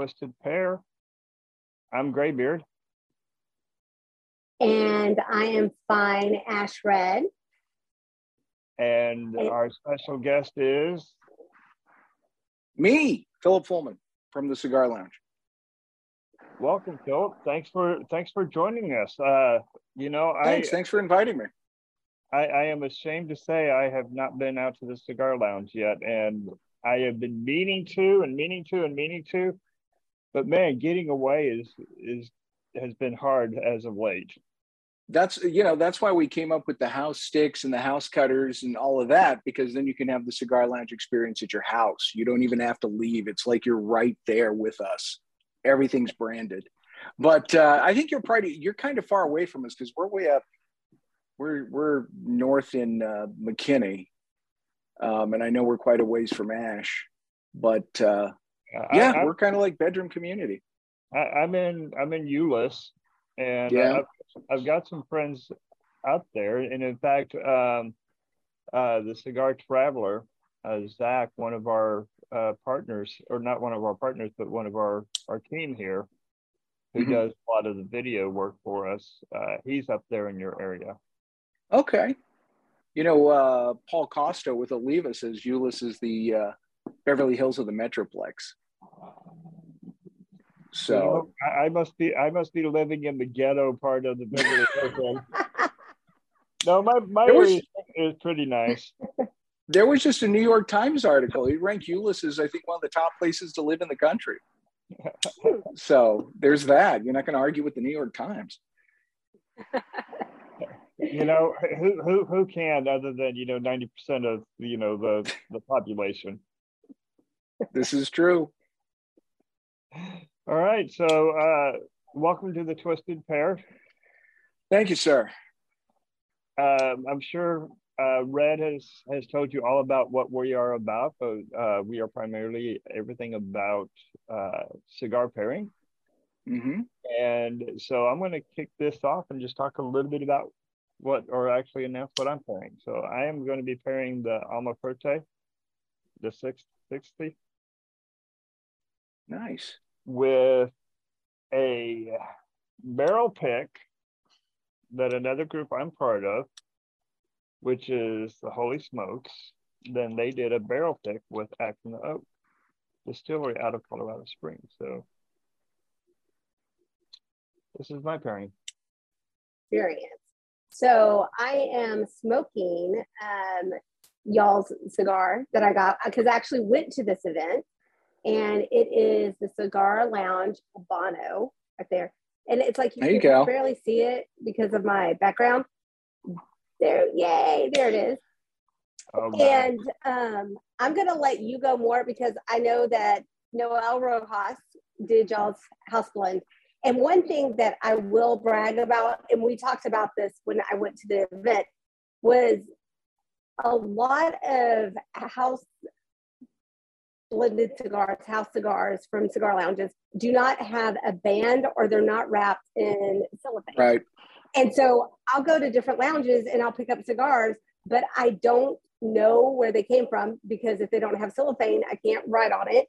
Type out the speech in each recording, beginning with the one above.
everybody, to Twisted Pair. I'm Greybeard. And I am fine, Ash Red. And our special guest is me, Phillip Fullman from the Cigar Lounge. Welcome, Phillip. Thanks for thanks for joining us. Uh, you know, thanks. I, thanks for inviting me. I, I am ashamed to say I have not been out to the cigar lounge yet, and I have been meaning to and meaning to and meaning to, but man, getting away is is has been hard as of late. That's you know that's why we came up with the house sticks and the house cutters and all of that because then you can have the cigar lounge experience at your house. You don't even have to leave. It's like you're right there with us. Everything's branded. But uh, I think you're probably you're kind of far away from us because we're way up. We're we're north in uh, McKinney, um, and I know we're quite a ways from Ash. But uh, yeah, I, we're kind of like bedroom community. I, am in I'm in Euless, and yeah. I've, I've, got some friends out there, and in fact, um, uh, the Cigar Traveler, uh, Zach, one of our uh, partners, or not one of our partners, but one of our our team here, who mm-hmm. does a lot of the video work for us. Uh, he's up there in your area. Okay. You know, uh, Paul Costa with Oliva says Euless is the uh, Beverly Hills of the Metroplex. So you know, I, must be I must be living in the ghetto part of the Beverly Hills. no, my my was, is pretty nice. There was just a New York Times article. He ranked Euless, I think one of the top places to live in the country. so there's that. You're not going to argue with the New York Times. you know who who who can other than you know 90% of you know the the population this is true all right so uh welcome to the twisted pair thank you sir um, i'm sure uh, Red has has told you all about what we are about, but uh, we are primarily everything about uh, cigar pairing. Mm-hmm. And so I'm going to kick this off and just talk a little bit about what, or actually announce what I'm pairing. So I am going to be pairing the Alma Fuerte, the 660. Nice. With a barrel pick that another group I'm part of which is the Holy Smokes. Then they did a barrel pick with Axe and Oak Distillery out of Colorado Springs. So this is my pairing. Experience. So I am smoking um, y'all's cigar that I got because I actually went to this event, and it is the Cigar Lounge Bono right there. And it's like you, there you can go. barely see it because of my background, there, yay, there it is. Oh, and um, I'm gonna let you go more because I know that Noel Rojas did y'all's house blend. And one thing that I will brag about, and we talked about this when I went to the event, was a lot of house blended cigars, house cigars from cigar lounges do not have a band or they're not wrapped in cellophane. Right. And so I'll go to different lounges and I'll pick up cigars, but I don't know where they came from because if they don't have cellophane, I can't write on it.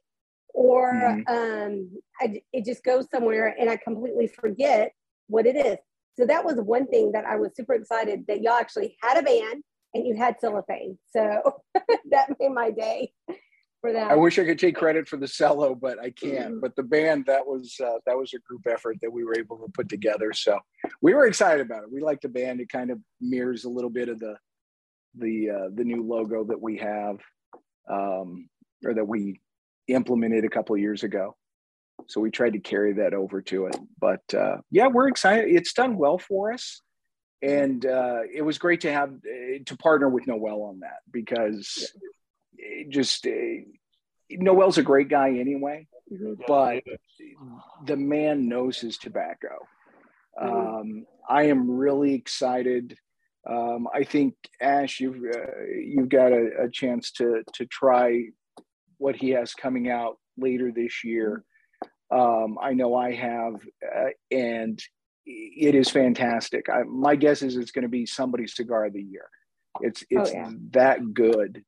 Or mm-hmm. um, I, it just goes somewhere and I completely forget what it is. So that was one thing that I was super excited that y'all actually had a band and you had cellophane. So that made my day for that. I wish I could take credit for the cello, but I can't. Mm-hmm. But the band that was uh, that was a group effort that we were able to put together. So we were excited about it. We like the band. It kind of mirrors a little bit of the the uh, the new logo that we have, um, or that we implemented a couple years ago. So we tried to carry that over to it. But uh, yeah, we're excited. It's done well for us. And uh, it was great to have uh, to partner with Noel on that because just uh, Noel's a great guy anyway, mm-hmm. but the man knows his tobacco. Mm-hmm. Um, I am really excited. Um, I think Ash, you've uh, you've got a, a, chance to to try what he has coming out later this year. Um, I know I have, uh, and it is fantastic. I, my guess is it's going to be somebody's cigar of the year. It's oh, it's oh, yeah. that good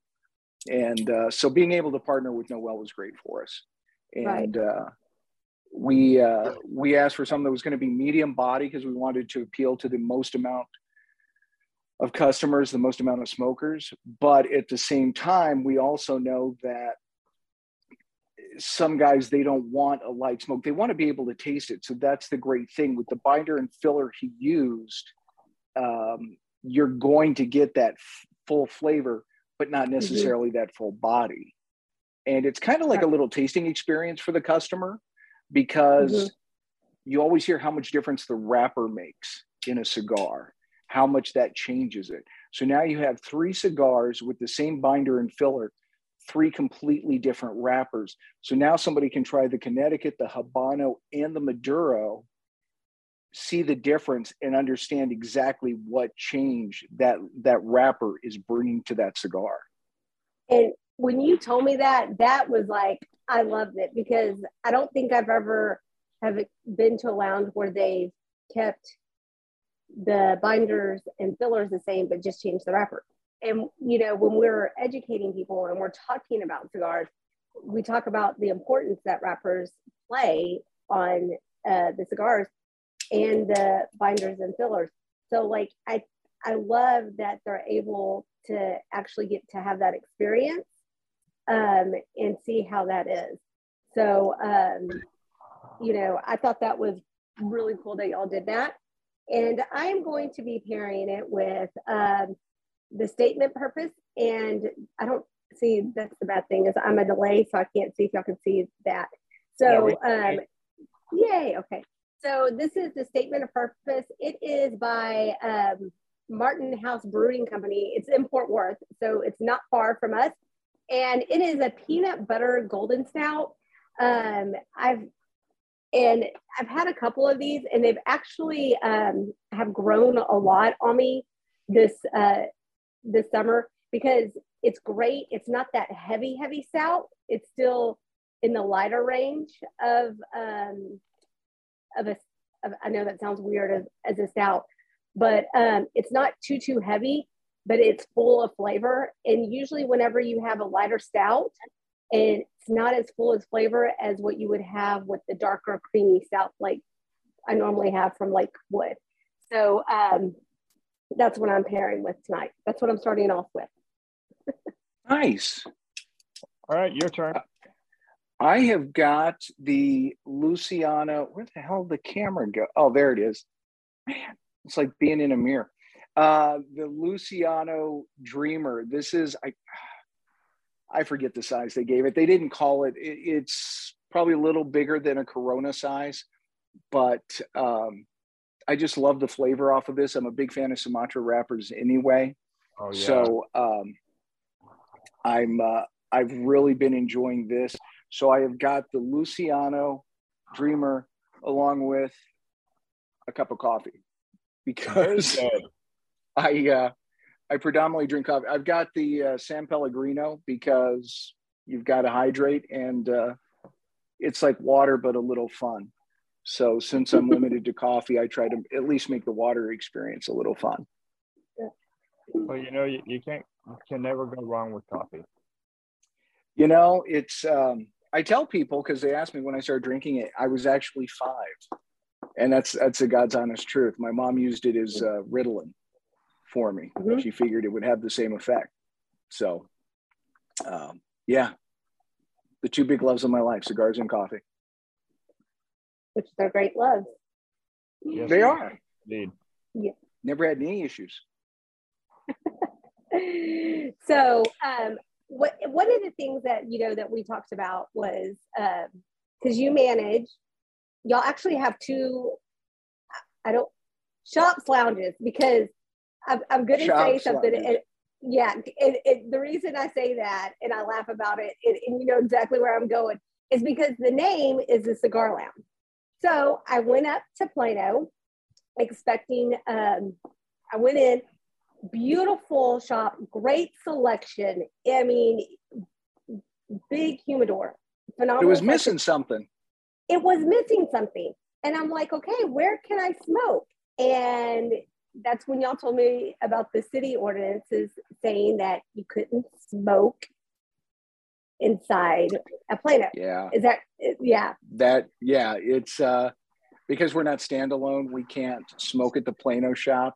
and uh, so being able to partner with Noel was great for us. and right. uh, we uh, we asked for something that was going to be medium body because we wanted to appeal to the most amount of customers, the most amount of smokers. But at the same time, we also know that some guys they don't want a light smoke; they want to be able to taste it. So that's the great thing with the binder and filler he used. Um, you're going to get that f- full flavor, but not necessarily mm-hmm. that full body. And it's kind of like a little tasting experience for the customer because mm-hmm. you always hear how much difference the wrapper makes in a cigar, how much that changes it. So now you have three cigars with the same binder and filler, three completely different wrappers. So now somebody can try the Connecticut, the Habano, and the Maduro see the difference and understand exactly what change that that wrapper is bringing to that cigar. And when you told me that that was like i loved it because i don't think i've ever have been to a lounge where they kept the binders and fillers the same but just changed the wrapper. And you know when we're educating people and we're talking about cigars we talk about the importance that wrappers play on uh, the cigars and the binders and fillers. So like I I love that they're able to actually get to have that experience um, and see how that is. So um, you know, I thought that was really cool that y'all did that. And I am going to be pairing it with um, the statement purpose. And I don't see that's the bad thing is I'm a delay, so I can't see if y'all can see that. So um, yay, okay. So this is the statement of purpose. It is by um, Martin House Brewing Company. It's in Fort Worth, so it's not far from us. And it is a peanut butter golden stout. Um, I've and I've had a couple of these, and they've actually um, have grown a lot on me this uh, this summer because it's great. It's not that heavy, heavy stout. It's still in the lighter range of um, of a, of, I know that sounds weird as, as a stout, but um, it's not too, too heavy, but it's full of flavor. And usually whenever you have a lighter stout, and it's not as full as flavor as what you would have with the darker creamy stout like I normally have from like wood. So um, that's what I'm pairing with tonight. That's what I'm starting off with. nice. All right, your turn. I have got the Luciano. Where the hell did the camera go? Oh, there it is. Man, it's like being in a mirror. Uh, the Luciano Dreamer. This is I. I forget the size they gave it. They didn't call it. it it's probably a little bigger than a Corona size, but um, I just love the flavor off of this. I'm a big fan of Sumatra wrappers anyway. Oh, yeah. So um, I'm uh, I've really been enjoying this. So I have got the Luciano Dreamer along with a cup of coffee because I uh, I predominantly drink coffee. I've got the uh, San Pellegrino because you've got to hydrate and uh, it's like water but a little fun. So since I'm limited to coffee, I try to at least make the water experience a little fun. Well, you know, you, you can't you can never go wrong with coffee. You know, it's um, I tell people because they asked me when I started drinking it, I was actually five, and that's that's the God's honest truth. My mom used it as uh, Ritalin for me. Mm-hmm. She figured it would have the same effect. So, um, yeah, the two big loves of my life: cigars and coffee. Which they're great loves. Yes, they are. Indeed. Yeah. Never had any issues. so um, what one of the things that you know that we talked about was because um, you manage y'all actually have two i don't shops lounges because i'm, I'm going to say something and, yeah the reason i say that and i laugh about it and, and you know exactly where i'm going is because the name is the cigar lounge. So i went up to plano expecting um, i went in beautiful shop, great selection. I mean, big humidor, phenomenal. It was missing something. It was missing something. And I'm like, okay, where can I smoke? And that's when y'all told me about the city ordinances saying that you couldn't smoke inside a Plano. Yeah. Is that yeah? That yeah, it's uh because we're not standalone, we can't smoke at the Plano shop.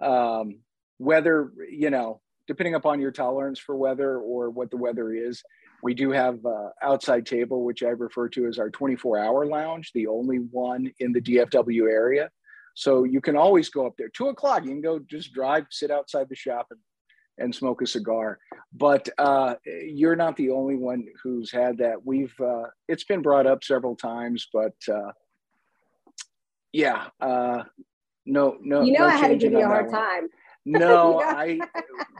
Um, whether you know, depending upon your tolerance for weather or what the weather is, we do have uh, outside table, which I refer to as our 24 hour lounge, the only one in the DFW area. So you can always go up there. Two o'clock, you can go just drive, sit outside the shop, and and smoke a cigar. But uh, you're not the only one who's had that. We've uh, it's been brought up several times, but uh, yeah, uh, no, no. You know, no I had to give you a hard one. Time. No, I.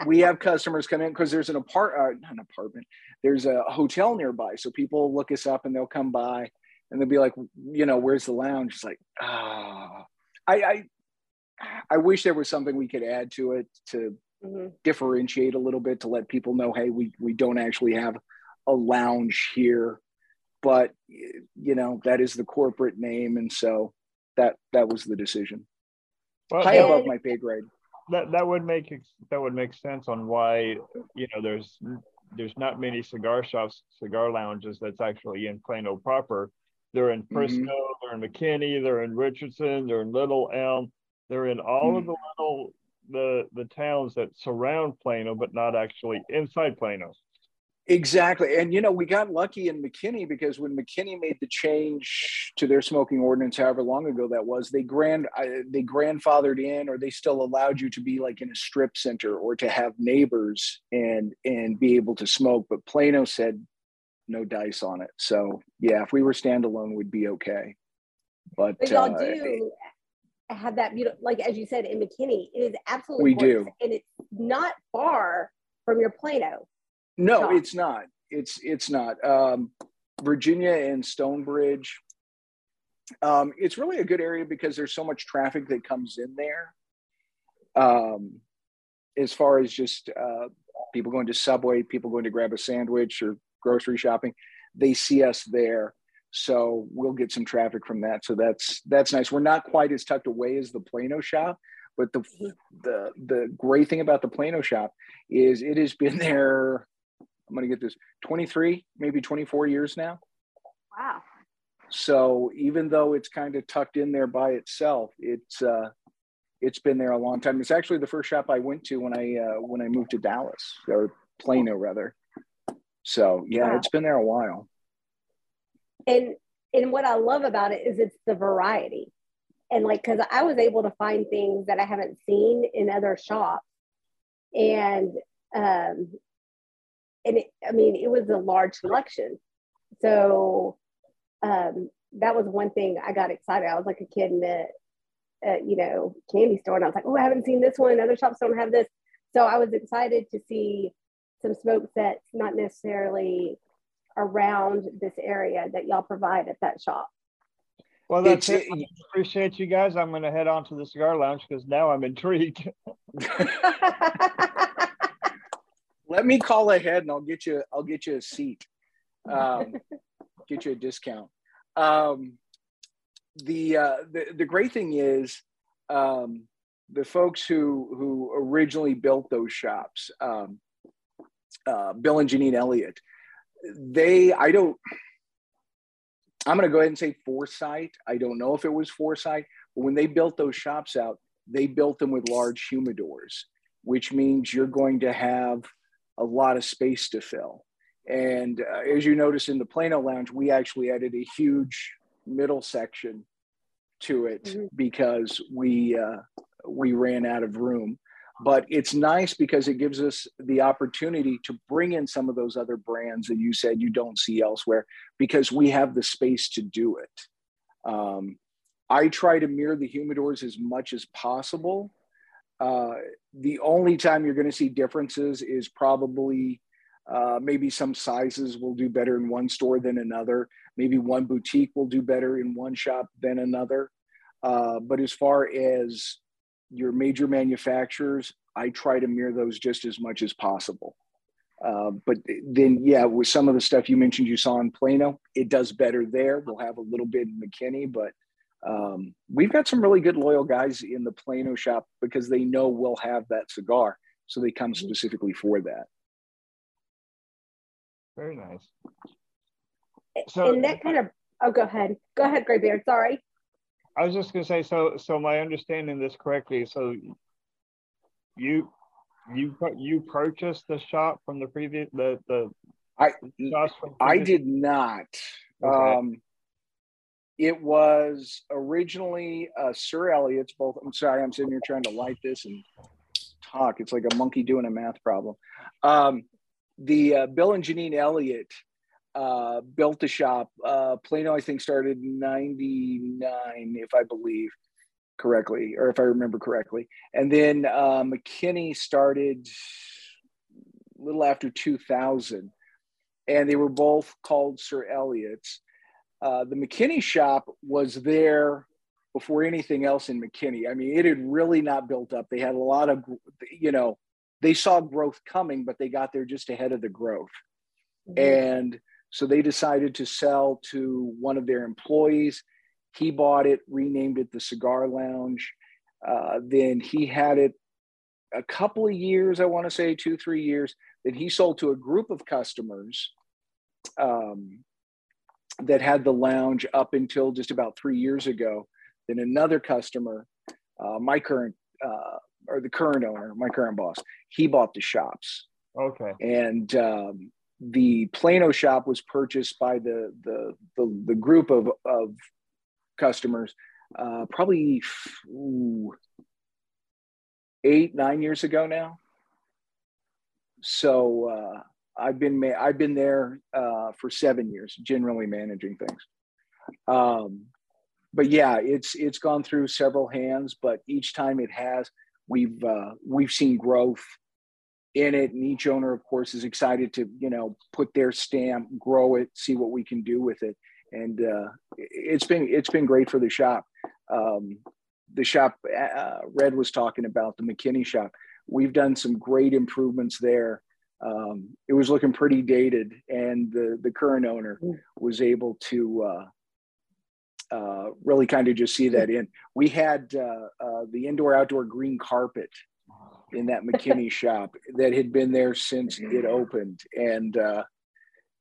We have customers come in because there's an apart, uh, not an apartment. There's a hotel nearby, so people look us up and they'll come by and they'll be like, you know, where's the lounge? It's like, ah, I, I, I wish there was something we could add to it to mm-hmm. differentiate a little bit to let people know, hey, we we don't actually have a lounge here, but you know that is the corporate name, and so that that was the decision. Well, High above my pay grade. That that would make that would make sense on why you know there's there's not many cigar shops, cigar lounges that's actually in Plano proper. They're in Frisco, mm-hmm. they're in McKinney, they're in Richardson, they're in Little Elm, they're in all mm-hmm. of the little the the towns that surround Plano, but not actually inside Plano. Exactly. And, you know, we got lucky in McKinney because when McKinney made the change to their smoking ordinance, however long ago that was, they grand they grandfathered in or they still allowed you to be like in a strip center or to have neighbors and and be able to smoke. But Plano said no dice on it. So yeah, if we were standalone, we'd be okay. But, but y'all uh, do have that beautiful, like as you said in McKinney, it is absolutely we gorgeous, do, and it's not far from your Plano. No, it's not. It's it's not. Um, Virginia and Stonebridge. Um, it's really a good area because there's so much traffic that comes in there. Um, as far as just uh, people going to Subway, people going to grab a sandwich or grocery shopping, they see us there so we'll get some traffic from that. So that's that's nice. We're not quite as tucked away as the Plano shop, but the the the great thing about the Plano shop is it has been there. I'm going to get this 23, maybe 24 years now. Wow. So even though it's kind of tucked in there by itself, it's uh, it's been there a long time. It's actually the first shop I went to when I uh, when I moved to Dallas or Plano rather. So yeah, wow. it's been there a while and and what I love about it is it's the variety. And like, cause I was able to find things that I haven't seen in other shops. And, um, and it, I mean, it was a large selection. So, um, that was one thing I got excited. I was like a kid in the, uh, you know, candy store. And I was like, oh, I haven't seen this one. Other shops don't have this. So I was excited to see some smoke sets, not necessarily around this area that y'all provide at that shop. Well, that's it. I appreciate you guys. I'm going to head on to the cigar lounge because now I'm intrigued. Let me call ahead and I'll get you. I'll get you a seat. Um, get you a discount. Um, the, uh, the the great thing is um, the folks who who originally built those shops, um, uh, Bill and Janine Elliott they i don't i'm going to go ahead and say foresight i don't know if it was foresight but when they built those shops out they built them with large humidors which means you're going to have a lot of space to fill. And uh, as you notice in the plano lounge we actually added a huge middle section to it mm-hmm. because we uh, we ran out of room. But it's nice because it gives us the opportunity to bring in some of those other brands that you said you don't see elsewhere because we have the space to do it. Um, i try to mirror the humidors as much as possible uh, the only time you're going to see differences is probably uh, maybe some sizes will do better in one store than another maybe one boutique will do better in one shop than another uh, but as far as your major manufacturers, I try to mirror those just as much as possible. Uh, but then, yeah, with some of the stuff you mentioned you saw in Plano, it does better there. We'll have a little bit in McKinney, but um, we've got some really good loyal guys in the Plano shop because they know we'll have that cigar. So they come specifically for that. Very nice. So, and that kind of oh, go ahead. Go ahead, Greybeard. Sorry. I was just gonna say so. So my understanding this correctly. So you you you purchased the shop from the previous the the I I did not. Okay. Um, it was originally uh, Sir Elliott's. Both. I'm sorry, I'm sitting here trying to light this and talk. It's like a monkey doing a math problem. Um, the uh, Bill and Janine Elliott uh, built the shop. Uh, Plano, I think, started in '99, if I believe correctly, or if I remember correctly. And then uh, McKinney started a little after 2000, and they were both called Sir Elliott's. Uh, the McKinney shop was there before anything else in McKinney. I mean, it had really not built up. They had a lot of, you know, they saw growth coming, but they got there just ahead of the growth. Mm-hmm. And so they decided to sell to one of their employees. He bought it, renamed it the Cigar Lounge. Uh, then he had it a couple of years, I want to say two, three years. Then he sold to a group of customers um, that had the lounge up until just about three years ago. Then another customer, uh, my current uh, or the current owner, my current boss, he bought the shops. Okay. And um, the Plano shop was purchased by the the the, the group of of customers uh, probably ooh, eight nine years ago now. So uh, I've been ma- I've been there uh, for seven years, generally managing things. Um, but yeah, it's it's gone through several hands, but each time it has, we've uh, we've seen growth in it, and each owner, of course, is excited to you know put their stamp, grow it, see what we can do with it, and uh, it's been it's been great for the shop. Um, the shop uh, Red was talking about the McKinney shop. We've done some great improvements there. Um, it was looking pretty dated, and the the current owner mm. was able to uh, uh, really kind of just see that in. We had uh, uh, the indoor outdoor green carpet in that McKinney shop that had been there since it opened, and uh,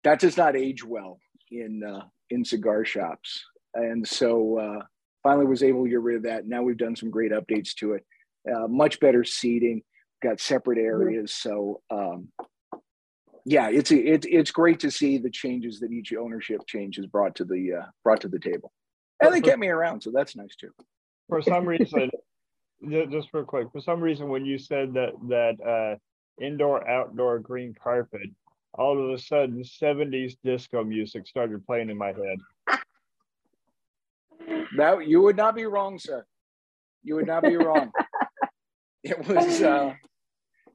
that does not age well in uh, in cigar shops. And so uh, finally was able to get rid of that. Now we've done some great updates to it. much better seating, got separate areas. So um, yeah, it's it's it's great to see the changes that each ownership change has brought to the brought to the table and they kept me around, so that's nice too. For some reason, just real quick, for some reason, when you said that that uh, indoor outdoor green carpet, all of a sudden, '70s disco music started playing in my head. That you would not be wrong, sir. You would not be wrong. it was. Uh,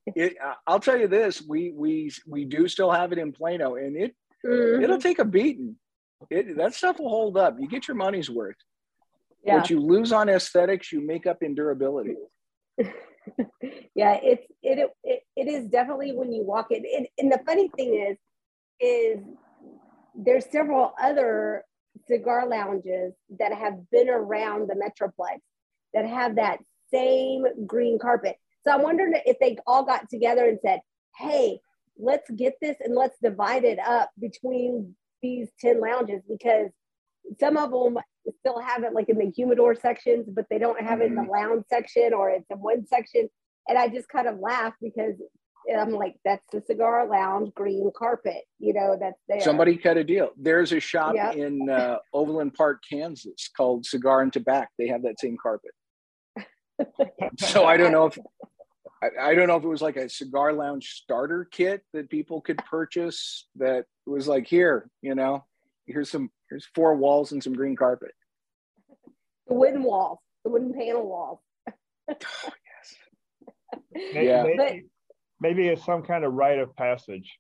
it, I'll tell you this: we we we do still have it in Plano, and it mm-hmm. it'll take a beating it, that stuff will hold up. You get your money's worth. Yeah. What you lose on aesthetics, you make up in durability. yeah, it's it, it it is definitely when you walk in. And, and the funny thing is, is there's several other cigar lounges that have been around the Metroplex that have that same green carpet. So I'm wondering if they all got together and said, "Hey, let's get this and let's divide it up between these 10 lounges because some of them still have it like in the humidor sections, but they don't have it in the mm-hmm. lounge section or it's in one section. And I just kind of laugh because I'm like, that's the cigar lounge green carpet, you know, that's there. Somebody cut a deal. There's a shop yep. in uh, Overland Park, Kansas called Cigar and Tobacco. They have that same carpet. so I don't know if I, I, don't know if it was like a cigar lounge starter kit that people could purchase that was like here, you know, here's some here's four walls and some green carpet. The wooden walls, the wooden panel walls. oh, yes. Maybe, yeah. Maybe, maybe it's some kind of rite of passage.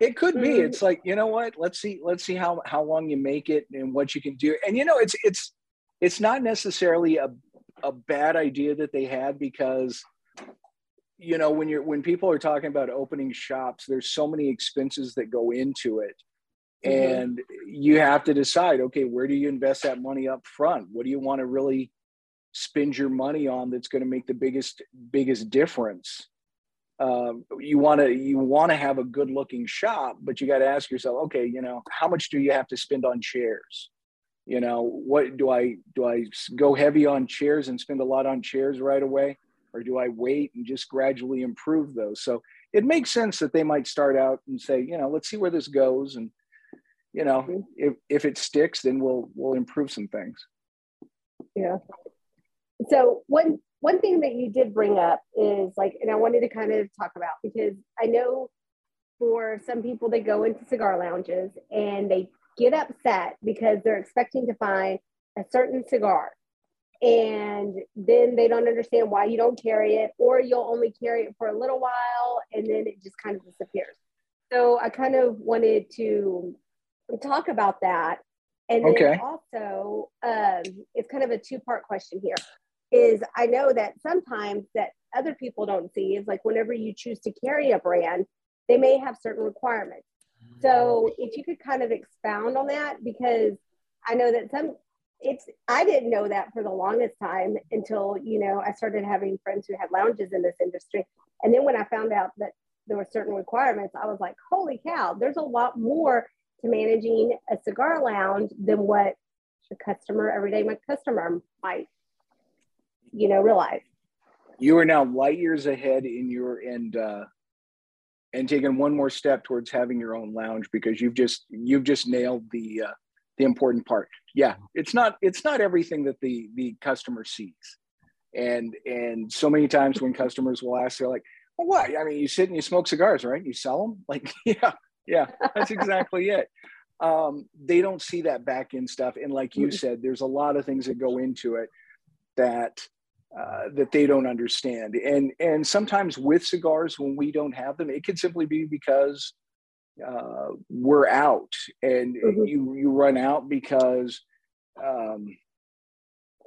It could be. Mm-hmm. It's like, you know what? Let's see, let's see how how long you make it and what you can do. And you know, it's it's it's not necessarily a a bad idea that they had because you know when you're when people are talking about opening shops there's so many expenses that go into it. Mm-hmm. and you have to decide okay where do you invest that money up front? What do you want to really spend your money on that's going to make the biggest biggest difference? Um, you want to you want to have a good looking shop but you got to ask yourself okay you know how much do you have to spend on chairs? You know what do i do i go heavy on chairs and spend a lot on chairs right away or do i wait and just gradually improve those? So it makes sense that they might start out and say you know let's see where this goes and you know mm-hmm. if if it sticks then we'll we'll improve some things. Yeah. So one one thing that you did bring up is like, and I wanted to kind of talk about because I know for some people they go into cigar lounges and they get upset because they're expecting to find a certain cigar and then they don't understand why you don't carry it or you'll only carry it for a little while and then it just kind of disappears so i kind of wanted to talk about that and then okay. also um, it's kind of a two part question here is I know that sometimes that other people don't see is like whenever you choose to carry a brand, they may have certain requirements. So if you could kind of expound on that, because I know that some it's I didn't know that for the longest time until you know I started having friends who had lounges in this industry, and then when I found out that there were certain requirements, I was like, holy cow! There's a lot more to managing a cigar lounge than what the customer, everyday my customer might you know realize you are now light years ahead in your and uh and taking one more step towards having your own lounge because you've just you've just nailed the uh the important part yeah it's not it's not everything that the the customer sees. And and so many times when customers will ask they're like well what? I mean you sit and you smoke cigars right? You sell them like yeah yeah that's exactly it. Um, they don't see that back end stuff. And like you said there's a lot of things that go into it that uh, that they don't understand. And and sometimes with cigars, when we don't have them, it could simply be because uh, we're out, and mm-hmm. you you run out because um,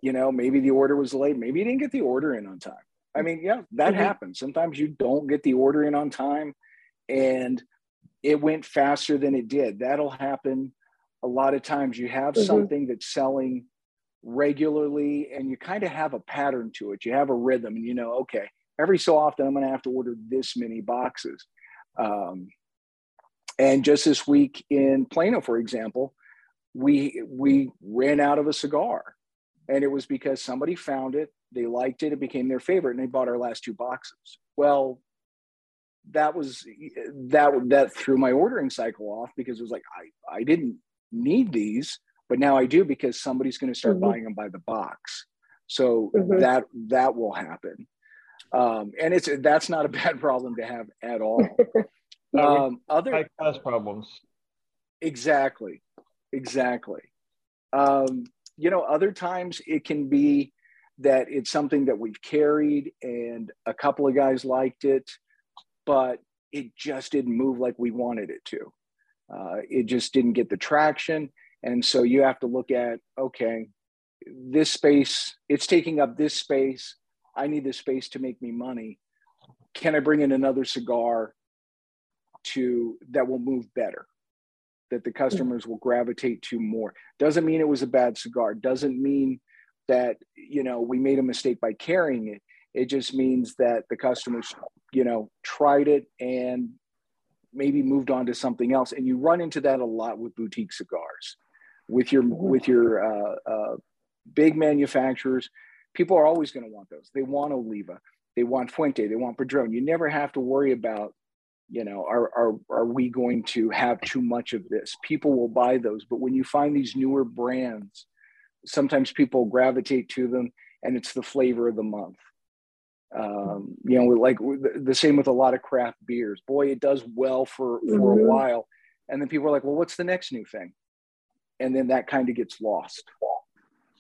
you know maybe the order was late, maybe you didn't get the order in on time. I mean, yeah, that mm-hmm. happens. Sometimes you don't get the order in on time, and it went faster than it did. That'll happen a lot of times. You have mm-hmm. something that's selling regularly and you kind of have a pattern to it. You have a rhythm and you know, okay, every so often I'm going to have to order this many boxes. Um, and just this week in Plano, for example, we we ran out of a cigar, and it was because somebody found it, they liked it, it became their favorite, and they bought our last two boxes. Well, that was that that threw my ordering cycle off because it was like I I didn't need these but now I do because somebody's going to start mm-hmm. buying them by the box. So mm-hmm. that that will happen, um, and it's that's not a bad problem to have at all. um, other high class problems. Exactly, exactly. Um, you know, other times it can be that it's something that we've carried and a couple of guys liked it, but it just didn't move like we wanted it to. Uh, it just didn't get the traction and so you have to look at, okay, this space, it's taking up this space. I need this space to make me money. Can I bring in another cigar to that will move better? That the customers will gravitate to more. Doesn't mean it was a bad cigar. Doesn't mean that you know we made a mistake by carrying it. It just means that the customers, you know, tried it and maybe moved on to something else. And you run into that a lot with boutique cigars with your with your uh, uh, big manufacturers. People are always going to want those. They want Oliva, they want Fuente, they want Padron. You never have to worry about, you know, are are are we going to have too much of this? People will buy those, but when you find these newer brands, sometimes people gravitate to them, and it's the flavor of the month. Um, you know, like the same with a lot of craft beers. Boy, it does well for for mm-hmm. a while, and then people are like, "Well, what's the next new thing?" and then that kind of gets lost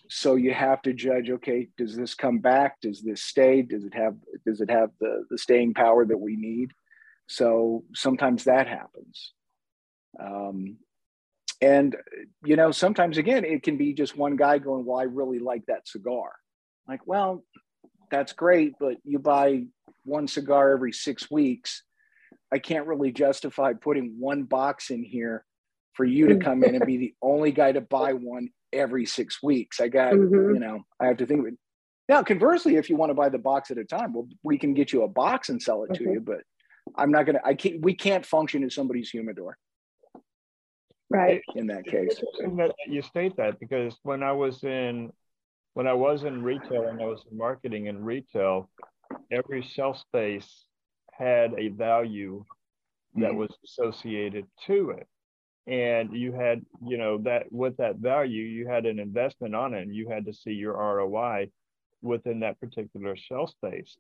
so you have to judge okay does this come back does this stay does it have does it have the the staying power that we need so sometimes that happens um, and you know sometimes again it can be just one guy going well i really like that cigar like well that's great but you buy one cigar every six weeks i can't really justify putting one box in here for you to come in and be the only guy to buy one every six weeks. I got, mm-hmm. you know, I have to think. Now, conversely, if you want to buy the box at a time, well, we can get you a box and sell it to you. But I'm not gonna. I can't. We can't function as somebody's humidor. Right. In that case, that you state that because when I was in when I was in retail and I was in marketing in retail, every shelf space had a value that mm-hmm. was associated to it and you had you know that with that value you had an investment on it and you had to see your roi within that particular shelf space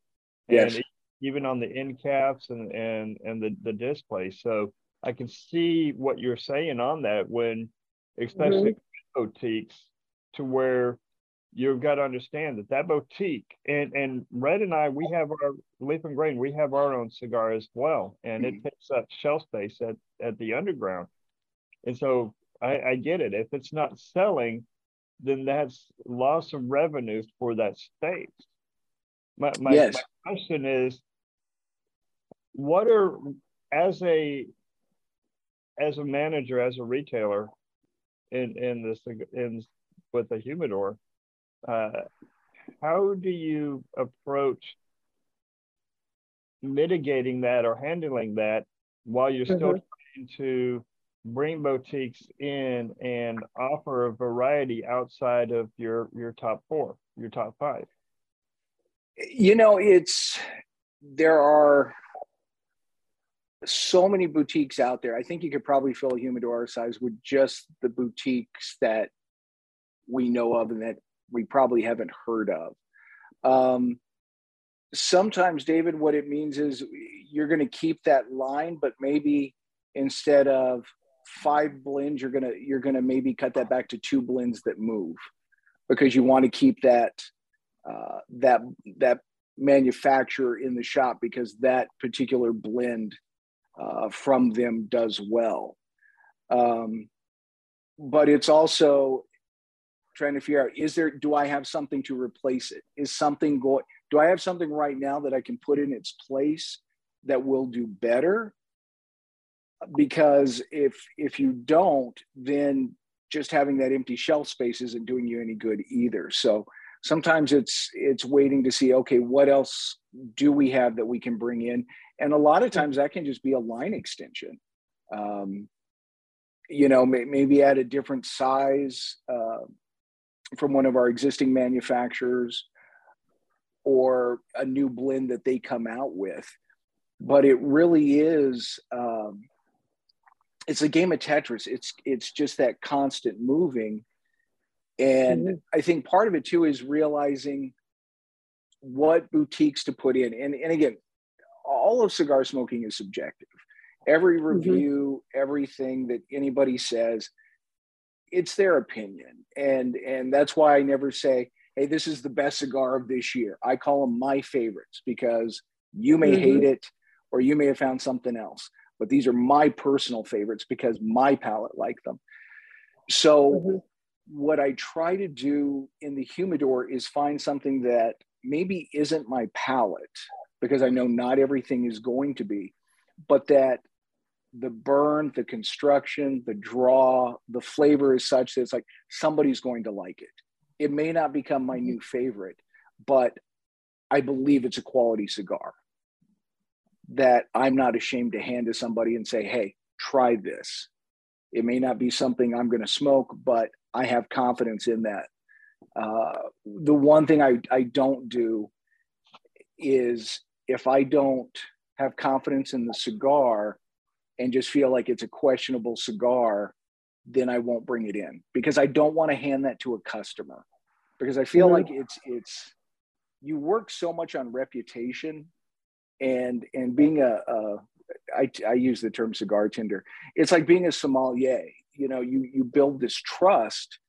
yes. and even on the end caps and and and the, the display so i can see what you're saying on that when especially mm-hmm. boutiques to where you've got to understand that that boutique and and red and i we have our leaf and grain we have our own cigar as well and mm-hmm. it takes up shelf space at at the underground and so I, I get it if it's not selling then that's loss of revenue for that space my, my, yes. my question is what are as a as a manager as a retailer in in this in with a humidor uh, how do you approach mitigating that or handling that while you're still mm-hmm. trying to bring boutiques in and offer a variety outside of your your top four your top five you know it's there are so many boutiques out there i think you could probably fill a humidor size with just the boutiques that we know of and that we probably haven't heard of. Um, sometimes, David, what it means is you're going to keep that line, but maybe instead of five blends, you're gonna you're gonna maybe cut that back to two blends that move because you want to keep that uh, that that manufacturer in the shop because that particular blend uh, from them does well. Um, but it's also trying to figure out is there do i have something to replace it? Is something going do i have something right now that i can put in its place that will do better? Because if if you don't then just having that empty shelf space isn't doing you any good either. So sometimes it's it's waiting to see okay what else do we have that we can bring in and a lot of times that can just be a line extension um, you know may, maybe at a different size uh, from one of our existing manufacturers or a new blend that they come out with. But it really is um, it's a game of Tetris. It's it's just that constant moving. And mm-hmm. I think part of it too is realizing what boutiques to put in. And, and again, all of cigar smoking is subjective. Every mm-hmm. review, mm-hmm. everything that anybody says it's their opinion and and that's why i never say hey this is the best cigar of this year i call them my favorites because you may mm-hmm. hate it or you may have found something else but these are my personal favorites because my palate like them so mm-hmm. What i try to do in the humidor is find something that maybe isn't my palate because i know not everything is going to be but that the burn, the construction, the draw, the flavor is such that it's like somebody's going to like it. It may not become my new favorite, but I believe it's a quality cigar that I'm not ashamed to hand to somebody and say, hey, try this. It may not be something I'm going to smoke, but I have confidence in that. Uh, the one thing I, I don't do is if I don't have confidence in the cigar, and just feel like it's a questionable cigar, then I won't bring it in because I don't want to hand that to a customer because I feel like it's it's you work so much on reputation and and being a, a I, I use the term cigar tender. It's like being a sommelier. You know, you you build this trust,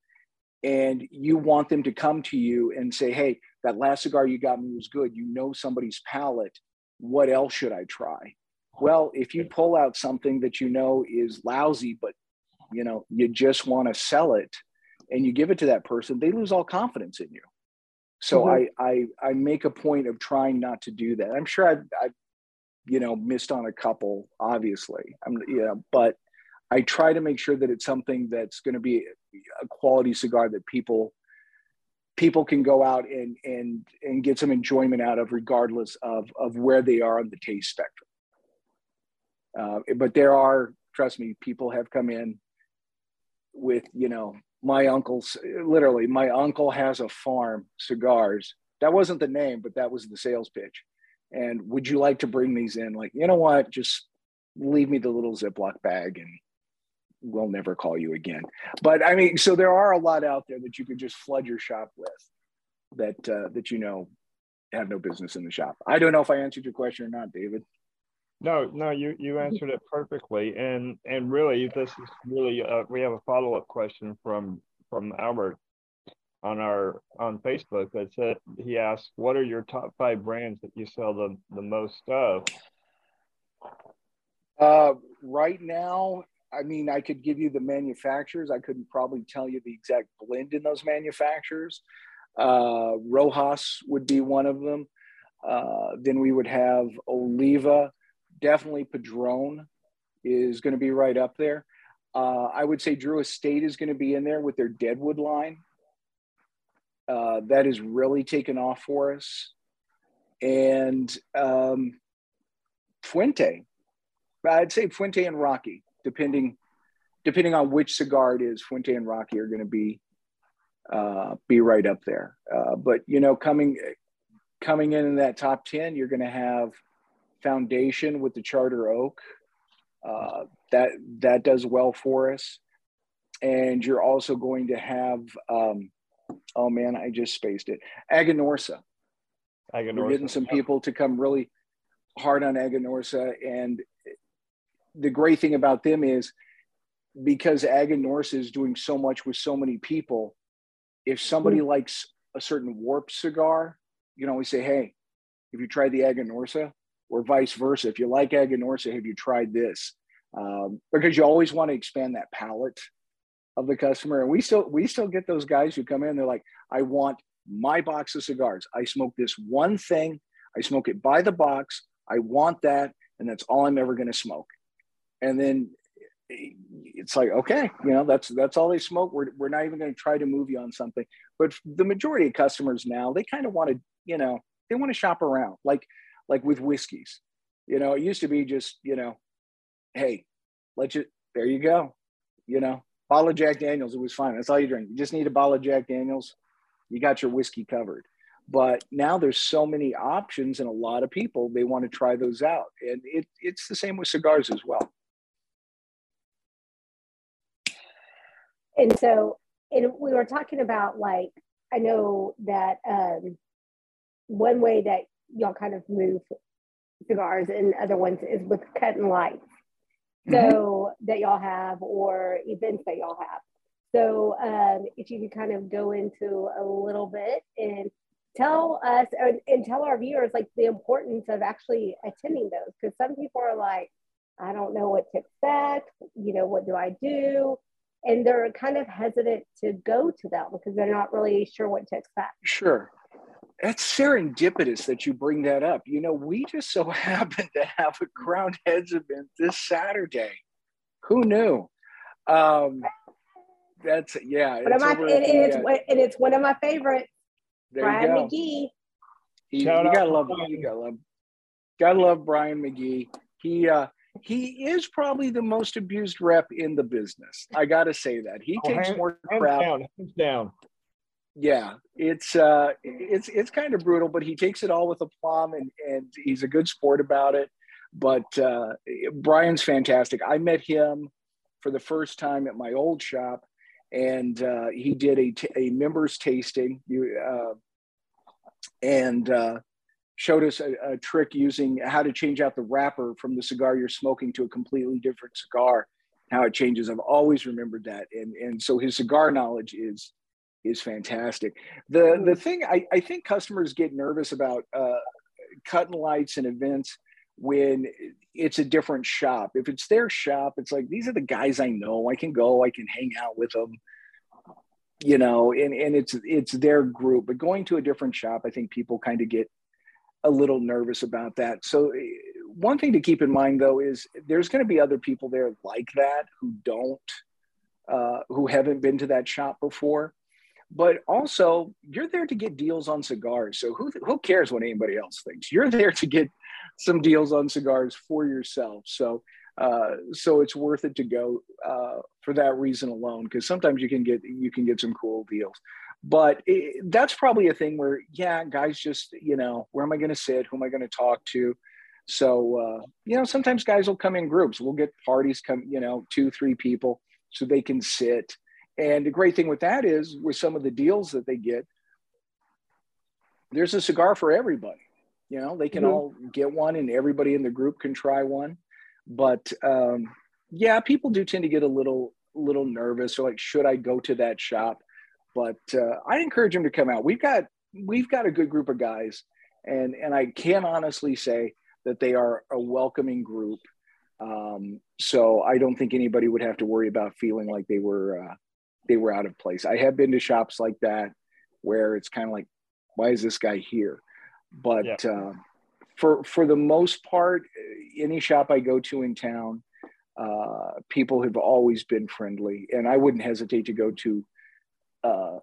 and you want them to come to you and say, "Hey, that last cigar you got me was good. You know somebody's palate. What else should I try?" Well, if you pull out something that you know is lousy, but you know you just want to sell it, and you give it to that person, they lose all confidence in you. So mm-hmm. I, I I make a point of trying not to do that. I'm sure I've, I've you know missed on a couple, obviously. I'm you know, but I try to make sure that it's something that's going to be a quality cigar that people people can go out and and and get some enjoyment out of regardless of of where they are on the taste spectrum. Uh, but there are trust me people have come in with you know my uncle's literally my uncle has a farm cigars. That wasn't the name but that was the sales pitch. And would you like to bring these in? Like you know what? Just leave me the little ziploc bag and we'll never call you again. But i mean so there are a lot out there that you could just flood your shop with that uh, that you know have no business in the shop. I don't know if i answered your question or not david. No, no, you you answered it perfectly, and and really, this is really uh, we have a follow up question from from Albert on our on Facebook that said he asked, "What are your top five brands that you sell the the most of?" Uh, right now, I mean, I could give you the manufacturers. I couldn't probably tell you the exact blend in those manufacturers. Uh, Rojas would be one of them. Uh, then we would have Oliva definitely Padron is going to be right up there. Uh, I would say Drew Estate is going to be in there with their Deadwood line. Uh, that is really taken off for us. And um, Fuente, I'd say Fuente and Rocky, depending depending on which cigar it is. Fuente and Rocky are going to be uh, be right up there. Uh, but you know, coming coming in in that top ten, you're going to have foundation with the charter oak. Uh, that that does well for us, and you're also going to have. Um, oh man, I just spaced it. Aganorsa. Aganorsa. We're getting some people to come really hard on Aganorsa, and the great thing about them is because Aganorsa is doing so much with so many people. If somebody mm. likes a certain Warped cigar, you can always say, "Hey, if you tried the Aganorsa, or vice versa. If you like Aganorsa, have you tried this? Um, because you always want to expand that palette of the customer. And we still we still get those guys who come in. They're like, I want my box of cigars. I smoke this one thing. I smoke it by the box. I want that, and that's all I'm ever going to smoke. And then it's like, okay, you know, that's that's all they smoke. We're we're not even going to try to move you on something. But the majority of customers now, they kind of want to, you know, they want to shop around. Like like with whiskeys. You know, it used to be just, you know, hey, let you, there you go. You know, bottle of Jack Daniels, it was fine. That's all you drink. You just need a bottle of Jack Daniels, you got your whiskey covered. But now there's so many options, and a lot of people they want to try those out. And it, it's the same with cigars as well. And so, and we were talking about like, I know that um, one way that y'all kind of move cigars and other ones is with cutting lights. So mm-hmm. that y'all have or events that y'all have. So um, if you could kind of go into a little bit and tell us and, and tell our viewers like the importance of actually attending those because some people are like, I don't know what to expect. You know, what do I do? And they're kind of hesitant to go to them because they're not really sure what to expect. Sure that's serendipitous that you bring that up. You know, we just so happened to have a Crowned Heads event this Saturday. Who knew? Um, that's yeah. One my, and, and, it's and it's one of my favorites. There Brian go. McGee. He, you gotta love you gotta love gotta love Brian McGee. He uh he is probably the most abused rep in the business. I gotta say that. He oh, takes hands, more crap. Hands Down, hands down yeah it's uh it's it's kind of brutal but he takes it all with aplomb and and he's a good sport about it but uh brian's fantastic i met him for the first time at my old shop and uh he did a, t- a members tasting you uh and uh showed us a, a trick using how to change out the wrapper from the cigar you're smoking to a completely different cigar how it changes i've always remembered that and and so his cigar knowledge is is fantastic. The the thing I, I think customers get nervous about uh, cutting lights and events when it's a different shop. If it's their shop, it's like these are the guys I know. I can go, I can hang out with them, you know, and, and it's it's their group. But going to a different shop, I think people kind of get a little nervous about that. So one thing to keep in mind though is there's going to be other people there like that who don't uh, who haven't been to that shop before but also you're there to get deals on cigars. So who who cares what anybody else thinks? You're there to get some deals on cigars for yourself. So uh, so it's worth it to go uh, for that reason alone because sometimes you can get you can get some cool deals but it, that's probably a thing where yeah guys just you know where am i going to sit? Who am i going to talk to? So uh, you know sometimes guys will come in groups. We'll get parties come you know two three people so they can sit. And the great thing with that is with some of the deals that they get there's a cigar for everybody. You know they can mm-hmm. all get one and everybody in the group can try one. But um, yeah, people do tend to get a little little nervous or like, should I go to that shop? But uh, I encourage them to come out. We've got we've got a good group of guys, and and I can honestly say that they are a welcoming group. Um, so I don't think anybody would have to worry about feeling like they were uh, they were out of place. I have been to shops like that where it's kind of like, why is this guy here? But yeah. uh, for for the most part, any shop I go to in town, uh, people have always been friendly, and I wouldn't hesitate to go to uh,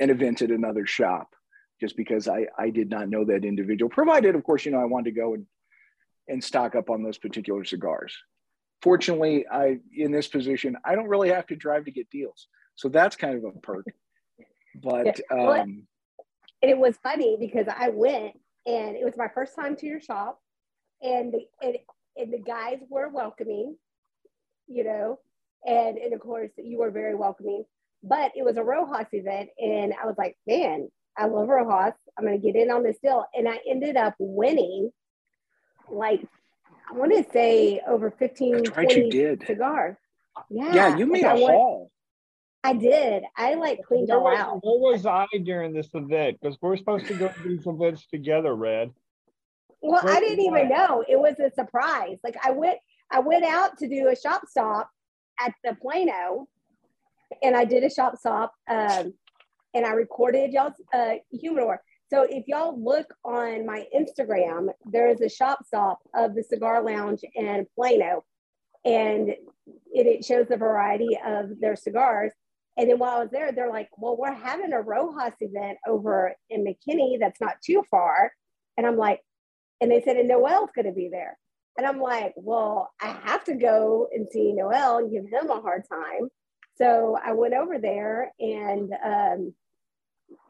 an event at another shop just because I I did not know that individual. Provided, of course, you know I wanted to go and and stock up on those particular cigars. Fortunately, I in this position, I don't really have to drive to get deals, so that's kind of a perk. But yeah. um, it was funny because I went and it was my first time to your shop, and the, and, and the guys were welcoming, you know, and and of course you were very welcoming. But it was a Rojas event, and I was like, man, I love Rojas. I'm gonna get in on this deal, and I ended up winning, like I want to say over 15, That's right, 20 you did. cigars. Yeah, yeah, you made a haul. I did. I like cleaned where all was, out. Where was I during this event? Because we're supposed to go to these events together, Red. Well, where I didn't even know. It was a surprise. Like I went, I went out to do a shop stop at the Plano, and I did a shop stop, um, and I recorded y'all's uh, humidor. So if y'all look on my Instagram, there is a shop stop of the Cigar Lounge in Plano, and it, it shows the variety of their cigars. And then while I was there, they're like, well, we're having a Rojas event over in McKinney that's not too far. And I'm like, and they said, and Noel's going to be there. And I'm like, well, I have to go and see Noel and give him a hard time. So I went over there and um,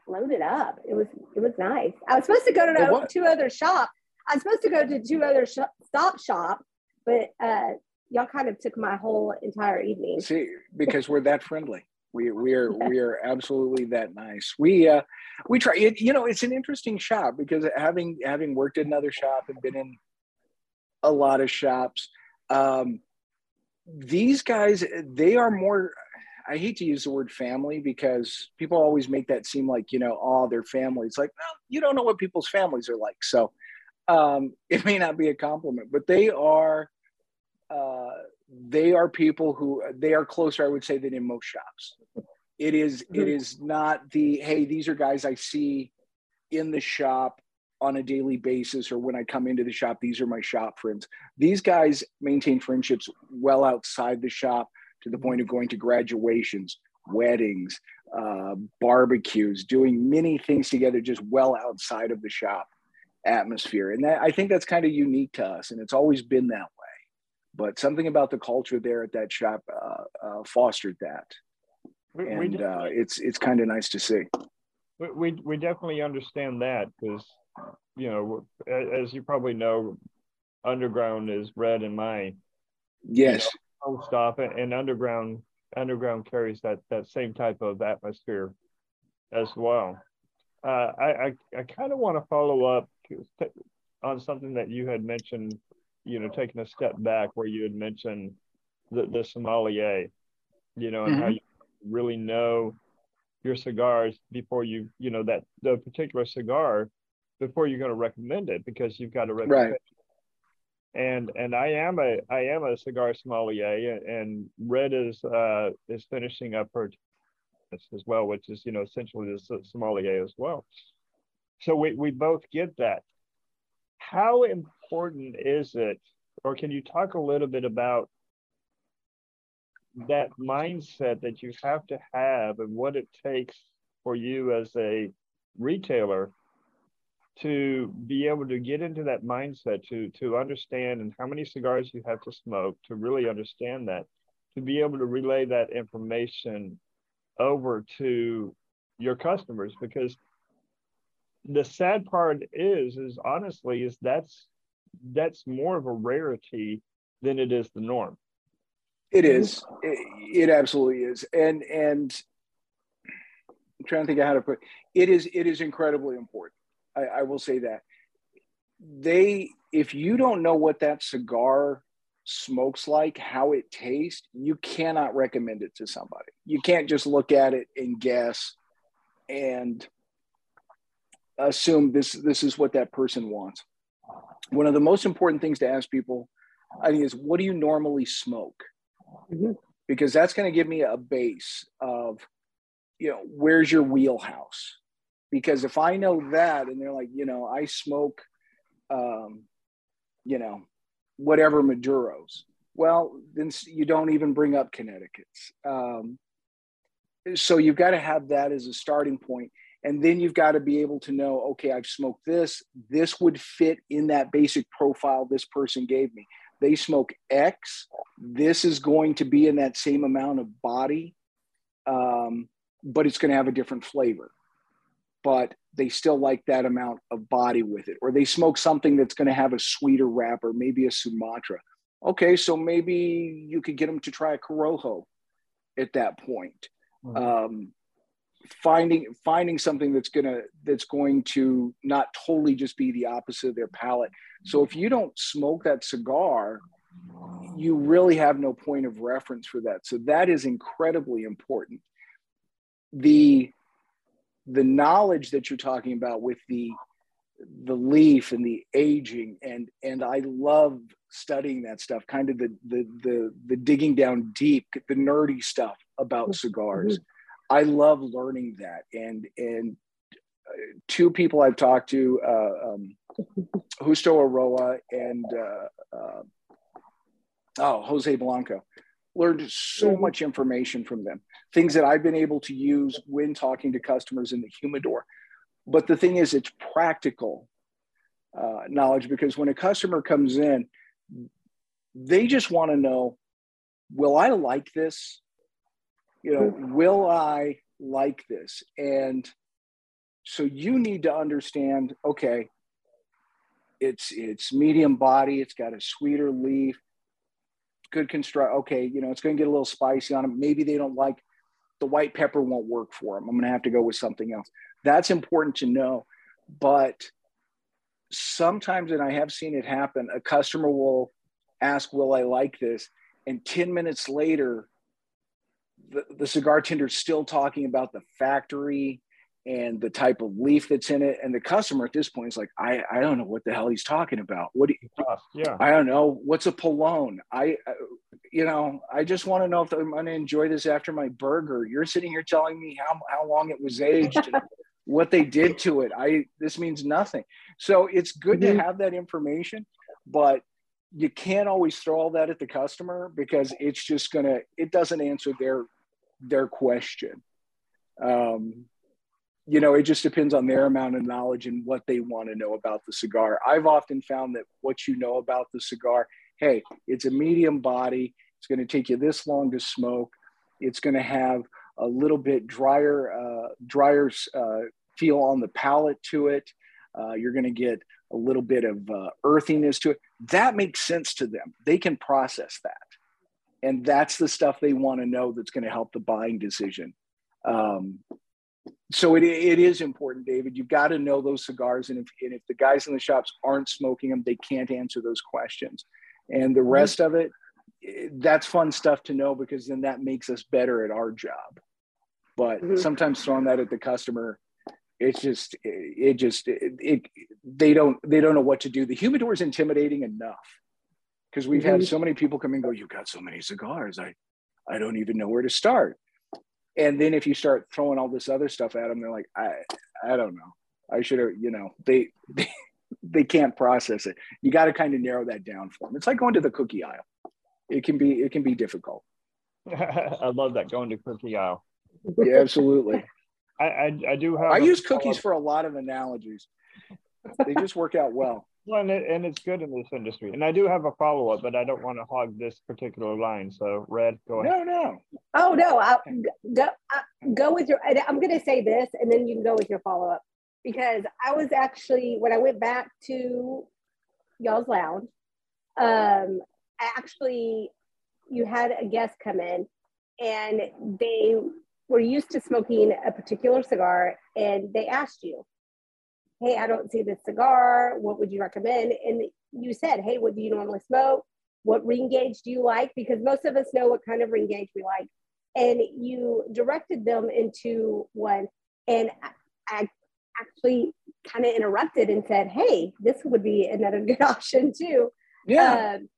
loaded up. It was it was nice. I was supposed to go to two other shops. I was supposed to go to two other sh- stop shop, but uh, y'all kind of took my whole entire evening. See, because we're that friendly. We we are we are absolutely that nice. We uh we try it. You know, it's an interesting shop because having having worked at another shop and been in a lot of shops, um, these guys they are more. I hate to use the word family because people always make that seem like you know, oh, they're family. It's like, no, you don't know what people's families are like. So um, it may not be a compliment, but they are. Uh, they are people who they are closer, I would say, than in most shops. It is, it mm-hmm. not the hey, these are guys I see in the shop on a daily basis or when I come into the shop, these are my shop friends. These guys maintain friendships well outside the shop to the point of going to graduations, weddings, uh, barbecues, doing many things together just well outside of the shop atmosphere. And that, I think that's kind of unique to us. And it's always been that way. but something about the culture there at that shop uh, uh, fostered that, we, and we uh, it's it's kind of nice to see. We, we, we definitely understand that because you know as you probably know, underground is red in my yes know, stop and underground underground carries that that same type of atmosphere as well. Uh, I I, I kind of want to follow up on something that you had mentioned you know, taking a step back where you had mentioned the, the sommelier, you know, and mm-hmm. how you really know your cigars before you, you know, that the particular cigar before you're going to recommend it because you've got a reputation. Right. And and I am a I am a cigar sommelier, and Red is uh, is finishing up her as well, which is you know essentially the sommelier as well. So we we both get that. How important is it, or can you talk a little bit about that mindset that you have to have and what it takes for you as a retailer to be able to get into that mindset to to understand and how many cigars you have to smoke to really understand that to be able to relay that information over to your customers. Because the sad part is is honestly is that's that's more of a rarity than it is the norm. It is. It, it absolutely is. And and i'm trying to think of how to put it is it is incredibly important I, I will say that they if you don't know what that cigar smokes like, how it tastes, you cannot recommend it to somebody. You can't just look at it and guess and assume this this is what that person wants. One of the most important things to ask people, I think, is what do you normally smoke? Mm-hmm. Because that's going to give me a base of, you know, where's your wheelhouse? Because if I know that and they're like, you know, I smoke, um, you know, whatever Maduros, well, then you don't even bring up Connecticut's. Um, so you've got to have that as a starting point. And then you've got to be able to know, okay, I've smoked this. This would fit in that basic profile this person gave me. They smoke X. This is going to be in that same amount of body, um, but it's going to have a different flavor but they still like that amount of body with it. Or they smoke something that's going to have a sweeter wrapper, maybe a Sumatra. Okay, so maybe you could get them to try a Corojo at that point. Mm-hmm. Um, finding finding something that's gonna that's going to not totally just be the opposite of their palate. So if you don't smoke that cigar, you really have no point of reference for that. So that is incredibly important. The the knowledge that you're talking about with the the leaf and the aging and and I love studying that stuff kind of the the the, the digging down deep the nerdy stuff about cigars. Mm-hmm. I love learning that. And and uh, two people I've talked to uh, um, Justo Eiroa and uh, uh, oh Jose Blanco learned so mm-hmm. much information from them, things that I've been able to use when talking to customers in the humidor. But the thing is, it's practical uh, knowledge because when a customer comes in, they just want to know, will I like this? You know, mm-hmm. will I like this? And so you need to understand, okay, it's it's medium body, it's got a sweeter leaf, good construct. Okay, you know, it's going to get a little spicy on them. Maybe they don't like the white pepper won't work for them. I'm going to have to go with something else. That's important to know. But sometimes, and I have seen it happen, a customer will ask, Will I like this? And 10 minutes later, the, the cigar tender's still talking about the factory and the type of leaf that's in it. And the customer at this point is like, I, I don't know what the hell he's talking about. What do you, yeah. I don't know. What's a polone? I, uh, you know, I just want to know if I'm going to enjoy this after my burger. You're sitting here telling me how, how long it was aged and what they did to it. I, this means nothing. So it's good mm-hmm. to have that information, but you can't always throw all that at the customer because it's just going to, it doesn't answer their, their question. Um, you know, it just depends on their amount of knowledge and what they want to know about the cigar. I've often found that what you know about the cigar, hey, it's a medium body. It's going to take you this long to smoke. It's going to have a little bit drier, uh, drier uh, feel on the palate to it. Uh, you're going to get a little bit of uh, earthiness to it. That makes sense to them. They can process that. And that's the stuff they want to know that's going to help the buying decision. Um, so it, it is important, David. You've got to know those cigars, and if, and if the guys in the shops aren't smoking them, they can't answer those questions. And the rest of it, eh, that's fun stuff to know because then that makes us better at our job. But mm-hmm. sometimes throwing that at the customer, it's just it, it just it, it, they don't they don't know what to do. The humidor is intimidating enough because we've mm-hmm. had so many people come and go. you've got so many cigars. I I don't even know where to start and then if you start throwing all this other stuff at them they're like i i don't know i should have you know they they, they can't process it you got to kind of narrow that down for them it's like going to the cookie aisle it can be it can be difficult i love that going to cookie aisle yeah absolutely I, I, I do have. I use cookies for a lot of analogies. they just work out well. Well, and, it, and it's good in this industry. And I do have a follow up, but I don't want to hog this particular line. So, Red, go ahead. No, no. Oh no, I'll, go I'll go with your. I'm going to say this, and then you can go with your follow up because I was actually when I went back to y'all's lounge. Um, I actually you had a guest come in, and they were used to smoking a particular cigar, and they asked you, hey, I don't see the cigar. What would you recommend? And you said, hey, what do you normally smoke? What ring gauge do you like? Because most of us know what kind of ring gauge we like. And you directed them into one. And I actually kind of interrupted and said, hey, this would be another good option too. Yeah. Um,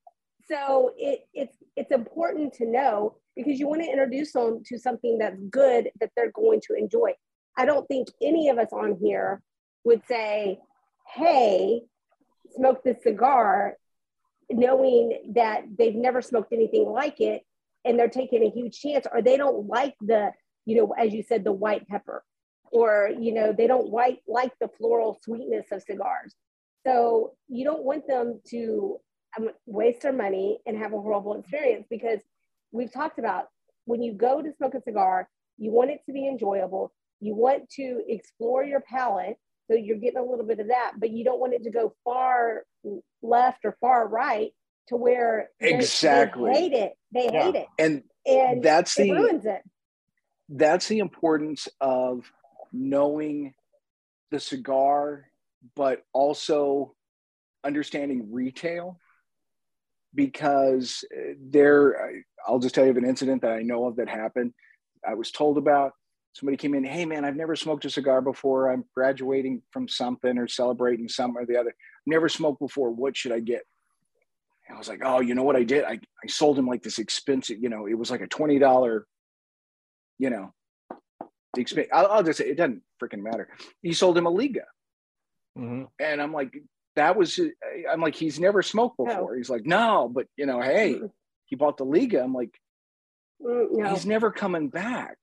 so it, it's it's important to know because you want to introduce them to something that's good that they're going to enjoy. I don't think any of us on here would say, hey, smoke this cigar, knowing that they've never smoked anything like it and they're taking a huge chance, or they don't like the, you know, as you said, the white pepper, or, you know, they don't like, like the floral sweetness of cigars. So you don't want them to um, waste their money and have a horrible experience because we've talked about when you go to smoke a cigar, you want it to be enjoyable. You want to explore your palate so you're getting a little bit of that, but you don't want it to go far left or far right to where exactly they, hate it. They yeah. hate it. And and that's it the ruins it. That's the importance of knowing the cigar, but also understanding retail because eh, there I'll just tell you of an incident that I know of that happened. I was told about somebody came in, hey man, I've never smoked a cigar before. I'm graduating from something or celebrating some or the other. Never smoked before. What should I get? And I was like, oh, you know what I did? I, I sold him like this expensive, you know, it was like a $20, you know, the expense. I'll, I'll, just say it doesn't freaking matter. He sold him a Liga. Mm-hmm. And I'm like, that was, I'm like, he's never smoked before. No. He's like, no, but you know, hey, he bought the Liga. I'm like, mm, no. he's never coming back.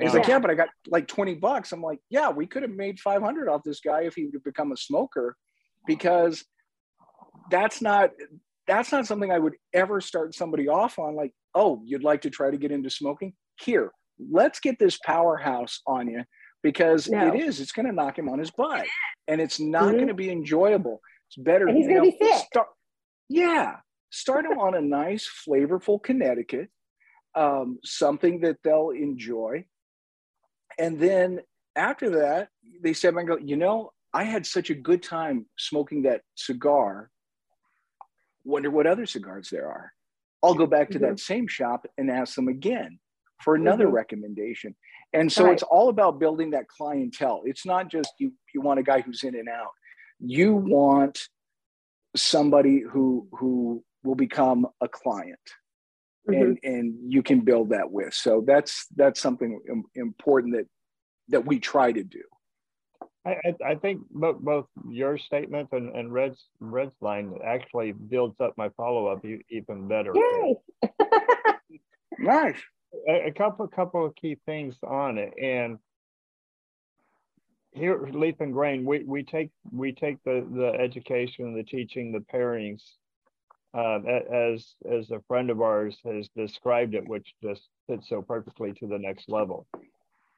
He's like, yeah, but I got like 20 bucks. I'm like, yeah, we could have made 500 off this guy if he would have become a smoker because that's not that's not something I would ever start somebody off on like, oh, you'd like to try to get into smoking? Here, let's get this powerhouse on you because no. it is, it's going to knock him on his butt and it's not mm-hmm. going to be enjoyable. It's better. And he's going to be sick. Start, yeah. Start him on a nice, flavorful Connecticut, um, something that they'll enjoy and then after that, they said, "I go, you know, I had such a good time smoking that cigar. Wonder what other cigars there are. I'll go back to mm-hmm. that same shop and ask them again for another mm-hmm. recommendation. And so right. it's all about building that clientele. It's not just you you want a guy who's in and out. You want somebody who who will become a client mm-hmm. and and you can build that with so that's that's something important that that we try to do I, I think both, both your statement and, and Red's Red's line actually builds up my follow up even better. Yay! nice. A, a, couple couple of key things on it, and here Leaf and Grain, we, we take we take the the education, the teaching, the pairings uh, as as a friend of ours has described it, which just fits so perfectly to the next level.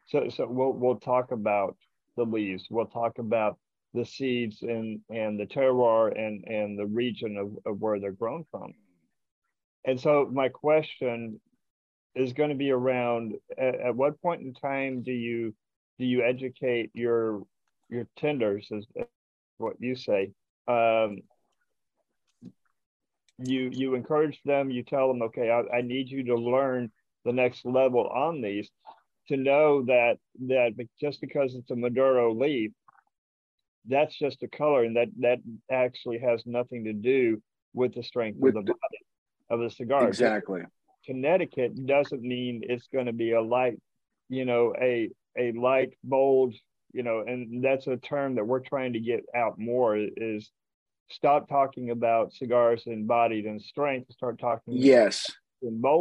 So so we'll we'll talk about the leaves. We'll talk about the seeds and and the terroir and and the region of, of where they're grown from. And so my question is going to be around at, at what point in time do you do you educate your your tenders as what you say um, you you encourage them you tell them okay I, I need you to learn the next level on these to know that that just because it's a maduro leaf that's just a color and that that actually has nothing to do with the strength with of the body of the cigar. Exactly. Connecticut doesn't mean it's going to be a light you know a a light bold you know and that's a term that we're trying to get out more is stop talking about cigars embodied and strength start talking yes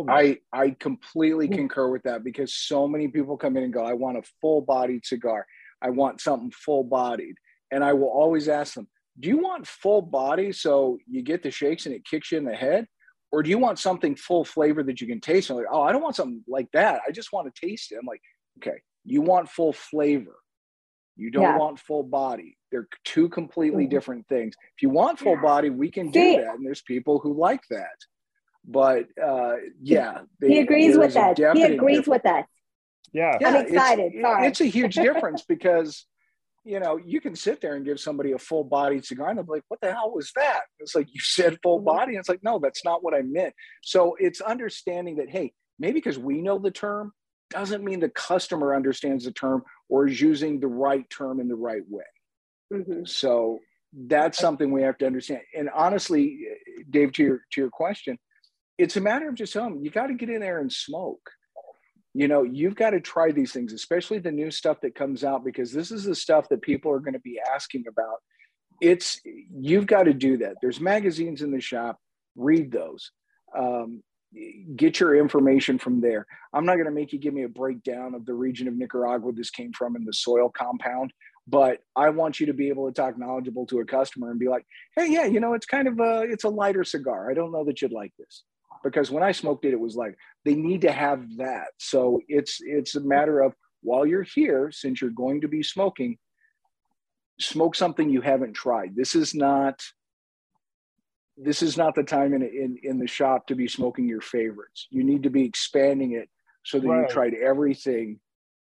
I I completely concur with that because so many people come in and go, I want a full bodied cigar. I want something full bodied. And I will always ask them, do you want full body so you get the shakes and it kicks you in the head? Or do you want something full flavor that you can taste? And like, oh, I don't want something like that. I just want to taste it. I'm like, okay, you want full flavor. You don't yeah. want full body. They're two completely mm-hmm. different things. If you want full body, we can do that. And there's people who like that. But uh, yeah, they, he agrees with that. He agrees difference. with us. Yeah, yeah I'm excited. It's, Sorry. it's a huge difference because you know you can sit there and give somebody a full bodied cigar and they're like, "What the hell was that?" It's like you said full mm-hmm. body. And it's like, no, that's not what I meant. So it's understanding that hey, maybe because we know the term doesn't mean the customer understands the term or is using the right term in the right way. Mm-hmm. So that's something we have to understand. And honestly, Dave, to your to your question, it's a matter of just telling them you got to get in there and smoke. You know, you've got to try these things, especially the new stuff that comes out, because this is the stuff that people are going to be asking about. It's you've got to do that. There's magazines in the shop. Read those. Um, get your information from there. I'm not going to make you give me a breakdown of the region of Nicaragua this came from in the soil compound, but I want you to be able to talk knowledgeable to a customer and be like, "Hey, yeah, you know, it's kind of a it's a lighter cigar. I don't know that you'd like this." Because when I smoked it, it was like they need to have that. So it's it's a matter of while you're here, since you're going to be smoking, smoke something you haven't tried. This is not this is not the time in, in, in the shop to be smoking your favorites. You need to be expanding it so that right. you tried everything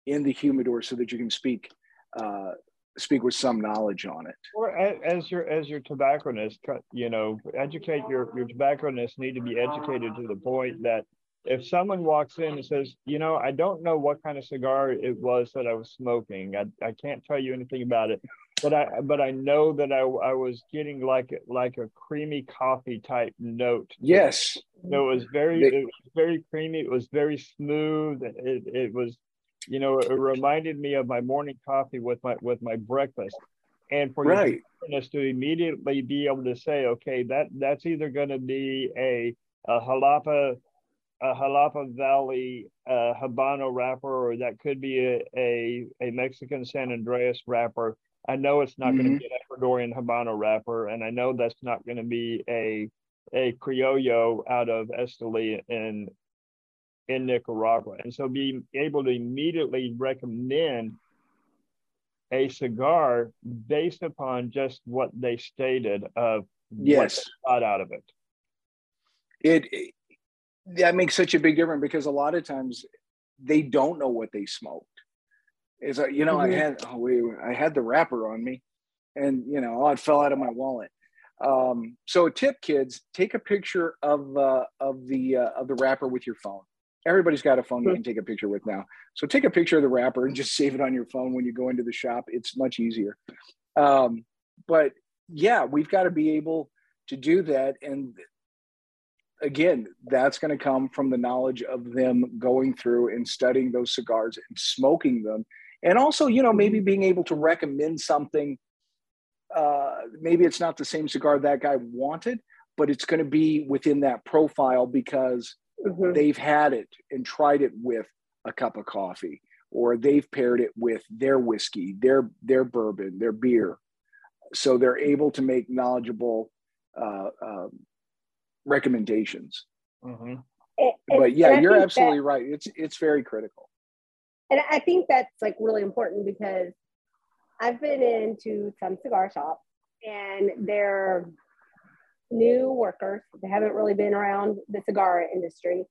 in the humidor so that you can speak uh, speak with some knowledge on it. Or as your as your tobacconist, you know, educate your your tobacconists need to be educated to the point that if someone walks in and says, you know, I don't know what kind of cigar it was that I was smoking, I, I can't tell you anything about it but I but I know that I, I was getting like like a creamy coffee type note. Yes. So it was very it was very creamy. It was very smooth. It, it was, you know, it reminded me of my morning coffee with my with my breakfast. And for right. you to immediately be able to say, okay, that that's either going to be a a Jalapa a Jalapa Valley uh, Habano wrapper, or that could be a, a, a Mexican San Andreas wrapper I know it's not mm-hmm. going to be an Ecuadorian Habano wrapper, and I know that's not going to be a a criollo out of Esteli in in Nicaragua. And so being able to immediately recommend a cigar based upon just what they stated of yes got out of it. it. It that makes such a big difference because a lot of times they don't know what they smoke. Is like, you know, mm-hmm. I had oh, wait, I had the wrapper on me, and you know, oh, it fell out of my wallet. Um, so, tip, kids, take a picture of uh, of the uh, of the wrapper with your phone. Everybody's got a phone you can take a picture with now. So, take a picture of the wrapper and just save it on your phone when you go into the shop. It's much easier. Um, but yeah, we've got to be able to do that, and again, that's going to come from the knowledge of them going through and studying those cigars and smoking them and also you know maybe being able to recommend something uh, maybe it's not the same cigar that guy wanted but it's going to be within that profile because mm-hmm. they've had it and tried it with a cup of coffee or they've paired it with their whiskey their their bourbon their beer. So they're able to make knowledgeable uh, uh, recommendations. Mm-hmm. but yeah you're absolutely that, right. It's it's very critical and I think that's like really important because I've been into some cigar shops and they're new workers. They haven't really been around the cigar industry.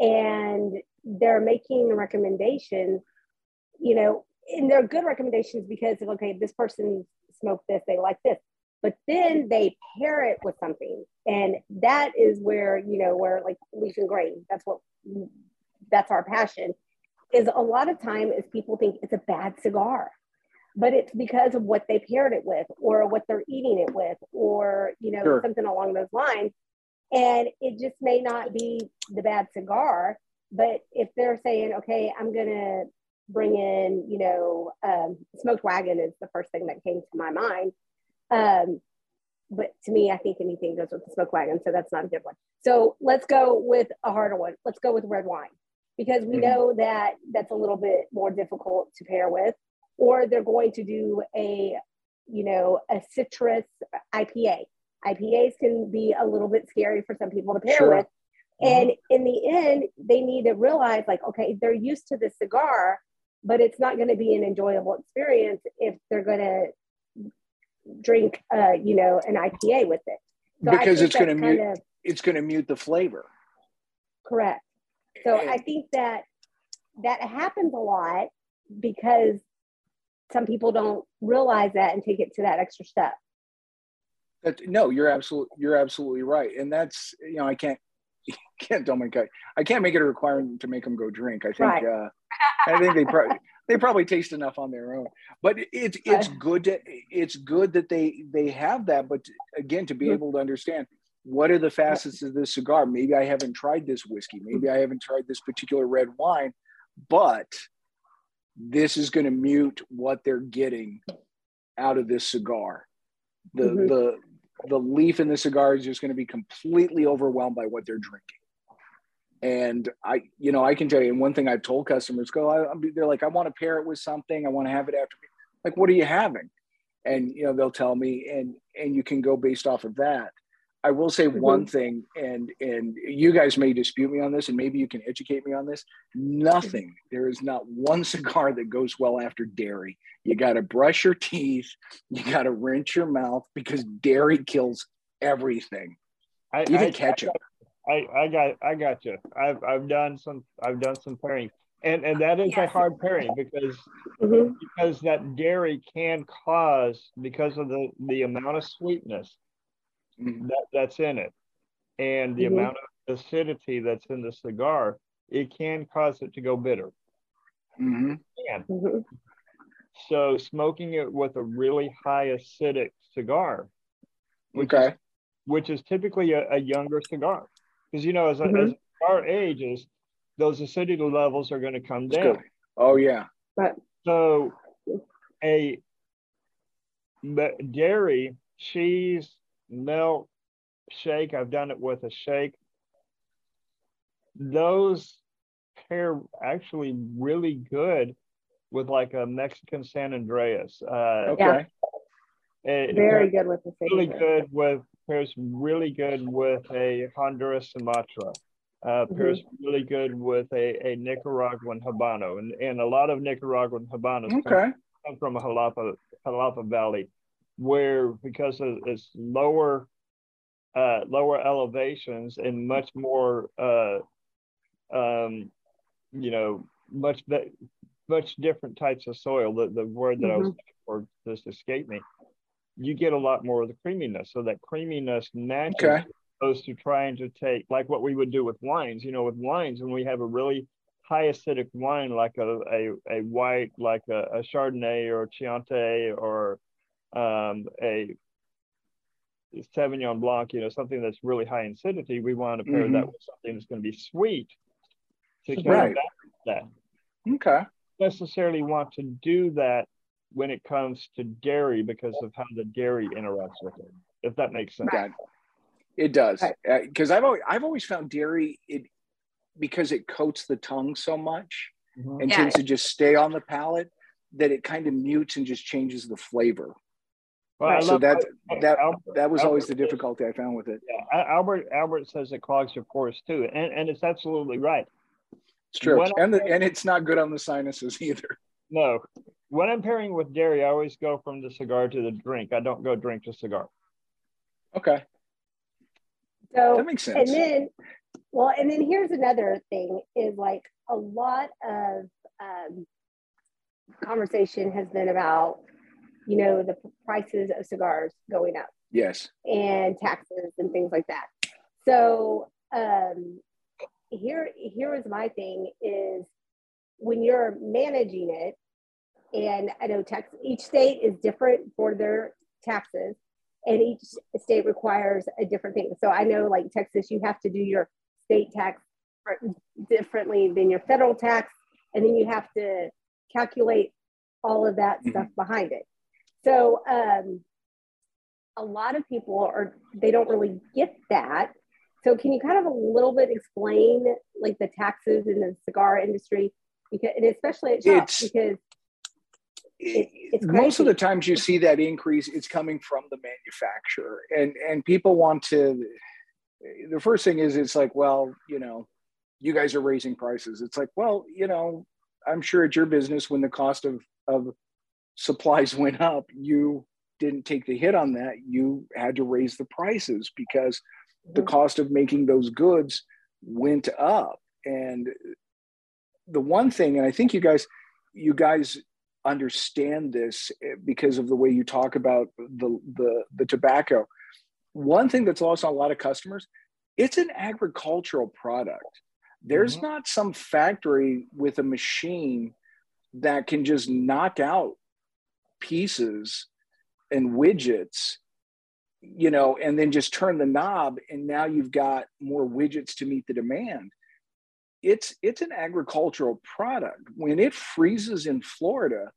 And they're making recommendations, you know, and they're good recommendations because of, okay, this person smoked this, they like this. But then they pair it with something. And that is where, you know, where like leaf and grain, that's what that's our passion is a lot of time is people think it's a bad cigar but it's because of what they paired it with or what they're eating it with or you know sure. something along those lines and it just may not be the bad cigar but if they're saying okay i'm gonna bring in you know um, Smoke Wagon is the first thing that came to my mind um, but to me, I think anything goes with the smoke wagon, so that's not a good one. So let's go with a harder one. Let's go with red wine because we mm-hmm. know that that's a little bit more difficult to pair with. Or they're going to do a, you know, a citrus IPA. IPAs can be a little bit scary for some people to pair sure. with. Mm-hmm. And in the end, they need to realize, like, okay, they're used to the cigar, but it's not going to be an enjoyable experience if they're going to drink, uh, you know, an IPA with it. So because it's going to mute. Of, it's going to mute the flavor. Correct. So I think that that happens a lot because some people don't realize that and take it to that extra step. No, you're absolutely you're absolutely right, and that's you know I can't can't tell my guy I can't make it a requirement to make them go drink. I think right. uh, I think they probably they probably taste enough on their own. But it's it's good to it's good that they they have that. But again, to be able to understand what are the facets of this cigar? Maybe I haven't tried this whiskey. Maybe I haven't tried this particular red wine, but this is going to mute what they're getting out of this cigar. The mm-hmm. the the leaf in the cigar is just going to be completely overwhelmed by what they're drinking. And I, you know, I can tell you, and one thing I've told customers, go, I, they're like, I want to pair it with something. I want to have it after. Me. Like, what are you having? And you know, they'll tell me, and and you can go based off of that. I will say mm-hmm. one thing, and and you guys may dispute me on this, and maybe you can educate me on this. Nothing. There is not one cigar that goes well after dairy. You got to brush your teeth. You got to rinse your mouth because dairy kills everything. I, Even I, ketchup. I, I got I got you. I've I've done some I've done some pairing. And and that is yes. a hard pairing because mm-hmm. because that dairy can cause because of the the amount of sweetness mm-hmm. that, that's in it and the mm-hmm. amount of acidity that's in the cigar, it can cause it to go bitter. Mm-hmm. mm-hmm. So smoking it with a really high acidic cigar, which okay. is which is typically a, a younger cigar because you know as, mm-hmm. as our ages, those acidity levels are going to come That's down. Good. Oh yeah. But so a dairy, cheese, milk, shake. I've done it with a shake. Those pair actually really good with like a Mexican San Andreas. Uh, okay. It, Very good with the really good with pairs really good with a Honduras Sumatra. Uh, pairs mm-hmm. really good with a, a Nicaraguan Habano, and, and a lot of Nicaraguan Habanos okay. come, come from Jalapa Jalapa Valley, where because of its lower uh, lower elevations and much more uh, um, you know much much different types of soil. The the word that mm-hmm. I was mm-hmm. for just escaped me you get a lot more of the creaminess. So that creaminess naturally okay. opposed to trying to take like what we would do with wines. You know, with wines, when we have a really high acidic wine like a a, a white, like a, a Chardonnay or Chianti or um, a Sauvignon Blanc, you know, something that's really high in acidity, we want to pair mm-hmm. that with something that's going to be sweet to kind right. of that. Okay. Necessarily want to do that when it comes to dairy because of how the dairy interacts with it. If that makes sense. Right. It does because uh, I've always I've always found dairy it because it coats the tongue so much mm-hmm. and yeah. tends to just stay on the palate that it kind of mutes and just changes the flavor. Well, so that that Albert, that was Albert always the difficulty I found with it. Yeah, Albert Albert says it clogs your pores too, and and it's absolutely right. It's true, when and the, and it's not good on the sinuses either. No, when I'm pairing with dairy, I always go from the cigar to the drink. I don't go drink to cigar. Okay. So that makes sense. And then, well, and then here's another thing: is like a lot of um, conversation has been about, you know, the prices of cigars going up. Yes. And taxes and things like that. So um, here, here is my thing: is when you're managing it and I know tax each state is different for their taxes, and each state requires a different thing. So I know, like Texas, you have to do your state tax differently than your federal tax, and then you have to calculate all of that mm-hmm. stuff behind it. So, um, a lot of people are they don't really get that. So can you kind of a little bit explain like the taxes in the cigar industry? Because and especially at shops because it, most of the times you see that increase it's coming from the manufacturer. And and people want to the first thing is it's like well you know you guys are raising prices. It's like well you know i'm sure it's your business when the cost of of supplies went up you didn't take the hit on that. You had to raise the prices because the cost of making those goods went up. And the one thing and i think you guys you guys understand this eh, because of the way you talk about the the, the tobacco. One thing that's lost on a lot of customers it's an agricultural product. There's mm-hmm. not some factory with a machine that can just knock out pieces and widgets you know and then just turn the knob and now you've got more widgets to meet the demand. It's it's an agricultural product. When it freezes in florida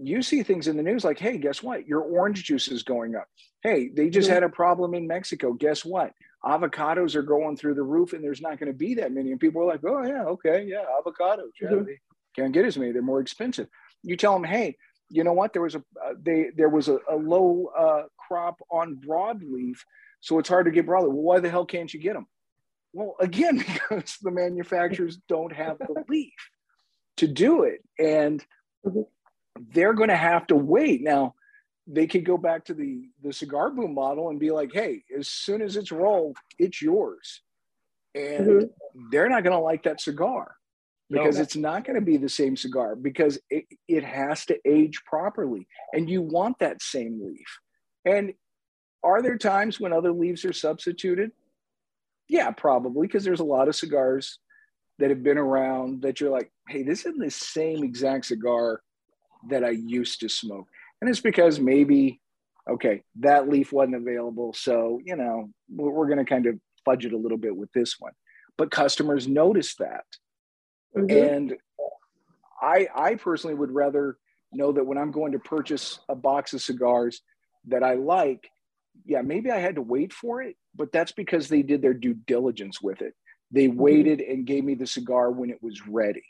you see things in the news like hey guess what? Your orange juice is going up. Hey they just mm-hmm. had a problem in mexico. Guess what? Avocados are going through the roof and there's not going to be that many. And people are like oh yeah okay yeah avocados yeah, mm-hmm. can't get as many. They're more expensive. You tell them hey you know what? There was a uh, they there was a, a low uh, crop on broadleaf, so it's hard to get broadleaf. Well, why the hell can't you get them? Well, again, because the manufacturers don't have the leaf to do it, and they're going to have to wait. Now, they could go back to the the cigar boom model and be like, "Hey, as soon as it's rolled, it's yours," and mm-hmm. they're not going to like that cigar because no, it's not going to be the same cigar because it, it has to age properly and you want that same leaf. And are there times when other leaves are substituted? Yeah probably because there's a lot of cigars that have been around that you're like hey this isn't the same exact cigar that i used to smoke. And it's because maybe okay that leaf wasn't available so you know we're, we're going to kind of fudge it a little bit with this one. But customers notice that Mm-hmm. And I I personally would rather know that when I'm going to purchase a box of cigars that I like, yeah, maybe I had to wait for it, but that's because they did their due diligence with it. They mm-hmm. waited and gave me the cigar when it was ready.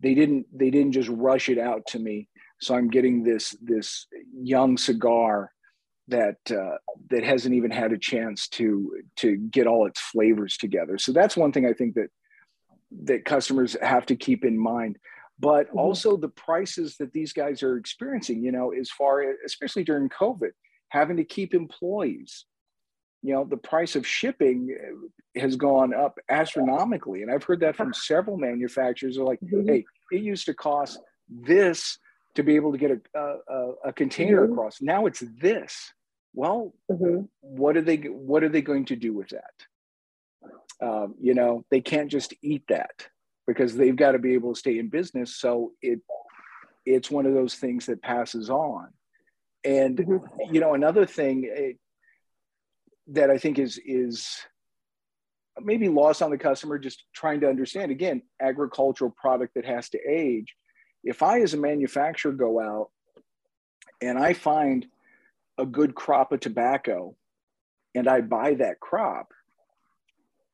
They didn't they didn't just rush it out to me. So I'm getting this this young cigar that uh, that hasn't even had a chance to to get all its flavors together. So that's one thing I think that that customers have to keep in mind but mm-hmm. also the prices that these guys are experiencing you know as far as, especially during covid having to keep employees you know the price of shipping uh, has gone up astronomically and i've heard that from several manufacturers are like mm-hmm. hey it used to cost this to be able to get a, a, a container mm-hmm. across now it's this well mm-hmm. what are they what are they going to do with that um, you know they can't just eat that because they've got to be able to stay in business. So it it's one of those things that passes on. And mm-hmm. you know another thing it, eh, that i think is is maybe lost on the customer just trying to understand again agricultural product that has to age. If i as a manufacturer go out and i find a good crop of tobacco and i buy that crop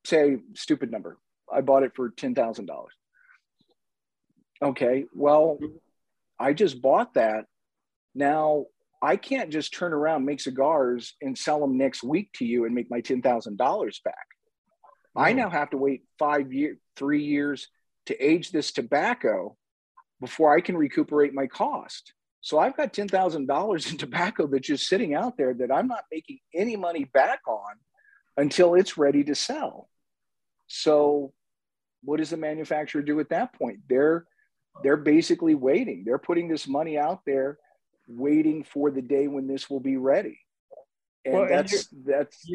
say stupid number. I bought it for ten thousand dollars. Okay, well, I just bought that. Now I can't just turn around, make cigars, and sell them next week to you and make my ten thousand dollars back. I hmm. now have to wait five years, three years to age this tobacco before I can recuperate my cost. So I've got ten thousand dollars in tobacco that's just sitting out there that I'm not making any money back on until it's ready to sell. So what does the manufacturer do at that point? They're they're basically waiting. They're putting this money out there, waiting for the day when this will be ready. And well, that's and that's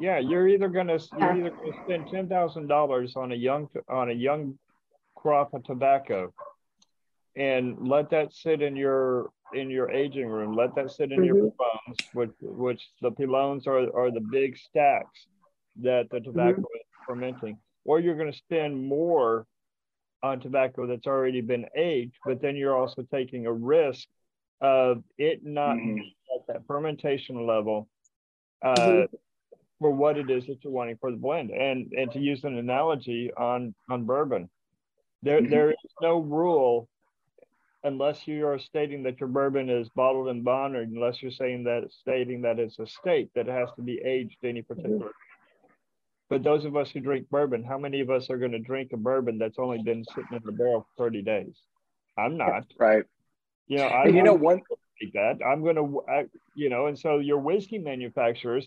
yeah. You're either gonna you're either gonna spend ten thousand dollars on a young on a young crop of tobacco, and let that sit in your in your aging room. Let that sit in mm-hmm. your pilones, which which the pilones are are the big stacks that the tobacco mm-hmm fermenting, or you're going to spend more on tobacco that's already been aged, but then you're also taking a risk of it not mm-hmm. that fermentation level uh, mm-hmm. for what it is that you're wanting for the blend. And and to use an analogy on on bourbon, there mm-hmm. there is no rule unless you are stating that your bourbon is bottled in bond, or unless you're saying that stating that it's a state that it has to be aged any mm-hmm. particular. But those of us who drink bourbon, how many of us are going to drink a bourbon that's only been sitting in the barrel for 30 days? I'm not. Right. You know, I, you know one that I'm going to, you know, and so your whiskey manufacturers,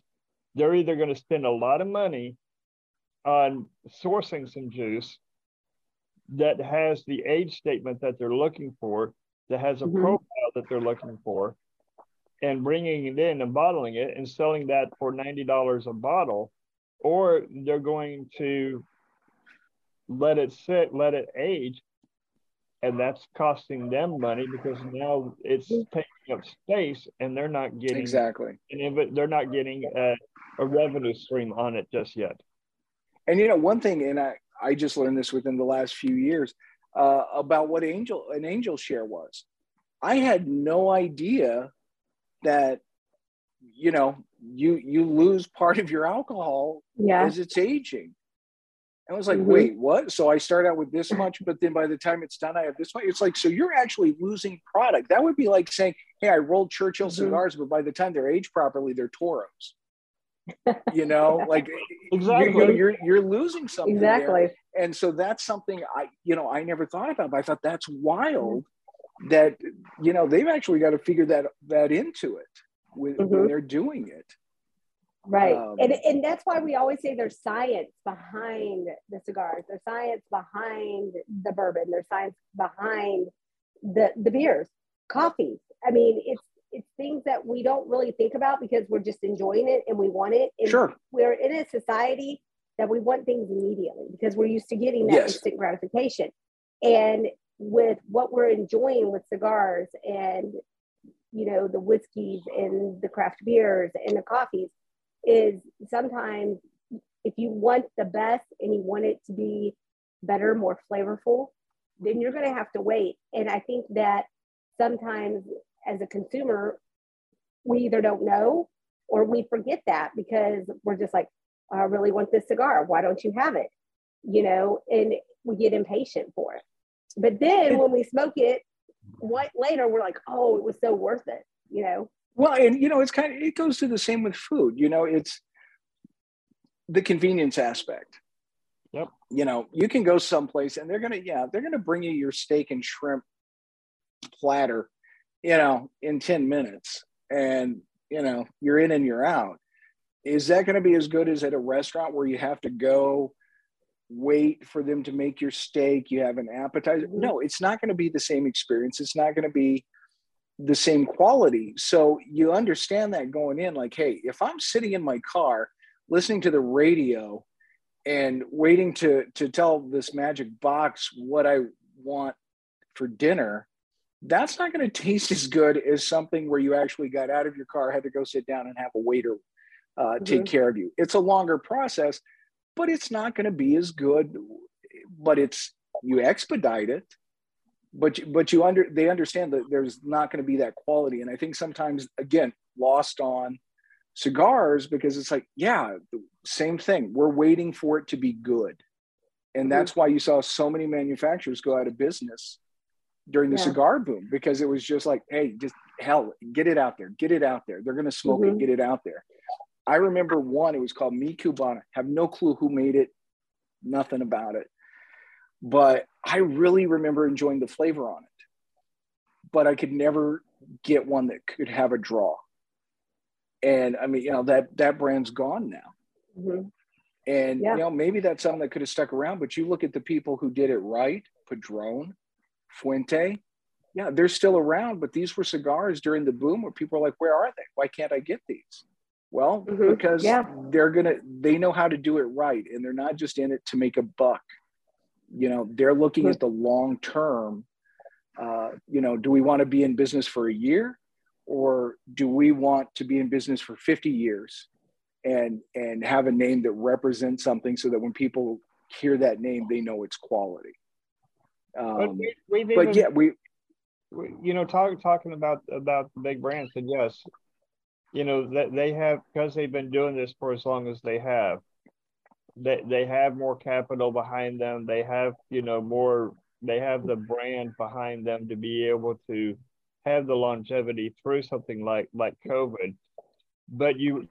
they're either going to spend a lot of money on sourcing some juice that has the age statement that they're looking for, that has a mm-hmm. profile that they're looking for, and bringing it in and bottling it and selling that for $90 a bottle, or they're going to let it sit, let it age, and that's costing them money because now it's taking up space and they're not getting exactly. and if they're not getting a, a revenue stream on it just yet. And you know one thing and i i just learned this within the last few years uh, about what angel an angel share was i had no idea that you know you you lose part of your alcohol yeah. as it's aging I was like, mm-hmm. wait, what? So I start out with this much, but then by the time it's done, I have this much. It's like, so you're actually losing product. That would be like saying, hey, I rolled Churchill mm-hmm. cigars, but by the time they're aged properly, they're Toros. You know, like exactly. you're, you're, you're losing something. Exactly. There. And so that's something I, you know, I never thought about, but I thought that's wild mm-hmm. that, you know, they've actually got to figure that, that into it when, when mm-hmm. they're doing it. Right. Um, and, and that's why we always say there's science behind the cigars, there's science behind the bourbon, there's science behind the, the beers, coffee. I mean, it's it's things that we don't really think about because we're just enjoying it and we want it. And sure. we're in a society that we want things immediately because we're used to getting that yes. instant gratification. And with what we're enjoying with cigars and you know the whiskeys and the craft beers and the coffees is sometimes if you want the best and you want it to be better, more flavorful, then you're going to have to wait. And I think that sometimes as a consumer, we either don't know or we forget that because we're just like, I really want this cigar. Why don't you have it? You know, and we get impatient for it. But then when we smoke it, what later we're like, oh, it was so worth it, you know? Well, and you know, it's kind of it goes to the same with food. You know, it's the convenience aspect. Yep. You know, you can go someplace and they're gonna, yeah, they're gonna bring you your steak and shrimp platter, you know, in 10 minutes. And you know, you're in and you're out. Is that gonna be as good as at a restaurant where you have to go wait for them to make your steak? You have an appetizer. Mm-hmm. No, it's not gonna be the same experience. It's not gonna be the same quality. So you understand that going in, like, hey, if I'm sitting in my car listening to the radio and waiting to to tell this magic box what I want for dinner, that's not going to taste as good as something where you actually got out of your car, had to go sit down and have a waiter uh, mm-hmm. take care of you. It's a longer process, but it's not going to be as good. But it's you expedite it but but you under they understand that there's not going to be that quality and i think sometimes again lost on cigars because it's like yeah same thing we're waiting for it to be good and mm-hmm. that's why you saw so many manufacturers go out of business during the yeah. cigar boom because it was just like hey just hell get it out there get it out there they're going to smoke mm-hmm. it get it out there i remember one it was called Me cubana have no clue who made it nothing about it but I really remember enjoying the flavor on it. But I could never get one that could have a draw. And I mean, you know, that that brand's gone now. Mm-hmm. And yeah. you know, maybe that's something that could have stuck around. But you look at the people who did it right, Padron, Fuente, yeah, they're still around, but these were cigars during the boom where people are like, where are they? Why can't I get these? Well, mm-hmm. because yeah. they're gonna they know how to do it right and they're not just in it to make a buck you know they're looking at the long term uh, you know do we want to be in business for a year or do we want to be in business for 50 years and and have a name that represents something so that when people hear that name they know it's quality um, but, but yeah we you know talk, talking about about the big brands and yes you know that they have because they've been doing this for as long as they have they, they have more capital behind them. They have you know more they have the brand behind them to be able to have the longevity through something like like covid. But you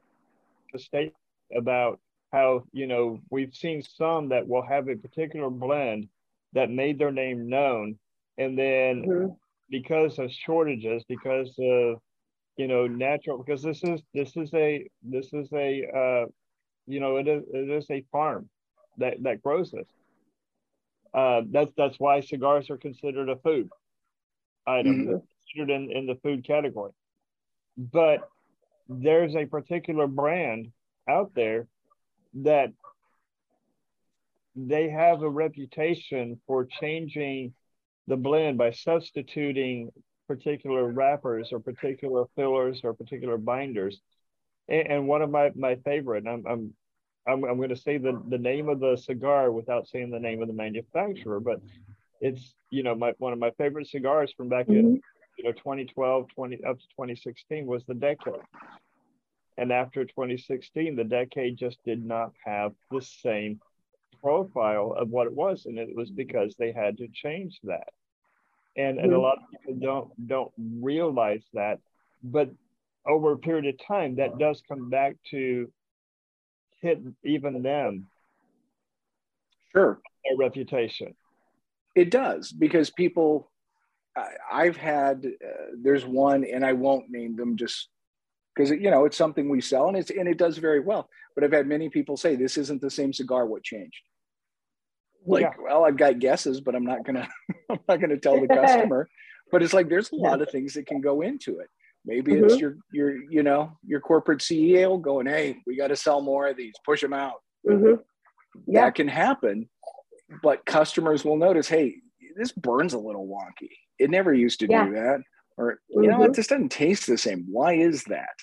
the state about how you know we've seen some that will have a particular blend that made their name known and then mm-hmm. because of shortages because of you know natural because this is this is a this is a uh, you know it is it is a farm that that grows this uh, that's that's why cigars are considered a food item mm-hmm. considered in, in the food category but there's a particular brand out there that they have a reputation for changing the blend by substituting particular wrappers or particular fillers or particular binders. And, and one of my, my favorite, I'm, I'm, I'm, I'm going to say the, the name of the cigar without saying the name of the manufacturer, but it's, you know, my, one of my favorite cigars from back mm-hmm. in, you know, 2012, 20 up to 2016 was the Decade. And after 2016, the Decade just did not have the same profile of what it was. And it was because they had to change that. And and a mm-hmm. lot of people don't don't realize that but over a period of time that does come back to hit even them. Sure. Their reputation. It does because people i've had uh, there's one and i won't name them just because you know it's something we sell and it's and it does very well. But i've had many people say this isn't the same cigar what changed like yeah. well i've got guesses but i'm not gonna i'm not gonna tell the customer but it's like there's a lot of things that can go into it maybe mm-hmm. it's your your you know your corporate ceo going hey we got to sell more of these push them out mm-hmm. yeah. that can happen but customers will notice hey this burns a little wonky it never used to yeah. do that or you mm-hmm. know what this doesn't taste the same why is that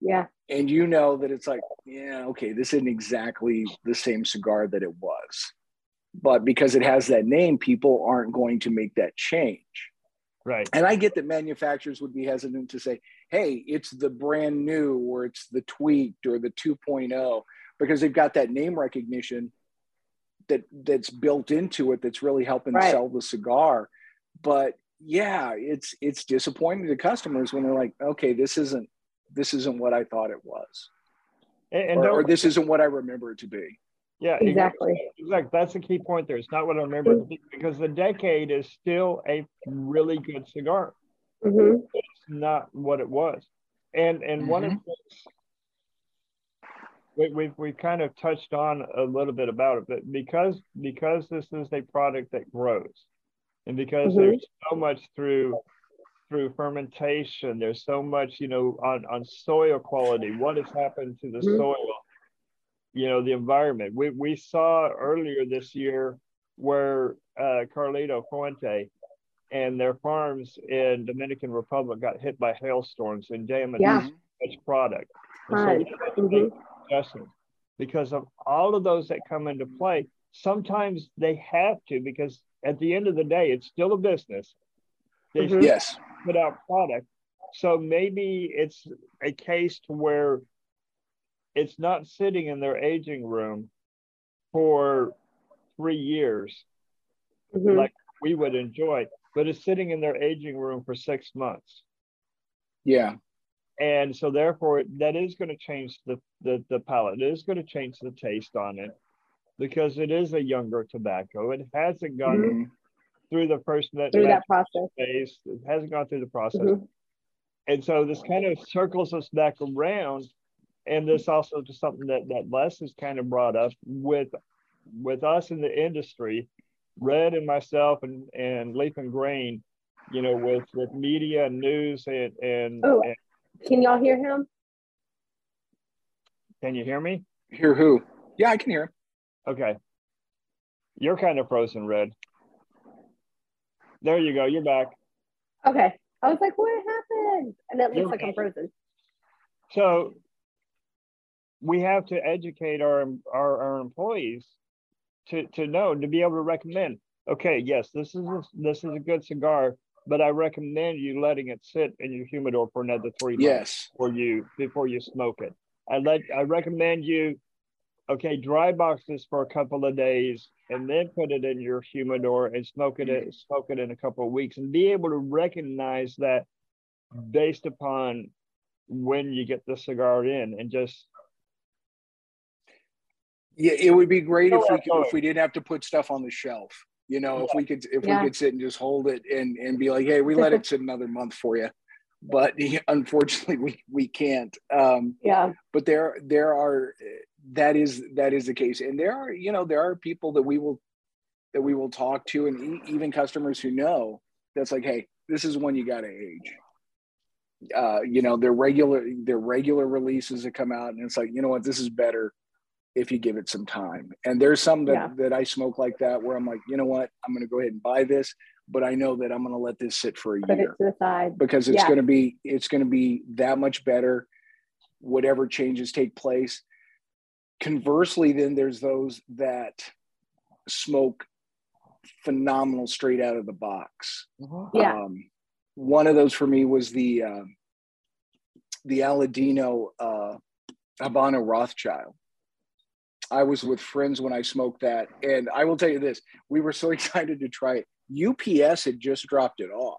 yeah and you know that it's like yeah okay this isn't exactly the same cigar that it was but because it has that name people aren't going to make that change. Right. And i get that manufacturers would be hesitant to say hey it's the brand new or it's the tweaked or the 2.0 because they've got that name recognition that that's built into it that's really helping right. sell the cigar. But yeah it's it's disappointing to customers when they're like okay this isn't this isn't what i thought it was. And, and or, or this isn't what i remember it to be yeah, exactly. Exactly. That's the key point there. It's not what I remember mm-hmm. because the decade is still a really good cigar. Mm-hmm. It's not what it was. And and mm-hmm. one of the we, we've we've kind of touched on a little bit about it, but because because this is a product that grows, and because mm-hmm. there's so much through through fermentation, there's so much you know on on soil quality, what has happened to the mm-hmm. soil you know the environment. We we saw earlier this year where uh, Carlito Fuente and their farms in Dominican Republic got hit by hailstorms and damaged yeah. much product. And so mm-hmm. because of all of those that come into play. Sometimes they have to because at the end of the day, it's still a business. They mm-hmm. yes. put out product. So maybe it's a case to where it's not sitting in their aging room for three years mm-hmm. like we would enjoy, but it's sitting in their aging room for six months. Yeah. And so therefore that is going to change the, the, the palate. It is going to change the taste on it because it is a younger tobacco. It hasn't gone mm-hmm. through the first through that process. Phase. It hasn't gone through the process. Mm-hmm. And so this kind of circles us back around and this also just something that that Les has kind of brought up with with us in the industry, Red and myself and and Leaf and Grain, you know, with with media and news and and, oh, and can y'all hear him? Can you hear me? Hear who? Yeah, I can hear him. Okay. You're kind of frozen, Red. There you go. You're back. Okay. I was like, what happened? And it looks You're like I'm frozen. So we have to educate our, our, our employees to, to know, to be able to recommend, okay, yes, this is a, this is a good cigar, but I recommend you letting it sit in your humidor for another three yes. months before you before you smoke it. I let I recommend you okay dry box this for a couple of days and then put it in your humidor and smoke it mm-hmm. smoke it in a couple of weeks and be able to recognize that based upon when you get the cigar in and just yeah it would be great if we could, if we didn't have to put stuff on the shelf you know yeah. if we could if yeah. we could sit and just hold it and and be like hey we let it sit another month for you but unfortunately we we can't. Um yeah. but there there are that is that is the case. And there are you know there are people that we will that we will talk to and even customers who know that's like hey this is one you got to age. Uh you know their regular their regular releases that come out and it's like you know what? This is better if you give it some time and there's some that, yeah. that i smoke like that where i'm like you know what i'm going to go ahead and buy this but I know that I'm going to let this sit for a Put year to the side. because it's yeah. going to be it's going to be that much better whatever changes take place. Conversely, then there's those that smoke phenomenal straight out of the box. Yeah. Um, one of those for me was the uh, the Aladino uh, Habano Rothschild. I was with friends when I smoked that, and I will tell you this: we were so excited to try it. UPS had just dropped it off,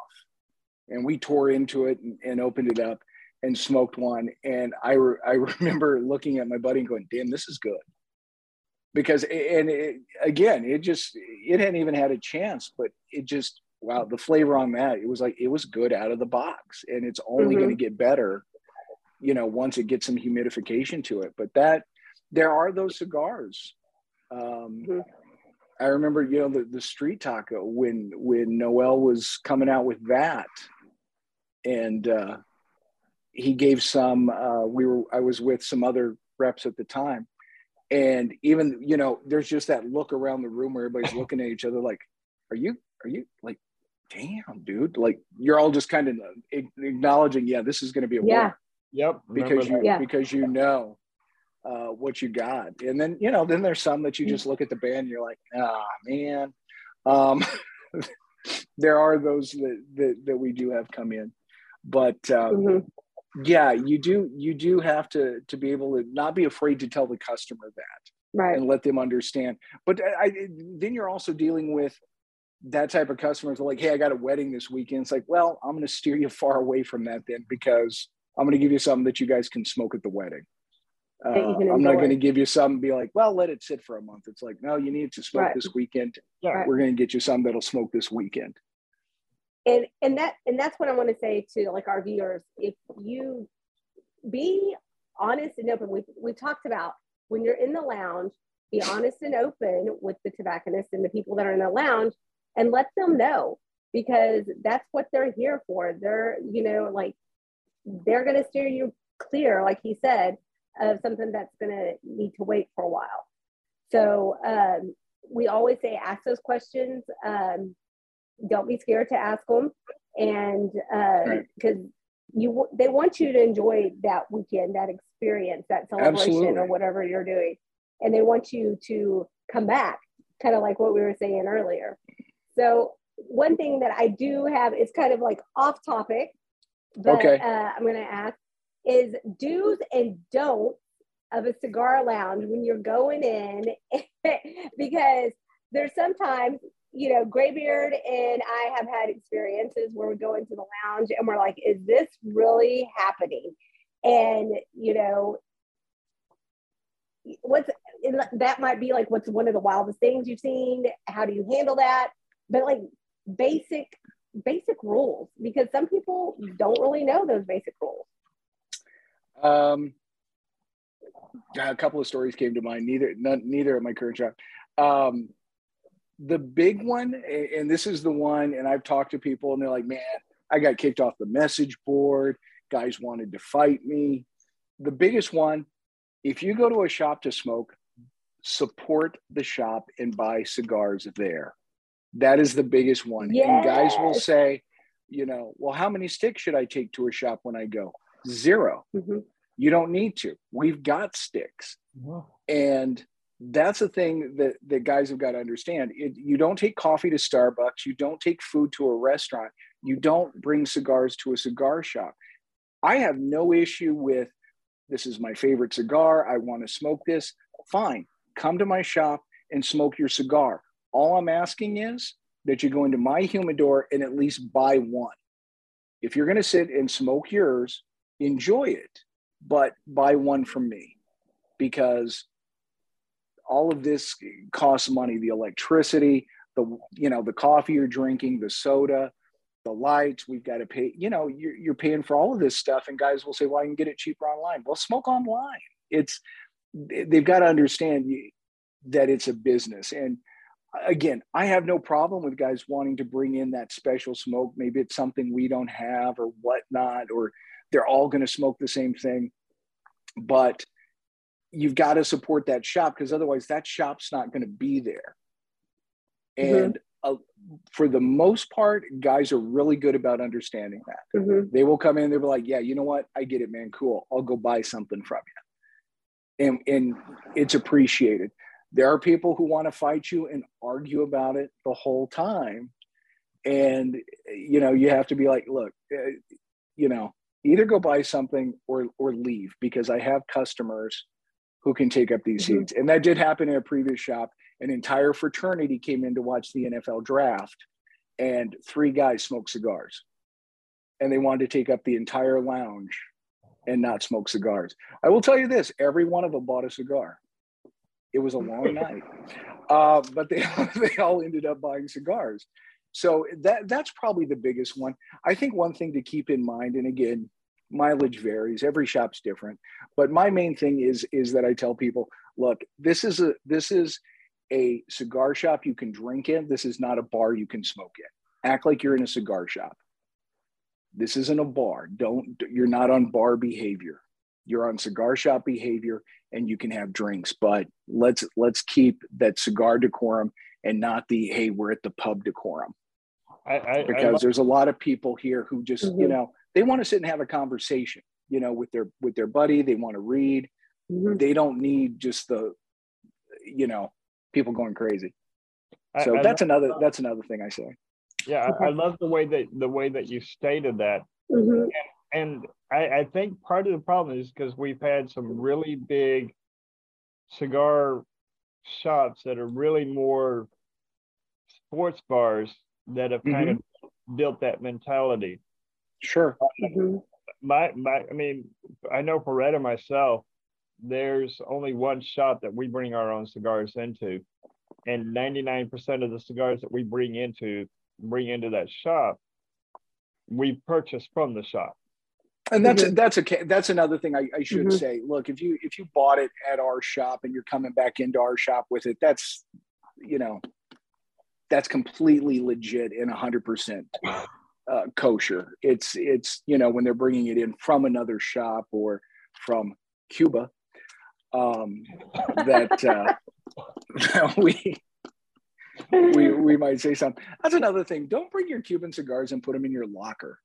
and we tore into it and, and opened it up and smoked one. And I re- I remember looking at my buddy and going, "Damn, this is good." Because and it, again, it just it hadn't even had a chance, but it just wow, the flavor on that it was like it was good out of the box, and it's only mm-hmm. going to get better, you know, once it gets some humidification to it. But that there are those cigars. Um, mm-hmm. I remember, you know, the, the street taco when when Noel was coming out with that, and uh, he gave some. Uh, we were I was with some other reps at the time, and even you know, there's just that look around the room where everybody's looking at each other like, "Are you? Are you like?" Damn, dude! Like you're all just kind of acknowledging, yeah, this is going to be a yeah. Yep. Because you yeah. because you know uh, what you got. And then, you know, then there's some that you just look at the band and you're like, ah, man. Um, there are those that, that, that, we do have come in, but um, mm-hmm. yeah, you do, you do have to, to be able to not be afraid to tell the customer that right. and let them understand. But I, then you're also dealing with that type of customers like, Hey, I got a wedding this weekend. It's like, well, I'm going to steer you far away from that then, because I'm going to give you something that you guys can smoke at the wedding. Uh, I'm not going to give you some be like, well, let it sit for a month. It's like, no, you need to smoke right. this weekend. Yeah. We're going to get you some that'll smoke this weekend. And and that and that's what I want to say to like our viewers. If you be honest and open, we've we've talked about when you're in the lounge, be honest and open with the tobacconist and the people that are in the lounge, and let them know because that's what they're here for. They're you know like they're going to steer you clear, like he said, of something that's going to need to wait for a while. So um, we always say ask those questions. Um, don't be scared to ask them, and because uh, you they want you to enjoy that weekend, that experience, that celebration, Absolutely. or whatever you're doing, and they want you to come back, kind of like what we were saying earlier. So one thing that I do have is kind of like off topic, but okay. uh, I'm going to ask is do's and don'ts of a cigar lounge when you're going in because there's sometimes you know Greybeard and i have had experiences where we go into the lounge and we're like is this really happening? And you know what's that might be like what's one of the wildest things you've seen? How do you handle that? But like basic basic rules because some people don't really know those basic rules um, a couple of stories came to mind. Neither, none, neither at my current job. Um, the big one, and this is the one, and I've talked to people, and they're like, "Man, I got kicked off the message board. Guys wanted to fight me." The biggest one, if you go to a shop to smoke, support the shop and buy cigars there. That is the biggest one. Yes. And guys will say, you know, well, how many sticks should I take to a shop when I go? 0 mm-hmm. You don't need to. We've got sticks. And that's the thing that, that guys have got to understand. It, you don't take coffee to Starbucks. You don't take food to a restaurant. You don't bring cigars to a cigar shop. I have no issue with this is my favorite cigar. I want to smoke this. Fine. Come to my shop and smoke your cigar. All I'm asking is that you go into my humidor and at least buy one. If you're going to sit and smoke yours, enjoy it, but buy one from me because all of this costs money. The electricity, the you know the coffee you're drinking the soda the lights we've got to pay you know you're, you're paying for all of this stuff and guys will say well i can get it cheaper online. Well smoke online. It's they've got to understand that it's a business. And again i have no problem with guys wanting to bring in that special smoke. Maybe it's something we don't have or whatnot or they're all going to smoke the same thing but you've got to support that shop because otherwise that shop's not going to be there Mm-hmm. And mm-hmm. uh, for the most part, guys are really good about understanding that. Mm-hmm. They will come in, they'll be like, yeah, you know what? I get it, man. Cool. I'll go buy something from you. And, and it's appreciated. There are people who want to fight you and argue about it the whole time. And, you know, you have to be like, look, uh, you know, either go buy something or, or leave because I have customers who can take up these mm-hmm. seats. And that did happen in a previous shop an entire fraternity came in to watch the NFL draft, and three guys smoked cigars. And they wanted to take up the entire lounge and not smoke cigars. I will tell you this every one of them bought a cigar. It was a long night, uh, but they, they all ended up buying cigars. So that that's probably the biggest one. I think one thing to keep in mind, and again, mileage varies. Every shop's different, but my main thing is is that I tell people, look, this is a this is a cigar shop you can drink in. This is not a bar you can smoke in. Act like you're in a cigar shop. This isn't a bar. Don't you're not on bar behavior. You're on cigar shop behavior and you can have drinks, but let's let's keep that cigar decorum and not the hey, we're at the pub decorum. I, I, because I there's a lot of people here who just, mm-hmm. you know, they want to sit and have a conversation, you know, with their with their buddy. They want to read. Mm-hmm. They don't need just the, you know, people going crazy. So I, that's I another that's another thing I say. Yeah, I, I, love the way that the way that you stated that, mm-hmm. and, and I, I think part of the problem is because we've had some really big cigar shops that are really more sports bars that have kind mm-hmm. of built that mentality. Sure. Mm-hmm. My my I mean, I know Beretta myself, there's only one shop that we bring our own cigars into and 99% of the cigars that we bring into bring into that shop we purchase from the shop and that's mm-hmm. that's a that's another thing I, I should mm-hmm. say. Look, if you if you bought it at our shop and you're coming back into our shop with it, that's you know that's completely legit and 100 percent uh, kosher. It's it's you know when they're bringing it in from another shop or from Cuba, um, that uh, we we we might say something. That's another thing. Don't bring your Cuban cigars and put them in your locker.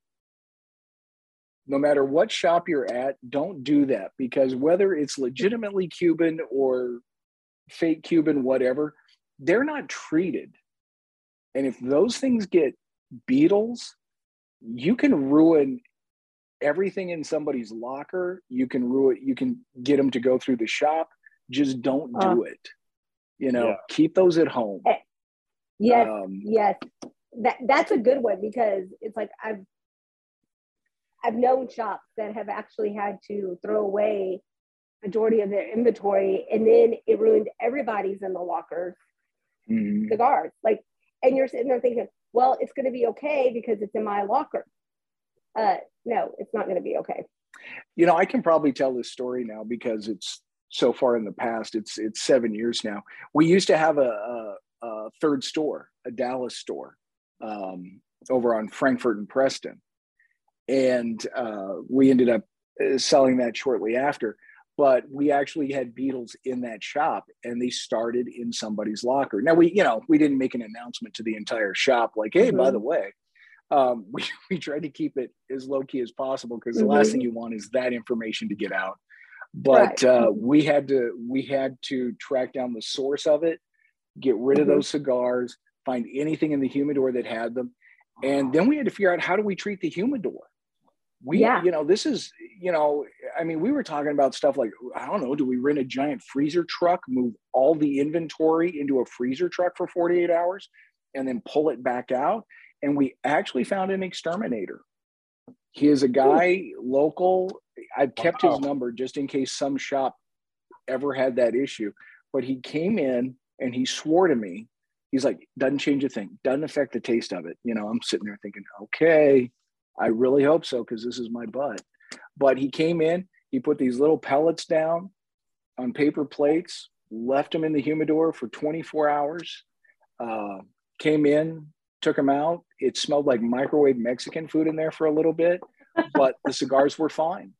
No matter what shop you're at, don't do that because whether it's legitimately Cuban or fake Cuban, whatever, they're not treated. And if those things get beetles, you can ruin everything in somebody's locker. You can ruin, you can get them to go through the shop. Just don't do uh, it. You know, yeah. keep those at home. Eh, yes, um, yes. That that's a good one because it's like I've I've known shops that have actually had to throw away majority of their inventory and then it ruined everybody's in the lockers mm-hmm. cigars. Like, and you're sitting there thinking, well, it's going to be okay because it's in my locker uh, no, it's not going to be okay. You know, I can probably tell this story now because it's so far in the past. It's it's seven years now. We used to have a, a, a third store, a Dallas store, um, over on Frankford and Preston, and uh, we ended up uh, selling that shortly after. But we actually had beetles in that shop, and they started in somebody's locker. Now we, you know, we didn't make an announcement to the entire shop, like, "Hey, mm-hmm. by the way, um, we, we tried to keep it as low key as possible because the mm-hmm. last thing you want is that information to get out. But right. uh, we had to we had to track down the source of it, get rid mm-hmm. of those cigars, find anything in the humidor that had them, And then we had to figure out how do we treat the humidor? We, yeah. you know, this is, you know, I mean, we were talking about stuff like, I don't know, do we rent a giant freezer truck, move all the inventory into a freezer truck for 48 hours and then pull it back out? And we actually found an exterminator. He is a guy Ooh. local. I've kept wow. his number just in case some shop ever had that issue. But he came in and he swore to me, he's like, doesn't change a thing, doesn't affect the taste of it. You know, I'm sitting there thinking, okay, I really hope so because this is my butt. But he came in, he put these little pellets down on paper plates, left them in the humidor for 24 hours, uh, came in, took them out. It smelled like microwave Mexican food in there for a little bit, but the cigars were fine.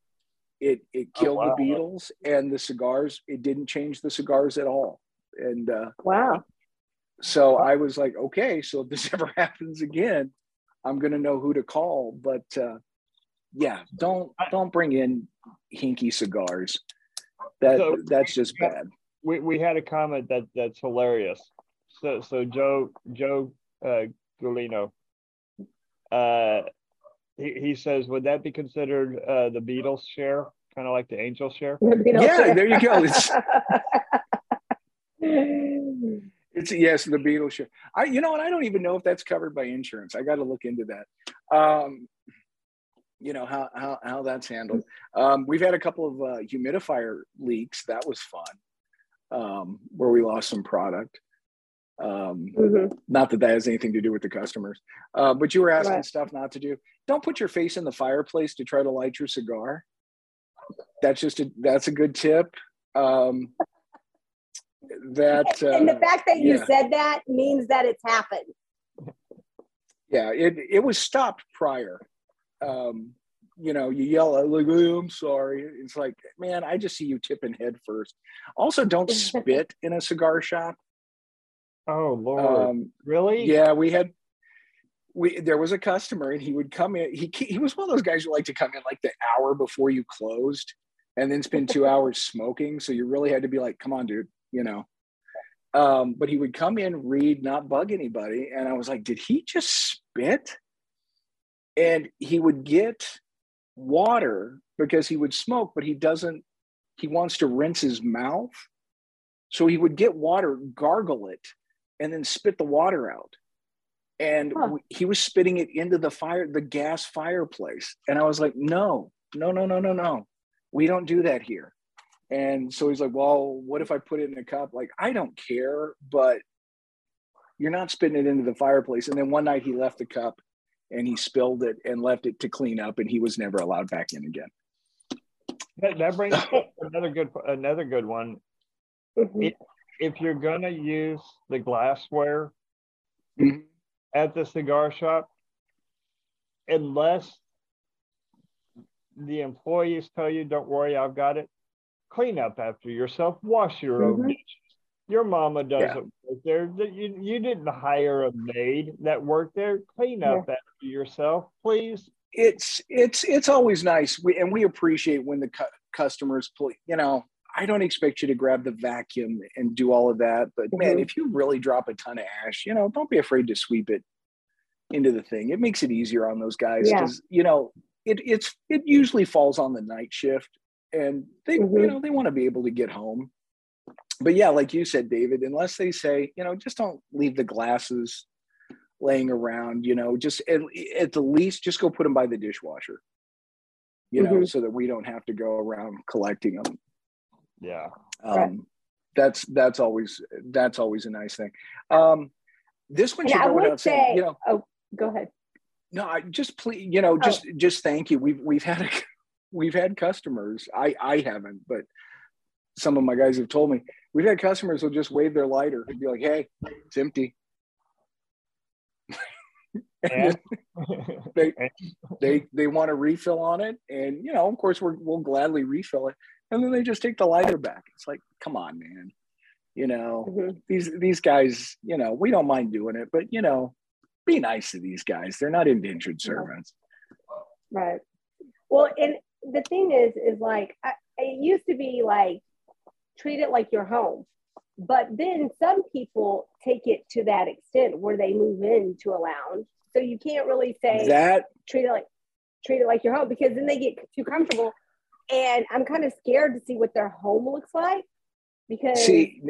It it oh, killed oh, wow. the beetles and the cigars. It didn't change the cigars at all. And uh, wow. So I was like, okay, so if this ever happens again, I'm gonna know who to call. But uh, yeah, don't don't bring in hinky cigars. That so, that's just bad. We, we had a comment that that's hilarious. So so Joe Joe uh, Gulino, uh, he, he says, would that be considered uh, the beetles share, kind of like the Angel share? The yeah, share. there you go. It's, it's yes, the beetles share. I, you know, and I don't even know if that's covered by insurance. I got to look into that. Um, you know how how how that's handled. Um, we've had a couple of uh, humidifier leaks. That was fun, um, where we lost some product. Um, mm-hmm. Not that that has anything to do with the customers, uh, but you were asking right. stuff not to do. Don't put your face in the fireplace to try to light your cigar. That's just a that's a good tip. Um, that uh, and the uh, fact that you yeah. said that means that it's happened. Yeah, it it was stopped prior. Um, you know, you yell at like, oh, I'm sorry. It's like, man, I just see you tipping head first. Also, don't spit in a cigar shop. Oh Lord, um, really? Yeah, we had we there was a customer and he would come in. He he was one of those guys who like to come in like the hour before you closed, and then spend two hours smoking. So you really had to be like, come on, dude, you know. Um, but he would come in, read, not bug anybody, and I was like, did he just spit? And he would get water because he would smoke, but he doesn't. He wants to rinse his mouth, so he would get water, gargle it, and then spit the water out. And huh. he was spitting it into the fire, the gas fireplace. And I was like, no, no, no, no, no, no. We don't do that here. And so he's like, well, what if I put it in a cup? Like, I don't care, but you're not spitting it into the fireplace. And then one night he left the cup and he spilled it and left it to clean up and he was never allowed back in again. That, that brings another good another good one. Mm-hmm if you're gonna use the glassware mm-hmm. at the cigar shop, unless the employees tell you, "Don't worry, I've got it," clean up after yourself. Wash your mm-hmm. own dishes. Your mama doesn't yeah. work there. You, you didn't hire a maid that worked there. Clean up yeah. after yourself, please. It's it's it's always nice, we, and we appreciate when the cu- customers, you know, I don't expect you to grab the vacuum and do all of that. But man, mm-hmm. if you really drop a ton of ash, you know, don't be afraid to sweep it into the thing. It makes it easier on those guys because yeah. you know it it's it usually falls on the night shift, and they mm-hmm. you know they want to be able to get home. But yeah, like you said, David, unless they say you know just don't leave the glasses laying around, you know, just at, at the least just go put them by the dishwasher, you know, mm-hmm. so that we don't have to go around collecting them. Yeah. Um, right. That's that's always that's always a nice thing. Um, this one should go without say, saying. You know, oh, go ahead. No, I just please, you know, just oh. just thank you. We've we've had a, we've had customers. I I haven't, but some of my guys have told me we've had customers who'll just wave their lighter and be like, "Hey, it's empty." and they they they want to refill on it, and you know, of course, we will gladly refill it and then they just take the lighter back. It's like, come on, man. You know, mm-hmm. these these guys, you know, we don't mind doing it, but you know, be nice to these guys. They're not indentured servants. Right. Well, and the thing is, is like I, it used to be like treat it like your home. But then some people take it to that extent where they move into a lounge. So you can't really say that treat it like treat it like your home because then they get too comfortable. And I'm kind of scared to see what their home looks like because see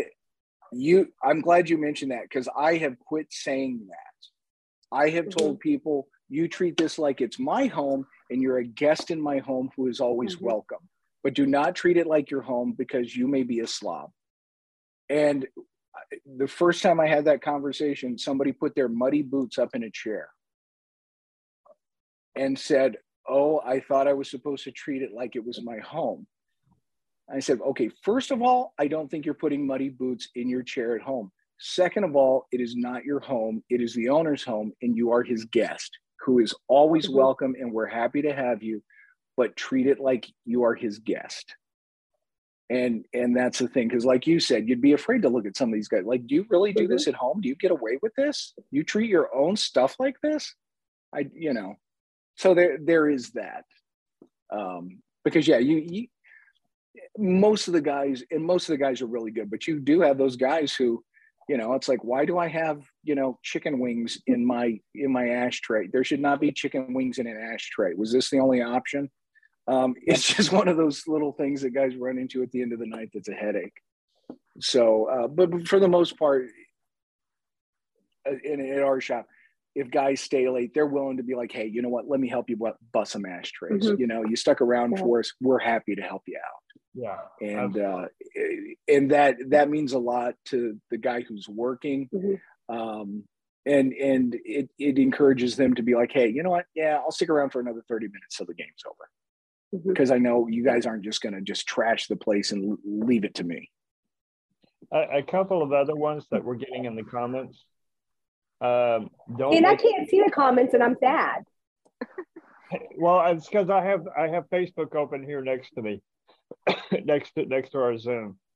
you I'm glad you mentioned that because I have quit saying that. I have mm-hmm. told people you treat this like it's my home and you're a guest in my home who is always mm-hmm. welcome. But do not treat it like your home because you may be a slob. And the first time I had that conversation, somebody put their muddy boots up in a chair and said, Oh, I thought I was supposed to treat it like it was my home. I said, Okay, first of all, I don't think you're putting muddy boots in your chair at home. Second of all, it is not your home, it is the owner's home, and you are his guest who is always mm-hmm. welcome and we're happy to have you, but treat it like you are his guest. And and that's the thing because like you said you'd be afraid to look at some of these guys. Like do you really do mm-hmm. this at home? Do you get away with this? You treat your own stuff like this? I you know so there there is that. Um because yeah you, you most of the guys and most of the guys are really good but you do have those guys who you know it's like why do i have you know chicken wings in my in my ashtray there should not be chicken wings in an ashtray was this the only option um, it's just one of those little things that guys run into at the end of the night that's a headache. So, uh, but for the most part, uh, in, in our shop, if guys stay late, they're willing to be like, hey, you know what? Let me help you bust some ashtrays. Mm-hmm. You know, you stuck around yeah. for us. We're happy to help you out. Yeah. And uh, and that that means a lot to the guy who's working. Mm-hmm. Um, and and it it encourages them to be like, hey, you know what? Yeah, I'll stick around for another 30 minutes till the game's over because mm-hmm. I know you guys aren't just going to just trash the place and leave it to me. A, a, couple of other ones that we're getting in the comments. Um, don't and I can't see the comments, and I'm sad. well, it's because I have I have Facebook open here next to me, next to next to our Zoom.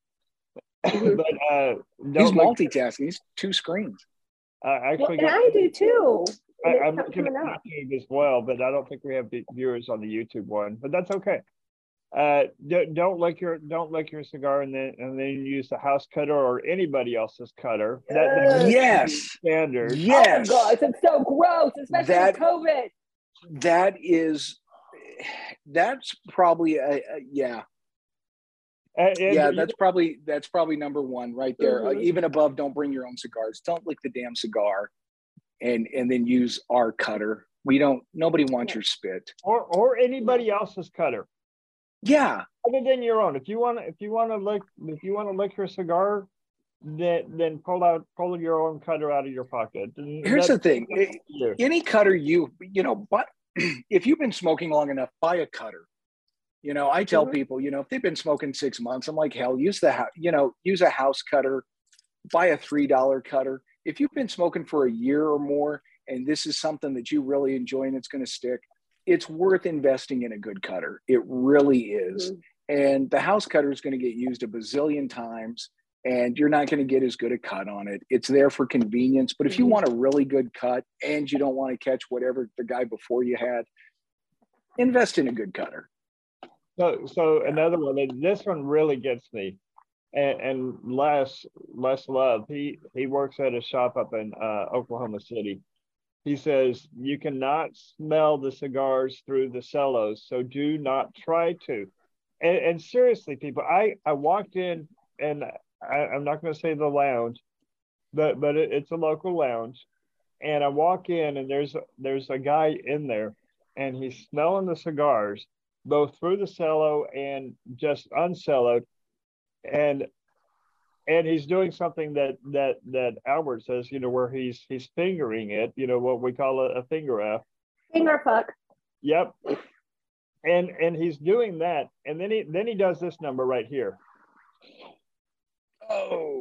Mm-hmm. but uh, he's multitasking. He's two screens. Uh, actually, well, and I do too. I, am looking at YouTube as well, but I don't think we have viewers on the YouTube one. But that's okay. Uh, don't lick your don't lick your cigar and then and then use the house cutter or anybody else's cutter. That, yes, standard. Yes, oh gosh, it's so gross, especially that, COVID. That is, that's probably a, a yeah. And, and yeah, that's probably that's probably number one right there. Mm-hmm. Uh, even above, don't bring your own cigars. Don't lick the damn cigar and and then use our cutter. We don't. Nobody wants your spit or or anybody else's cutter. Yeah, other than your own. If you want to, if you want to lick, if you want to lick your cigar, then then pull out pull your own cutter out of your pocket. And Here's the thing: any cutter you you know, but if you've been smoking long enough, buy a cutter. You know, I tell mm-hmm. people, you know, if they've been smoking six months, I'm like, hell, use the you know, use a house cutter, buy a three dollar cutter if you've been smoking for a year or more and this is something that you really enjoy and it's going to stick, it's worth investing in a good cutter. It really is. Mm-hmm. And the house cutter is going to get used a bazillion times and you're not going to get as good a cut on it. It's there for convenience. But if you mm-hmm. want a really good cut and you don't want to catch whatever the guy before you had, invest in a good cutter. So, so another one, this one really gets me and, and Les Les Love, he he works at a shop up in uh, Oklahoma City. He says you cannot smell the cigars through the cellos, so do not try to. And, and seriously, people, I I walked in and I, am not going to say the lounge, but but it, it's a local lounge, and I walk in and there's there's a guy in there, and he's smelling the cigars both through the cello and just uncelloed and and he's doing something that that that Albert says, you know, where he's he's fingering it, you know, what we call a, a finger F. Finger fuck. Yep. And and he's doing that, and then he then he does this number right here. Oh.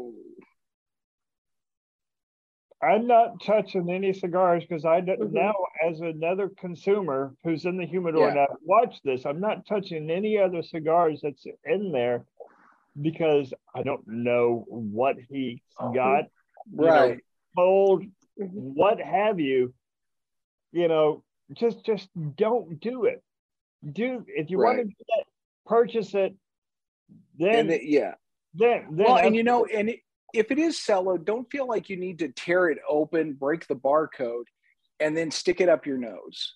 I'm not touching any cigars because I mm-hmm. now, as another consumer who's in the humidor yeah. now, watch this. I'm not touching any other cigars that's in there because I don't know what he oh, got, right? Know, what have you? You know, just just don't do it. Do if you right. want to do that, purchase it. Then yeah. Then, then well, and you know, and it, if it is cello, don't feel like you need to tear it open, break the barcode, and then stick it up your nose,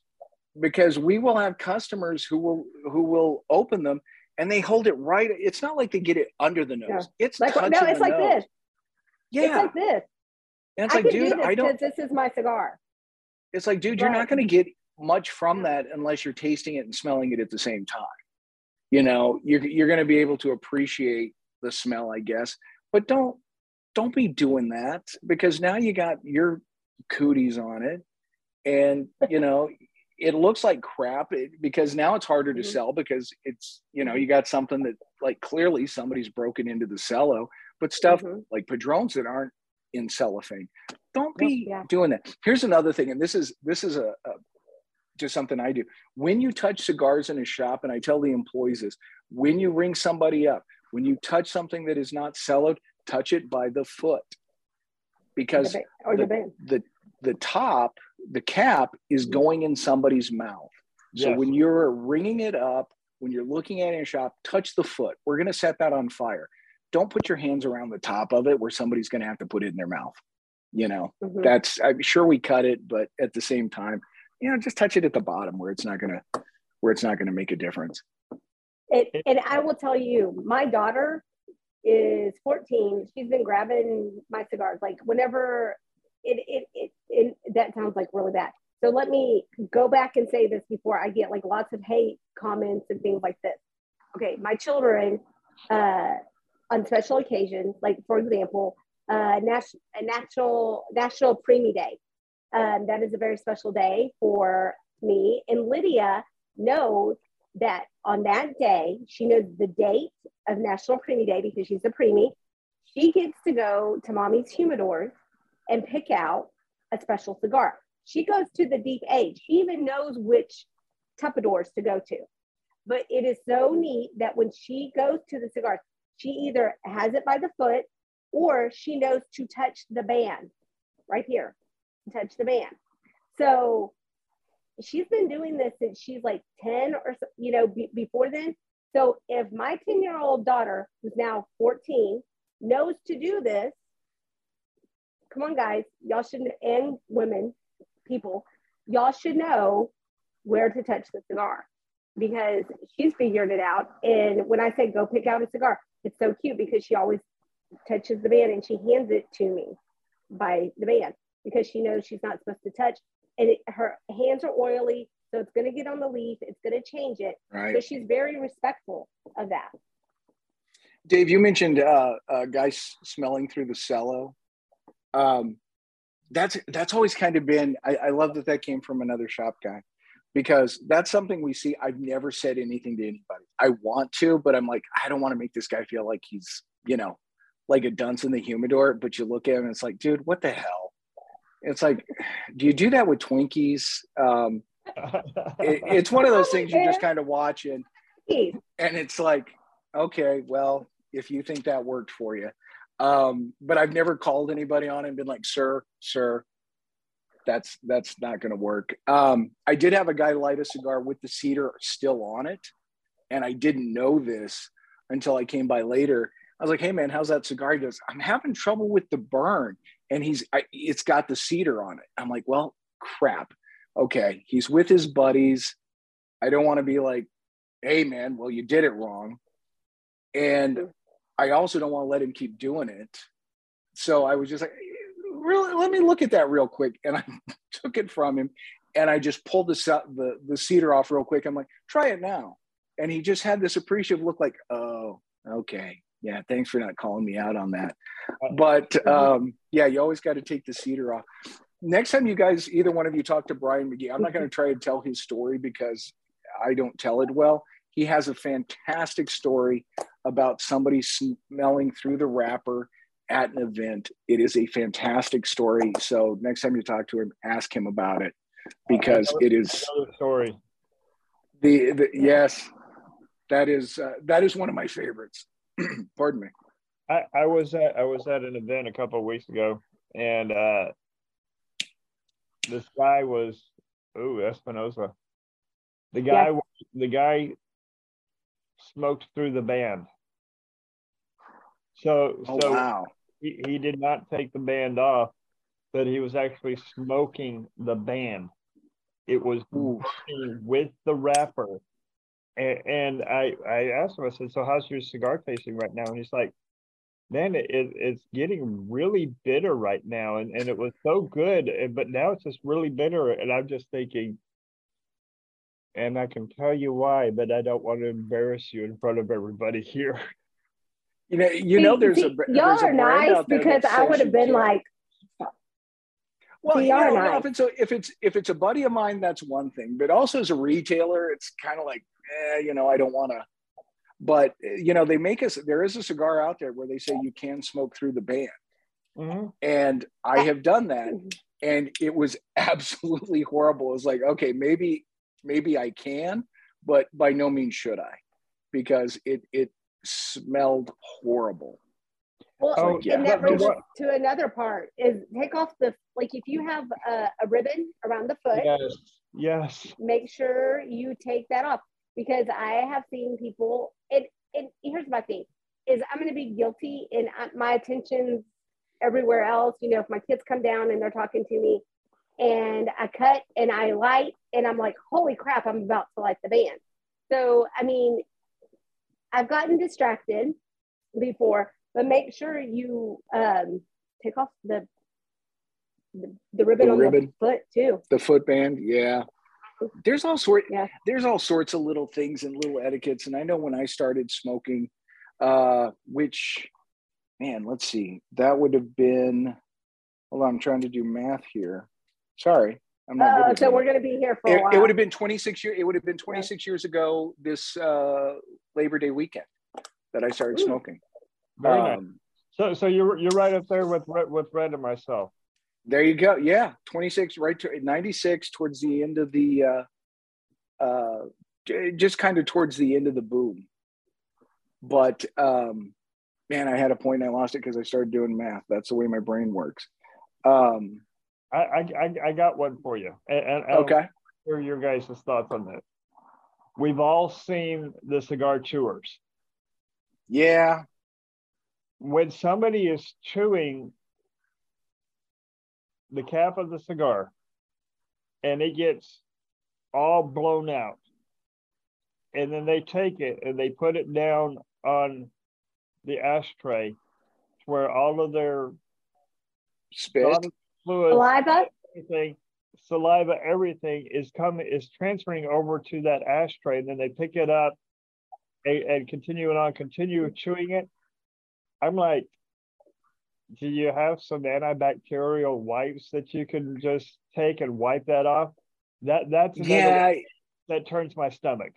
because we will have customers who will who will open them and they hold it right. It's not like they get it under the nose. It's like no, it's like nose. this. Yeah, it's like this. And it's I like, dude, do I don't. This is my cigar. It's like, dude, you're not going to get much from that unless you're tasting it and smelling it at the same time. You know, you're you're going to be able to appreciate the smell, I guess, but don't don't be doing that because now you got your cooties on it, and you know it looks like crap because now it's harder to mm-hmm. sell because it's you know you got something that like clearly somebody's broken into the cello, but stuff mm-hmm. like padrones that aren't in cellophane. Don't be yeah. doing that. Here's another thing, and this is this is a, a just something I do. When you touch cigars in a shop, and I tell the employees this, when you ring somebody up, when you touch something that is not celloed, touch it by the foot, because the, the, the, the top, the cap is going in somebody's mouth. So yes. when you're ringing it up, when you're looking at it in a shop, touch the foot. We're going to set that on fire. Don't put your hands around the top of it where somebody's going to have to put it in their mouth. You know, mm-hmm. that's, I'm sure we cut it, but at the same time, you know, just touch it at the bottom where it's not gonna where it's not gonna make a difference. It, and I will tell you, my daughter is 14. She's been grabbing my cigars like whenever it it, it, it that sounds like really bad. So let me go back and say this before I get like lots of hate comments and things like this. Okay, my children uh, on special occasions, like for example, uh, national national national preemie day. Um, that is a very special day for me. And Lydia knows that on that day, she knows the date of National Preemie Day because she's a preemie. She gets to go to mommy's humidor and pick out a special cigar. She goes to the deep age. She even knows which tupperdors to go to. But it is so neat that when she goes to the cigars, she either has it by the foot or she knows to touch the band right here touch the band. So she's been doing this since she's like 10 or you know, before then. So if my 10 year old daughter, who's now 14, knows to do this, come on, guys, y'all should, and women, people, y'all should know where to touch the cigar because she's figured it out. And when I say go pick out a cigar, it's so cute because she always touches the band and she hands it to me by the band because she knows she's not supposed to touch. And it, her hands are oily, so it's going to get on the leaf. It's going to change it. Right. So she's very respectful of that. Dave, you mentioned uh, a guy smelling through the cello. Um, that's that's always kind of been. I, I love that that came from another shop guy because that's something we see. I've never said anything to anybody. I want to, but I'm like, I don't want to make this guy feel like he's, you know, like a dunce in the humidor. But you look at him and it's like, dude, what the hell? It's like, do you do that with Twinkies? Um, it, it's one of those things you just kind of watch and, and it's like, okay, well, if you think that worked for you. Um, but I've never called anybody on and been like, sir, sir, that's that's not going to work. Um, I did have a guy light a cigar with the cedar still on it, and I didn't know this until I came by later. I was like, "Hey man, how's that cigar?" He goes, "I'm having trouble with the burn." And he's I, it's got the cedar on it. I'm like, well, crap. Okay, he's with his buddies. I don't want to be like, hey man, well you did it wrong, and I also don't want to let him keep doing it. So I was just like, really, let me look at that real quick, and I took it from him, and I just pulled the the the cedar off real quick. I'm like, try it now, and he just had this appreciative look, like, oh, okay, yeah, thanks for not calling me out on that. Uh, but um, yeah, you always got to take the cedar off. Next time you guys, either one of you talk to Brian McGee, I'm not going to try to tell his story because I don't tell it well. He has a fantastic story about somebody smelling through the wrapper at an event. It is a fantastic story. So next time you talk to him, ask him about it because it is story. The, the yes, that is uh, that is one of my favorites. Pardon me. I, I was at I was at an event a couple of weeks ago, and uh, this guy was oh Espinosa. The guy yeah. the guy smoked through the band. So oh, so wow. he, he did not take the band off, but he was actually smoking the band. It was with the wrapper. And, and I, I asked him, I said, So how's your cigar tasting right now? And he's like, Man, it, it's getting really bitter right now. And, and it was so good, but now it's just really bitter. And I'm just thinking, and I can tell you why, but I don't want to embarrass you in front of everybody here. You know, you know, there's see, a y'all are nice because I would have been like, well, you know, nice. if it's a, if it's if it's a buddy of mine, that's one thing. But also as a retailer, it's kind of like, eh, you know, I don't want to. But you know, they make us. There is a cigar out there where they say you can smoke through the band, mm-hmm. and I have done that, and it was absolutely horrible. It's like, okay, maybe maybe I can, but by no means should I, because it it smelled horrible. Well, oh, yeah. and that brings us to another part is take off the like if you have a, a ribbon around the foot. Yes. Yes. Make sure you take that off because I have seen people. And, and here's my thing: is I'm going to be guilty and my attention everywhere else. You know, if my kids come down and they're talking to me, and I cut and I light, and I'm like, holy crap, I'm about to light the band. So I mean, I've gotten distracted before, but make sure you um, take off the the, the ribbon the on ribbon, the foot too. The foot band, yeah. There's all sort yeah. there's all sorts of little things and little etiquettes. And I know when I started smoking, uh, which man, let's see, that would have been hold on, I'm trying to do math here. Sorry. I'm not uh, so we're going to be here for it, it, would have been 26 years. It would have been 26 years ago this uh, Labor Day weekend that I started Ooh. smoking. Very um, nice. So, so you're you're right up there with with Red and myself. There you go. Yeah, 26, right to 96 towards the end of the, uh, uh, just kind of towards the end of the boom. But um, man, I had a point and I lost it because I started doing math. That's the way my brain works. Um, I, I, I got one for you. And, and okay. Hear your guys' thoughts on this. We've all seen the cigar chewers. Yeah. When somebody is chewing the cap of the cigar and it gets all blown out, and then they take it and they put it down on the ashtray where all of their spit fluid, saliva, everything, saliva, everything is coming is transferring over to that ashtray. And then they pick it up and, and continue it on, continue chewing it. I'm like, do you have some antibacterial wipes that you can just take and wipe that off? That that's yeah, that turns my stomach.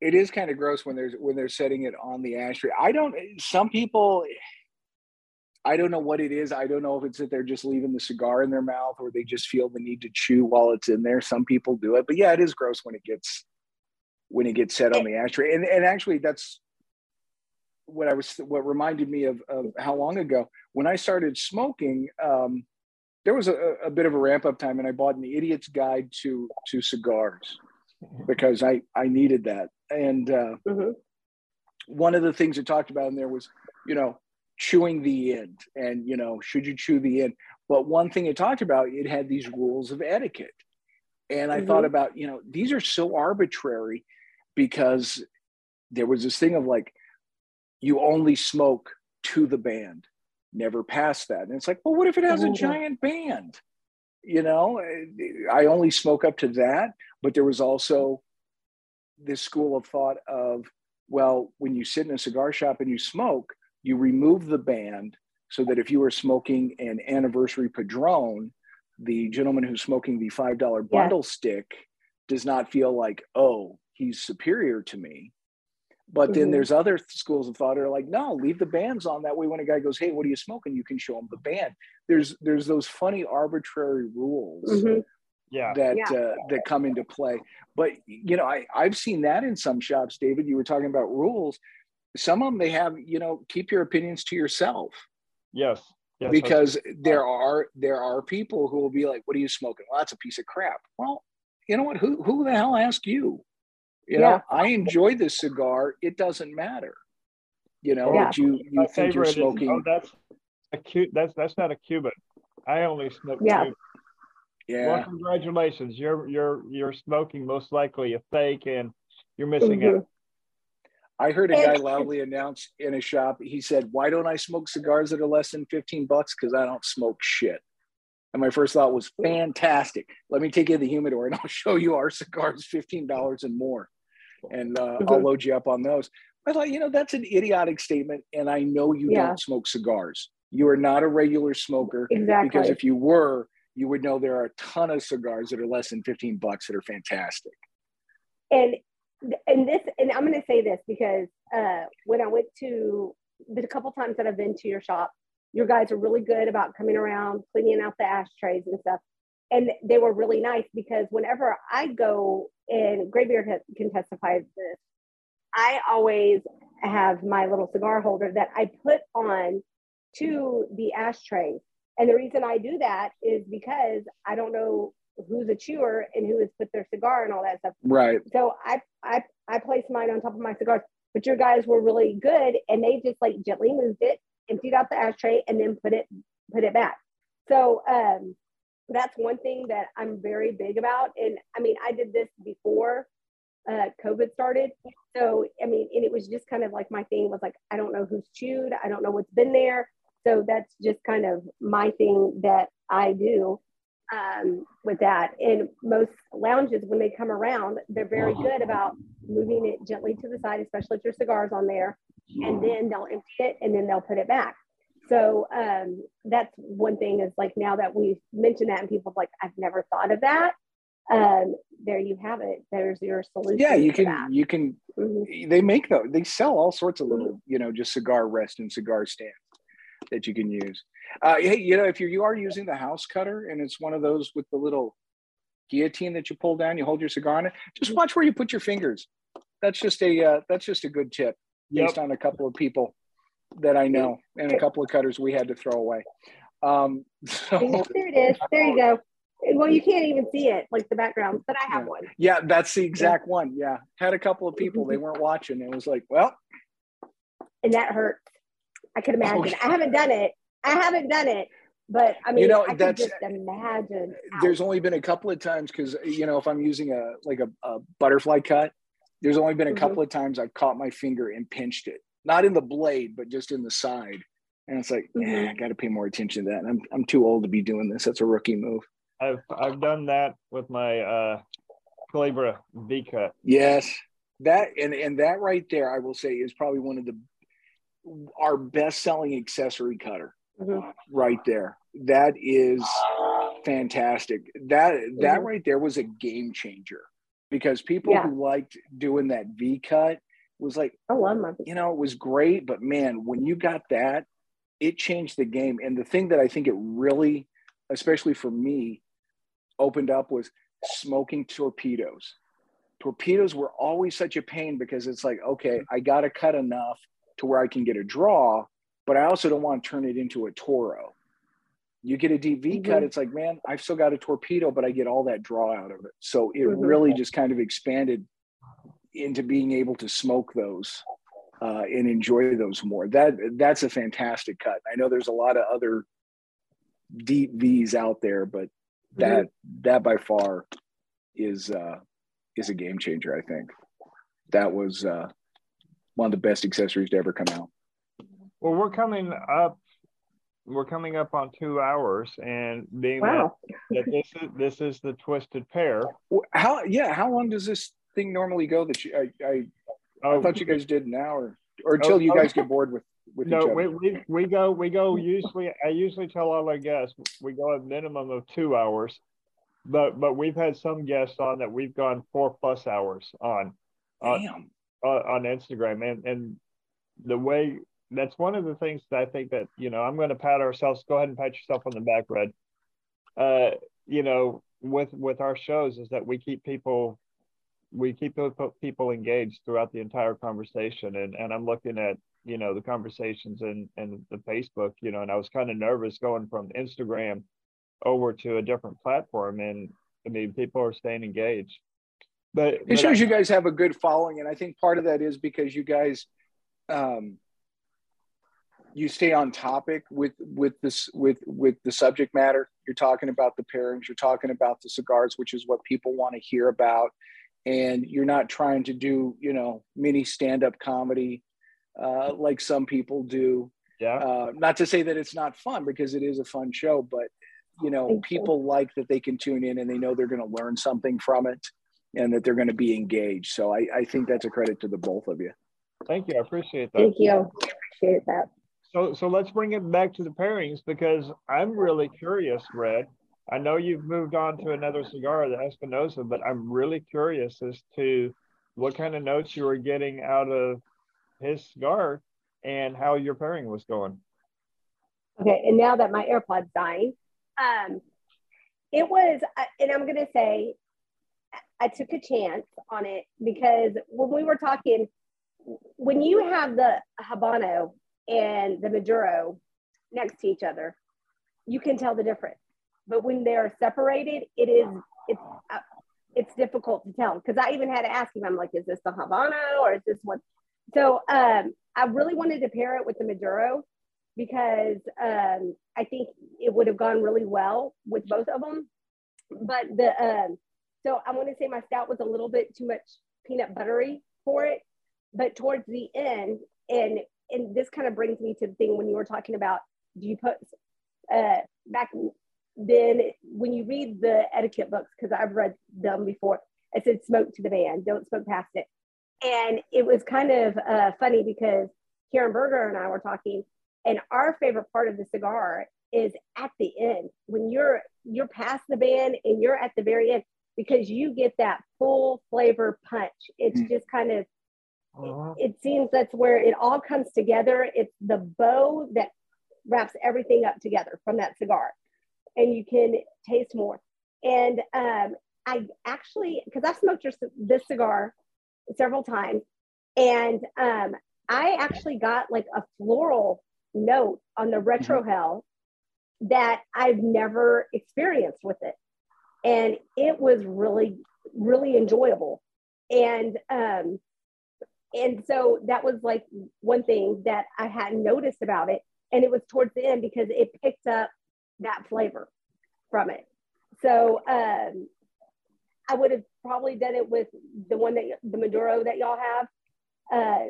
It is kind of gross when there's when they're setting it on the ashtray. I don't. Some people I don't know what it is. I don't know if it's that they're just leaving the cigar in their mouth or they just feel the need to chew while it's in there. Some people do it, but yeah, it is gross when it gets when it gets set on the ashtray. And and actually, that's what I was what reminded me of, of how long ago when I started smoking. Um, there was a, a bit of a ramp up time, and I bought an idiot's guide to to cigars because I I needed that. And uh, mm-hmm. one of the things it talked about in there was, you know, chewing the end and you know should you chew the end but one thing it talked about it had these rules of etiquette and i mm-hmm. thought about you know these are so arbitrary because there was this thing of like you only smoke to the band. Never past that. And it's like well what if it has a giant band? You know i only smoke up to that. But there was also this school of thought of well when you sit in a cigar shop and you smoke you remove the band so that if you are smoking an anniversary padron, the gentleman who's smoking the $5 bundle yeah. stick does not feel like, oh, he's superior to me. But mm-hmm. then there's other schools of thought that are like, no, leave the bands on. That way, when a guy goes, "Hey, what are you smoking?" you can show him the band. There's there's those funny arbitrary rules, mm-hmm. yeah, that yeah. Uh, that come into play. But you know, I I've seen that in some shops. David, you were talking about rules some of them they have you know keep your opinions to yourself yes, yes because there are there are people who will be like what are you smoking well that's a piece of crap well you know what who who the hell asked you you know i enjoy this cigar it doesn't matter you know yeah. you you think you're smoking is, oh, that's a cute. That's that's not a Cuban. I only smoke. Yeah. Cuban. Yeah. Well, congratulations. You're you're you're smoking most likely a fake, and you're missing Mhm. out. I heard a guy loudly announce in a shop. He said, "Why don't I smoke cigars that are less than fifteen bucks? Because I don't smoke shit." And my first thought was, "Fantastic! Let me take you to the humidor, and I'll show you our cigars, fifteen dollars and more, and uh, I'll Mhm. load you up on those." I thought, you know, that's an idiotic statement, and I know you Yeah. don't smoke cigars. You are not a regular smoker Exactly. because if you were, you would know there are a ton of cigars that are less than fifteen bucks that are fantastic. and and this and i'm going to say this because uh when i went to the couple times that i've been to your shop your guys are really good about coming around cleaning out the ashtrays and stuff and they were really nice because whenever i go and Greybeard can testify to this i always have my little cigar holder that i put on to the ashtray and the reason i do that is because i don't know who's a chewer and who has put their cigar and all that stuff Right. so I I I placed mine on top of my cigars, but your guys were really good, and they just like gently moved it, emptied out the ashtray, and then put it put it back. So um, that's one thing that I'm very big about, and I mean I did this before uh, COVID started. So I mean, and it was just kind of like my thing was like I don't know who's chewed, I don't know what's been there. So that's just kind of my thing that I do um, with that. And most lounges, when they come around, they're very good about moving it gently to the side, especially if your cigar's on there, and then they'll empty it and then they'll put it back. So um, that's one thing is like now that we mentioned that and people are like, I've never thought of that. Um, there you have it. There's your solution. Yeah, you can that. you can Mhm. they make those they sell all sorts of little you know just cigar rest and cigar stands that you can use uh hey you know if you're you are using the house cutter and it's one of those with the little guillotine that you pull down you hold your cigar on it just watch where you put your fingers that's just a uh, that's just a good tip based Yep. on a couple of people that i know and a couple of cutters we had to throw away um so There it is. There you go. Well, you can't even see it, like the background, but I have Yeah. one. yeah that's the exact one yeah had a couple of people they weren't watching and it was like well and that hurt. I could imagine. Okay. I haven't done it. I haven't done it, but I mean, you know, I that's- just imagine. there's only been a couple of times because you know if i'm using a like a, a butterfly cut there's only been a Mhm. couple of times i've caught my finger and pinched it not in the blade but just in the side and it's like Mhm. eh, i gotta pay more attention to that i'm, I'm too old to be doing this that's a rookie move I've I've done that with my uh Colibri V cut. yes that and and that right there i will say is probably one of the our best selling accessory cutter Mhm. right there that is fantastic that that Mhm. right there was a game changer because people Yeah. who liked doing that v cut was like oh, I love you know it was great but man when you got that it changed the game. And the thing that i think it really especially for me opened up was smoking torpedoes. Torpedoes were always such a pain because it's like okay i got to cut enough to where i can get a draw but i also don't want to turn it into a toro. You get a dv cut Mhm. it's like man i've still got a torpedo but i get all that draw out of it. So it Mhm. really just kind of expanded into being able to smoke those uh, and enjoy those more that that's a fantastic cut i know there's a lot of other deep v's out there but that that by far is uh is a game changer i think that was uh one of the best accessories to ever come out Well, we're coming up. We're coming up on two hours, and being Wow. that, that this is this is the twisted pair. How yeah how long does this thing normally go that you i i, I thought you guys did an hour or until Oh, you oh. guys get bored with with no, we, we we go we go usually. I usually tell all our guests we go a minimum of two hours, but but we've had some guests on that we've gone four plus hours on on, on Instagram, and and the way that's one of the things that I think that you know I'm going to pat ourselves. Go ahead and pat yourself on the back, Red. Uh, you know, with with our shows is that we keep people we keep those people engaged throughout the entire conversation, and and I'm looking at you know the conversations and and the Facebook, you know, and I was kind of nervous going from Instagram over to a different platform, and I mean people are staying engaged. But, it but shows I- you guys have a good following. And i think part of that is because you guys um you stay on topic with with this with with the subject matter. You're talking about the pairings. You're talking about the cigars which is what people want to hear about and you're not trying to do you know mini stand-up comedy uh, like some people do yeah uh, not to say that it's not fun because it is a fun show but you know Thank people you. like that they can tune in and they know they're going to learn something from it and that they're going to be engaged so I, I think that's a credit to the both of you Thank you. I appreciate that. Thank you. Appreciate that. So, so let's bring it back to the pairings because I'm really curious, Red. I know you've moved on to another cigar, the Espinosa, but I'm really curious as to what kind of notes you were getting out of his cigar and how your pairing was going. Okay, and now that my AirPod's dying, um, it was, uh, and I'm going to say, I took a chance on it because when we were talking, when you have the Habano and the Maduro next to each other, you can tell the difference. But when they are separated, it is it's uh, it's difficult to tell because I even had to ask him. I'm like, is this the Habano or is this one? So um, I really wanted to pair it with the Maduro because um, I think it would have gone really well with both of them. But the um, so I want to say my stout was a little bit too much peanut buttery for it, but towards the end, and and this kind of brings me to the thing when you were talking about do you put uh, back then when you read the etiquette books because I've read them before, it said smoke to the band, don't smoke past it, and it was kind of uh, funny because Karen Berger and I were talking, and our favorite part of the cigar is at the end when you're you're past the band and you're at the very end because you get that full flavor punch. It's mm. just kind of uh-huh. It seems that's where it all comes together. It's the bow that wraps everything up together from that cigar, and you can taste more. And um, I actually, because I've smoked your, this cigar several times, and um, I actually got like a floral note on the retro mm-hmm. hell that I've never experienced with it. And it was really, really enjoyable. And um, and so that was like one thing that I hadn't noticed about it. And it was towards the end because it picked up that flavor from it. So um, I would have probably done it with the one that the Maduro that y'all have. Uh,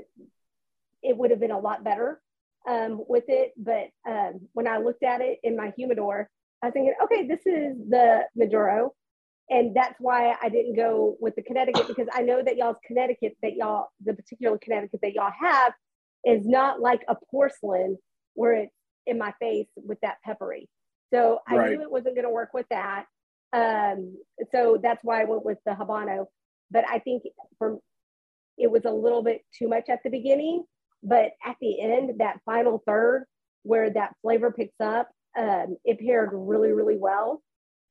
it would have been a lot better um, with it. But um, when I looked at it in my humidor, I was thinking, okay, this is the Maduro and that's why I didn't go with the Connecticut because I know that y'all's Connecticut that y'all the particular Connecticut that y'all have is not like a porcelain where it's in my face with that peppery. So I right. knew it wasn't going to work with that. Um, so that's why I went with the Habano. But I think for it was a little bit too much at the beginning, but at the end, that final third where that flavor picks up, um, it paired really, really well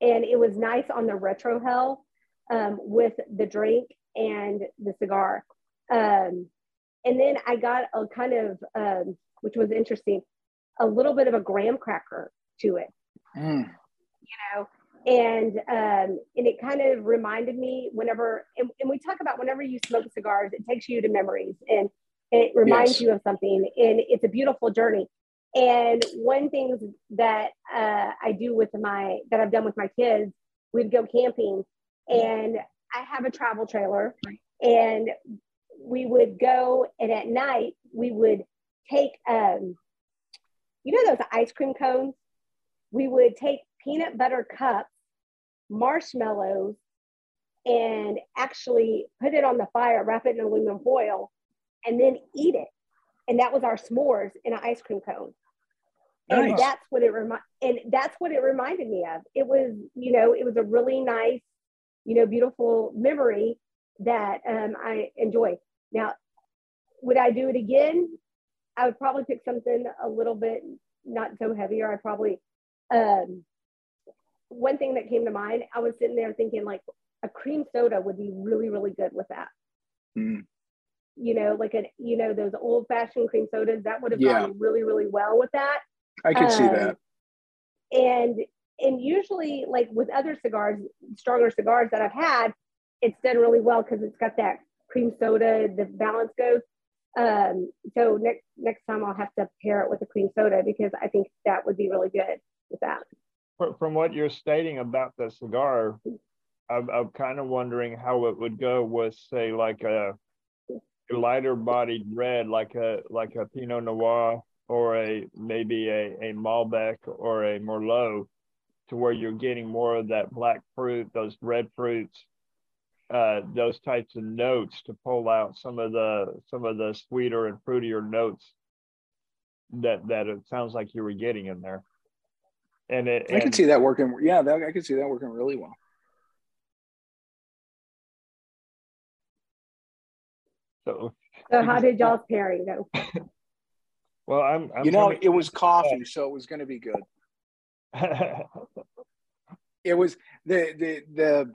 and it was nice on the retrohale um, with the drink and the cigar. Um, and then I got a kind of, um, which was interesting, a little bit of a graham cracker to it. Mm. You know, and um, and it kind of reminded me whenever, and, and, we talk about whenever you smoke cigars, it takes you to memories and it reminds yes. you of something, and it's a beautiful journey. And one thing that uh, I do with my that I've done with my kids, we'd go camping, and I have a travel trailer, and we would go, and at night we would take, um, you know, those ice cream cones. We would take peanut butter cups, marshmallows, and actually put it on the fire, wrap it in aluminum foil, and then eat it and that was our s'mores in an ice cream cone. Nice. And that's what it remind and that's what it reminded me of. It was, you know, it was a really nice, you know, beautiful memory that um, I enjoy. Now, would I do it again? I would probably pick something a little bit not so heavier. I'd probably um, one thing that came to mind. I was sitting there thinking like a cream soda would be really really good with that. Mm you know, like a, you know, those old fashioned cream sodas, that would have yeah. gone really, really well with that. I could um, see that. And, and usually like with other cigars, stronger cigars that I've had, it's done really well because it's got that cream soda, the balance goes. Um, so next next time I'll have to pair it with a cream soda because I think that would be really good with that. From what you're stating about the cigar, I'm, I'm kind of wondering how it would go with, say, like a, lighter bodied red, like a like a Pinot Noir or a maybe a, a Malbec or a Merlot, to where you're getting more of that black fruit, those red fruits, uh, those types of notes to pull out some of the some of the sweeter and fruitier notes that that it sounds like you were getting in there. And it, I can see that working. Yeah, that, I can see that working really well. So, so how did y'all's pairing go? well, I'm, I'm you know, it was coffee, so it was going to be good. it was the the the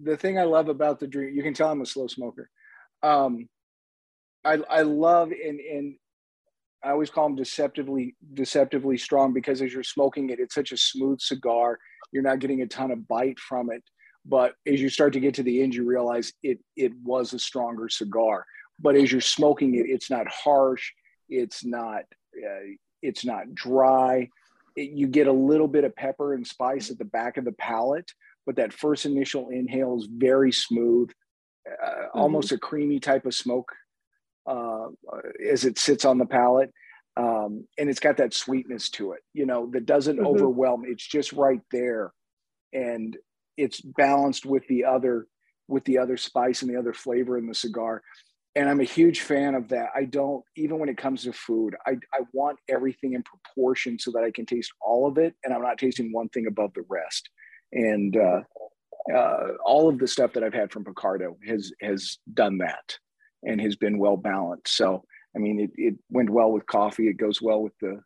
the thing I love about the dream, you can tell I'm a slow smoker. Um, I I love and and I always call them deceptively deceptively strong because as you're smoking it, it's such a smooth cigar. You're not getting a ton of bite from it, but as you start to get to the end, you realize it it was a stronger cigar. But as you're smoking it, it's not harsh. It's not uh, it's not dry. It, you get a little bit of pepper and spice at the back of the palate, but that first initial inhale is very smooth, uh, mm-hmm. almost a creamy type of smoke uh, as it sits on the palate. Um, and it's got that sweetness to it, you know, that doesn't mm-hmm. overwhelm. It's just right there, and it's balanced with the other with the other spice and the other flavor in the cigar. And I'm a huge fan of that. I don't even when it comes to food, I, I want everything in proportion so that I can taste all of it, and I'm not tasting one thing above the rest and uh, uh, all of the stuff that I've had from Picardo has has done that and has been well balanced. So I mean, it, it went well with coffee. It goes well with the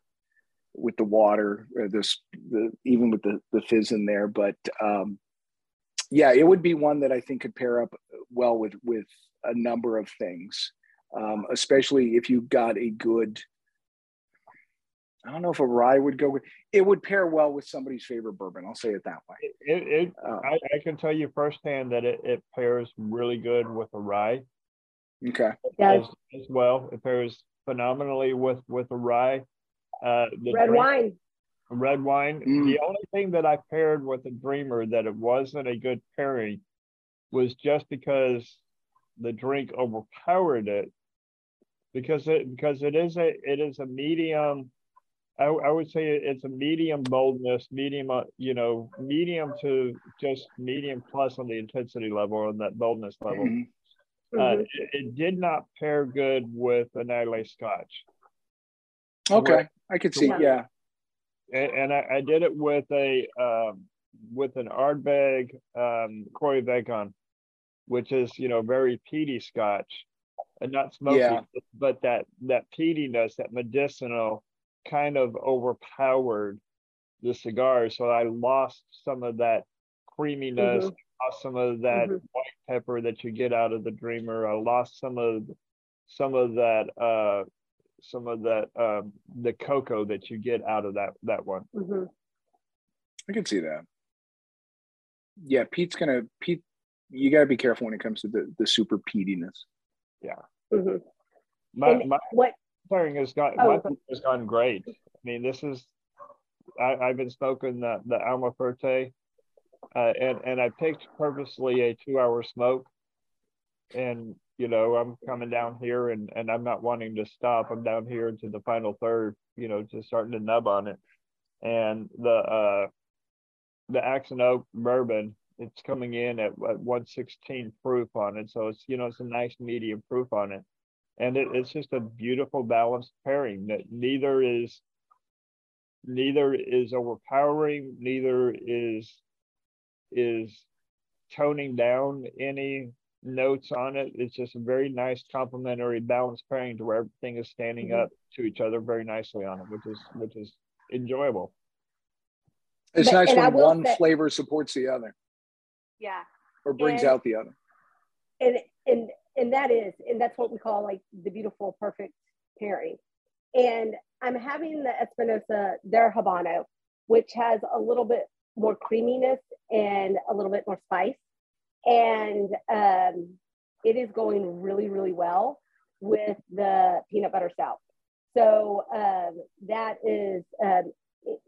with the water, or this the even with the the fizz in there. But um, yeah, it would be one that I think could pair up well with with a number of things, um, especially if you got a good I don't know if a rye would go with it would pair well with somebody's favorite bourbon. I'll say it that way. It, it um, I, I, can tell you firsthand that it, it pairs really good with a rye. Okay. As, as well, it pairs phenomenally with with a rye. Uh, red drink, wine. Red wine. Mm. The only thing that I paired with a dreamer that it wasn't a good pairing was just because the drink overpowered it because it because it is a it is a medium I, I would say it's a medium boldness, medium, uh, you know, medium to just medium plus on the intensity level on that boldness level. Mm-hmm. Uh, mm-hmm. it, it, did not pair good with an Islay Scotch. Okay, I could see, yeah. And, and I, I, did it with a um, with an Ardbeg um, Corryvreckan, which is you know very peaty Scotch, and not smoky, yeah. but that that peatiness, that medicinal kind of overpowered the cigar. So I lost some of that creaminess, mm-hmm. Lost some of that mm-hmm. white pepper that you get out of the Dreamer. I lost some of some of that uh, some of that um, the cocoa that you get out of that that one. Mm-hmm. I can see that. Yeah, Pete's gonna Pete. You got to be careful when it comes to the the super peatiness. Yeah. Mm-hmm. My, my, what pairing has got oh. my has gone great. I mean, this is I, have been smoking the the Alma Fuerte, uh, and and I picked purposely a two hour smoke, and you know I'm coming down here and and I'm not wanting to stop. I'm down here into the final third, you know, just starting to nub on it, and the uh the Axe and Oak bourbon it's coming in at, at 116 proof on it, so it's you know it's a nice medium proof on it. And it, it's just a beautiful balanced pairing that neither is neither is overpowering neither is is toning down any notes on it. It's just a very nice complementary balanced pairing to where everything is standing mm-hmm. up to each other very nicely on it which is which is enjoyable. It's but, nice when one say, flavor supports the other. Yeah. Or brings and, out the other. And and and that is and that's what we call like the beautiful perfect pairing. And i'm having the espinosa their habano which has a little bit more creaminess and a little bit more spice and um, it is going really really well with the peanut butter stout. So um, that is, um,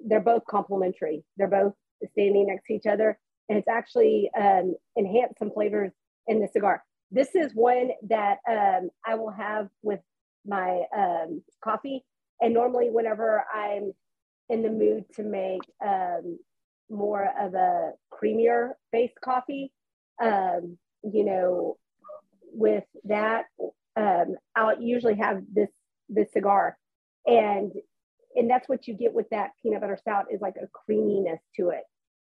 they're both complementary. They're both standing next to each other. And it's actually um, enhanced some flavors in the cigar. This is one that um, I will have with my um, coffee. And normally, whenever I'm in the mood to make um, more of a creamier based coffee, um, you know, with that, um, I'll usually have this this cigar, and and that's what you get with that peanut butter stout is like a creaminess to it,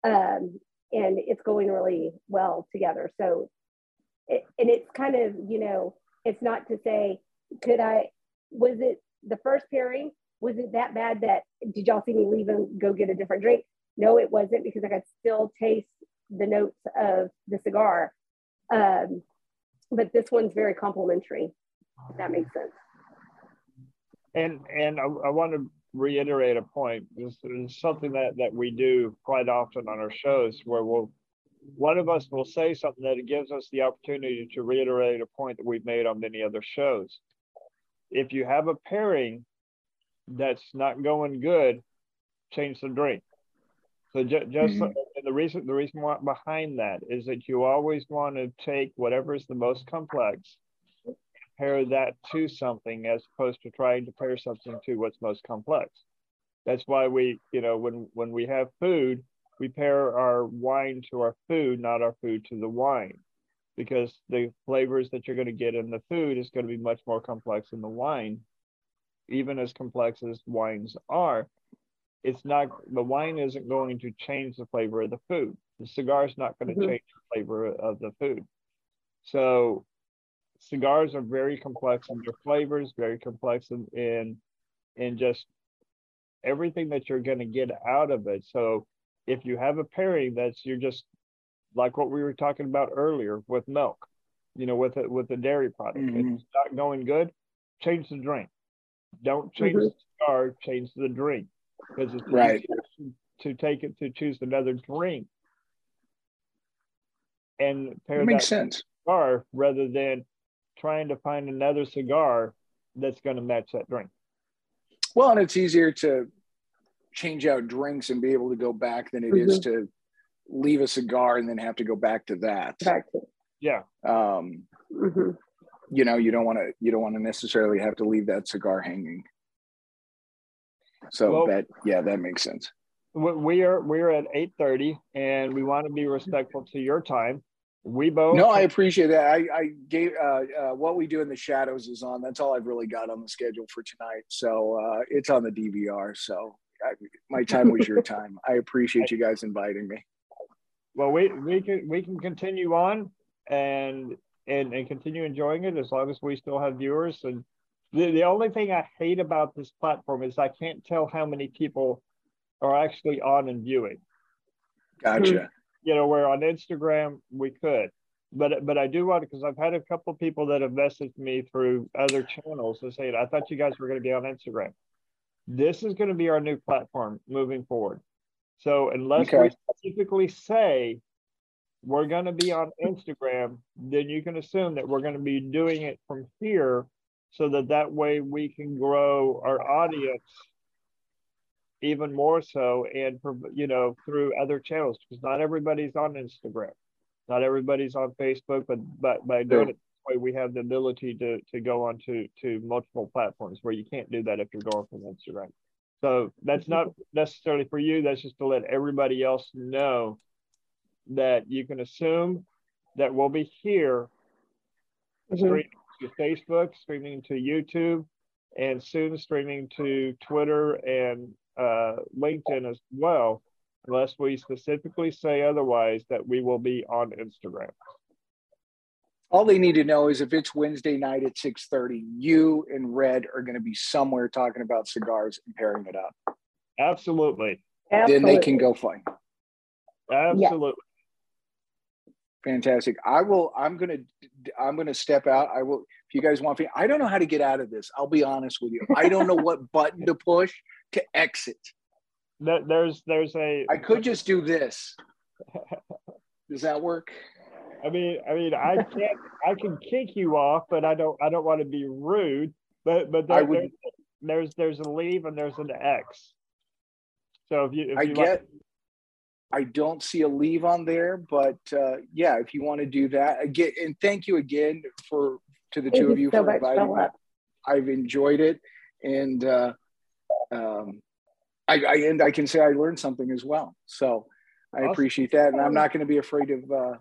um, and it's going really well together. So, it, and it's kind of you know, it's not to say could I was it the first pairing was it that bad that did y'all see me leave and go get a different drink? No, it wasn't because I could still taste the notes of the cigar. Um, but this one's very complimentary. that makes sense. And and I, I want to reiterate a point. This is something that that we do quite often on our shows, where we'll one of us will say something that gives us the opportunity to reiterate a point that we've made on many other shows. If you have a pairing that's not going good, change the drink. So ju- just mm-hmm. the reason the reason why, behind that is that you always want to take whatever is the most complex, pair that to something as opposed to trying to pair something to what's most complex. That's why we, you know, when when we have food, we pair our wine to our food, not our food to the wine, because the flavors that you're going to get in the food is going to be much more complex than the wine, even as complex as wines are it's not the wine isn't going to change the flavor of the food. The cigar is not going to mm-hmm. change the flavor of the food. So cigars are very complex in their flavors, very complex in in, in just everything that you're going to get out of it. So if you have a pairing that's you're just like what we were talking about earlier with milk, you know, with it with the dairy product, mm-hmm. it's not going good, change the drink. Don't change mm-hmm. the cigar, change the drink because it's right to take it to choose another drink and pair that makes sense cigar rather than trying to find another cigar that's going to match that drink. Well, and it's easier to change out drinks and be able to go back than it mm-hmm. is to leave a cigar and then have to go back to that. Back to yeah. Um, mm-hmm. You know, you don't want to you don't want to necessarily have to leave that cigar hanging. So well, that yeah, that makes sense. We are we're at eight thirty, and we want to be respectful to your time. We both. No, I appreciate that. I, I gave uh, uh, what we do in the shadows is on. That's all I've really got on the schedule for tonight. So uh, it's on the DVR. So I, my time was your time. I appreciate you guys inviting me. Well, we we can we can continue on and and and continue enjoying it as long as we still have viewers and the, the only thing I hate about this platform is I can't tell how many people are actually on and viewing. Gotcha. You know, where on Instagram we could, but but I do want to because I've had a couple people that have messaged me through other channels and saying I thought you guys were going to be on Instagram. This is going to be our new platform moving forward. So unless okay. we specifically say we're going to be on Instagram, then you can assume that we're going to be doing it from here so that that way we can grow our audience even more so and you know through other channels because not everybody's on instagram not everybody's on facebook but but by doing it this way we have the ability to to go on to to multiple platforms where you can't do that if you're going from instagram. So that's not necessarily for you that's just to let everybody else know that you can assume that we'll be here mm-hmm to Facebook, streaming to YouTube, and soon streaming to Twitter and uh, LinkedIn as well, unless we specifically say otherwise that we will be on Instagram. All they need to know is if it's Wednesday night at 6:30, you and Red are going to be somewhere talking about cigars and pairing it up. Absolutely. Absolutely. Then they can go find. Absolutely. Fantastic. I will. I'm gonna. I'm gonna step out. I will. If you guys want me, I don't know how to get out of this. I'll be honest with you. I don't know what button to push to exit. There's. There's a. I could just do this. Does that work? I mean, I mean, I can't, I can kick you off, but I don't, I don't want to be rude. But, but there, would, there's, there's a leave and there's an X. So if you, if I you get, like, I don't see a leave on there, but uh, yeah, if you want to do that again, and thank you again for to the thank two of you so for inviting me. I've enjoyed it, and uh, um, I, I, and I can say I learned something as well. So I appreciate that, and I'm not going to be afraid of uh,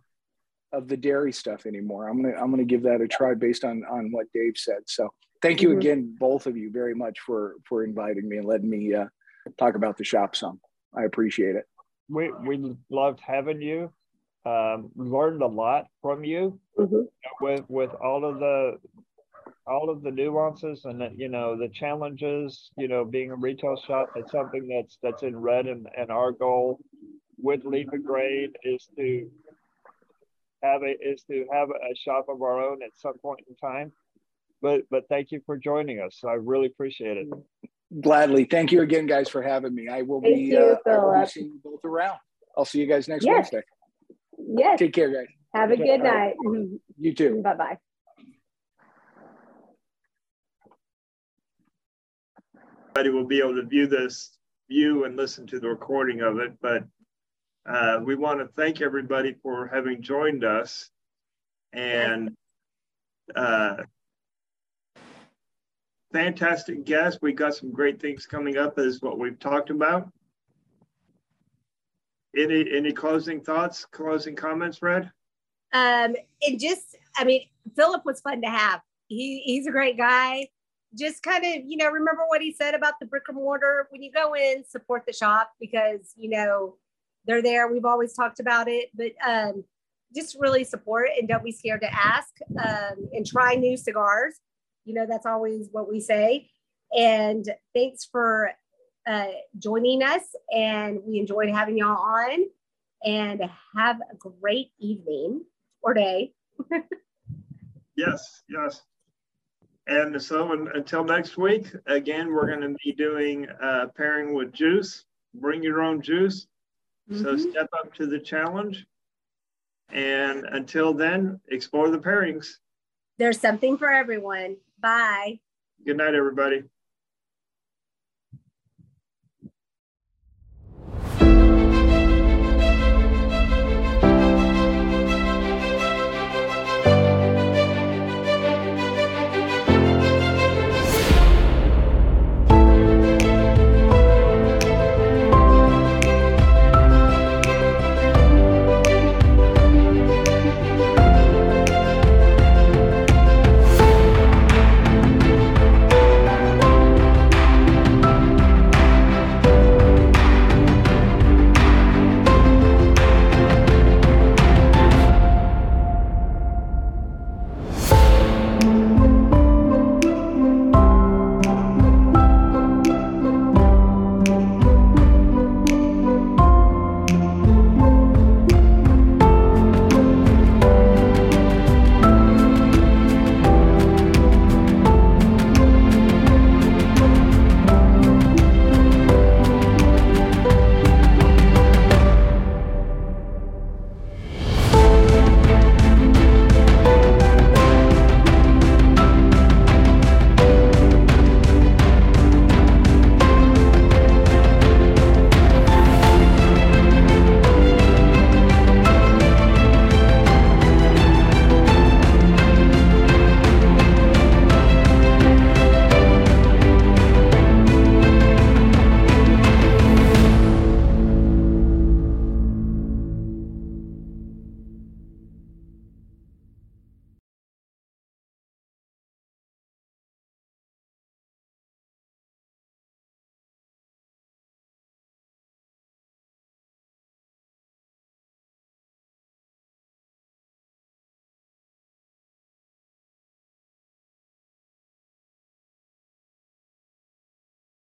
of the dairy stuff anymore. I'm gonna I'm gonna give that a try based on on what Dave said. So thank you mm-hmm. again, both of you, very much for for inviting me and letting me uh, talk about the shop some. I appreciate it. We we loved having you. Um, learned a lot from you mm-hmm. with with all of the all of the nuances and the, you know the challenges you know being a retail shop it's something that's that's in red and, and our goal with leaf and grain is to have a is to have a shop of our own at some point in time but but thank you for joining us i really appreciate it Gladly. Thank you again, guys, for having me. I will Thank be, you, uh, I will be seeing you both around. I'll see you guys next yes. Wednesday. Yes. Take care, guys. Have a good night. You too. Bye bye. Everybody will be able to view this, view and listen to the recording of it, but uh, we want to thank everybody for having joined us. And uh, fantastic guest. We got some great things coming up as what we've talked about. Any any closing thoughts, closing comments, Red? Um, and just I mean, Phillip was fun to have. He he's a great guy. Just kind of, you know, remember what he said about the brick and mortar. When you go in, support the shop because you know they're there. We've always talked about it, but um, just really support and don't be scared to ask um, and try new cigars you know, that's always what we say. And thanks for uh, joining us. And we enjoyed having y'all on. And have a great evening or day. yes, yes. And so until next week, again, we're going to be doing uh, pairing with juice. Bring your own juice. Mm-hmm. So step up to the challenge. And until then, explore the pairings. There's something for everyone. Bye. Good night, everybody.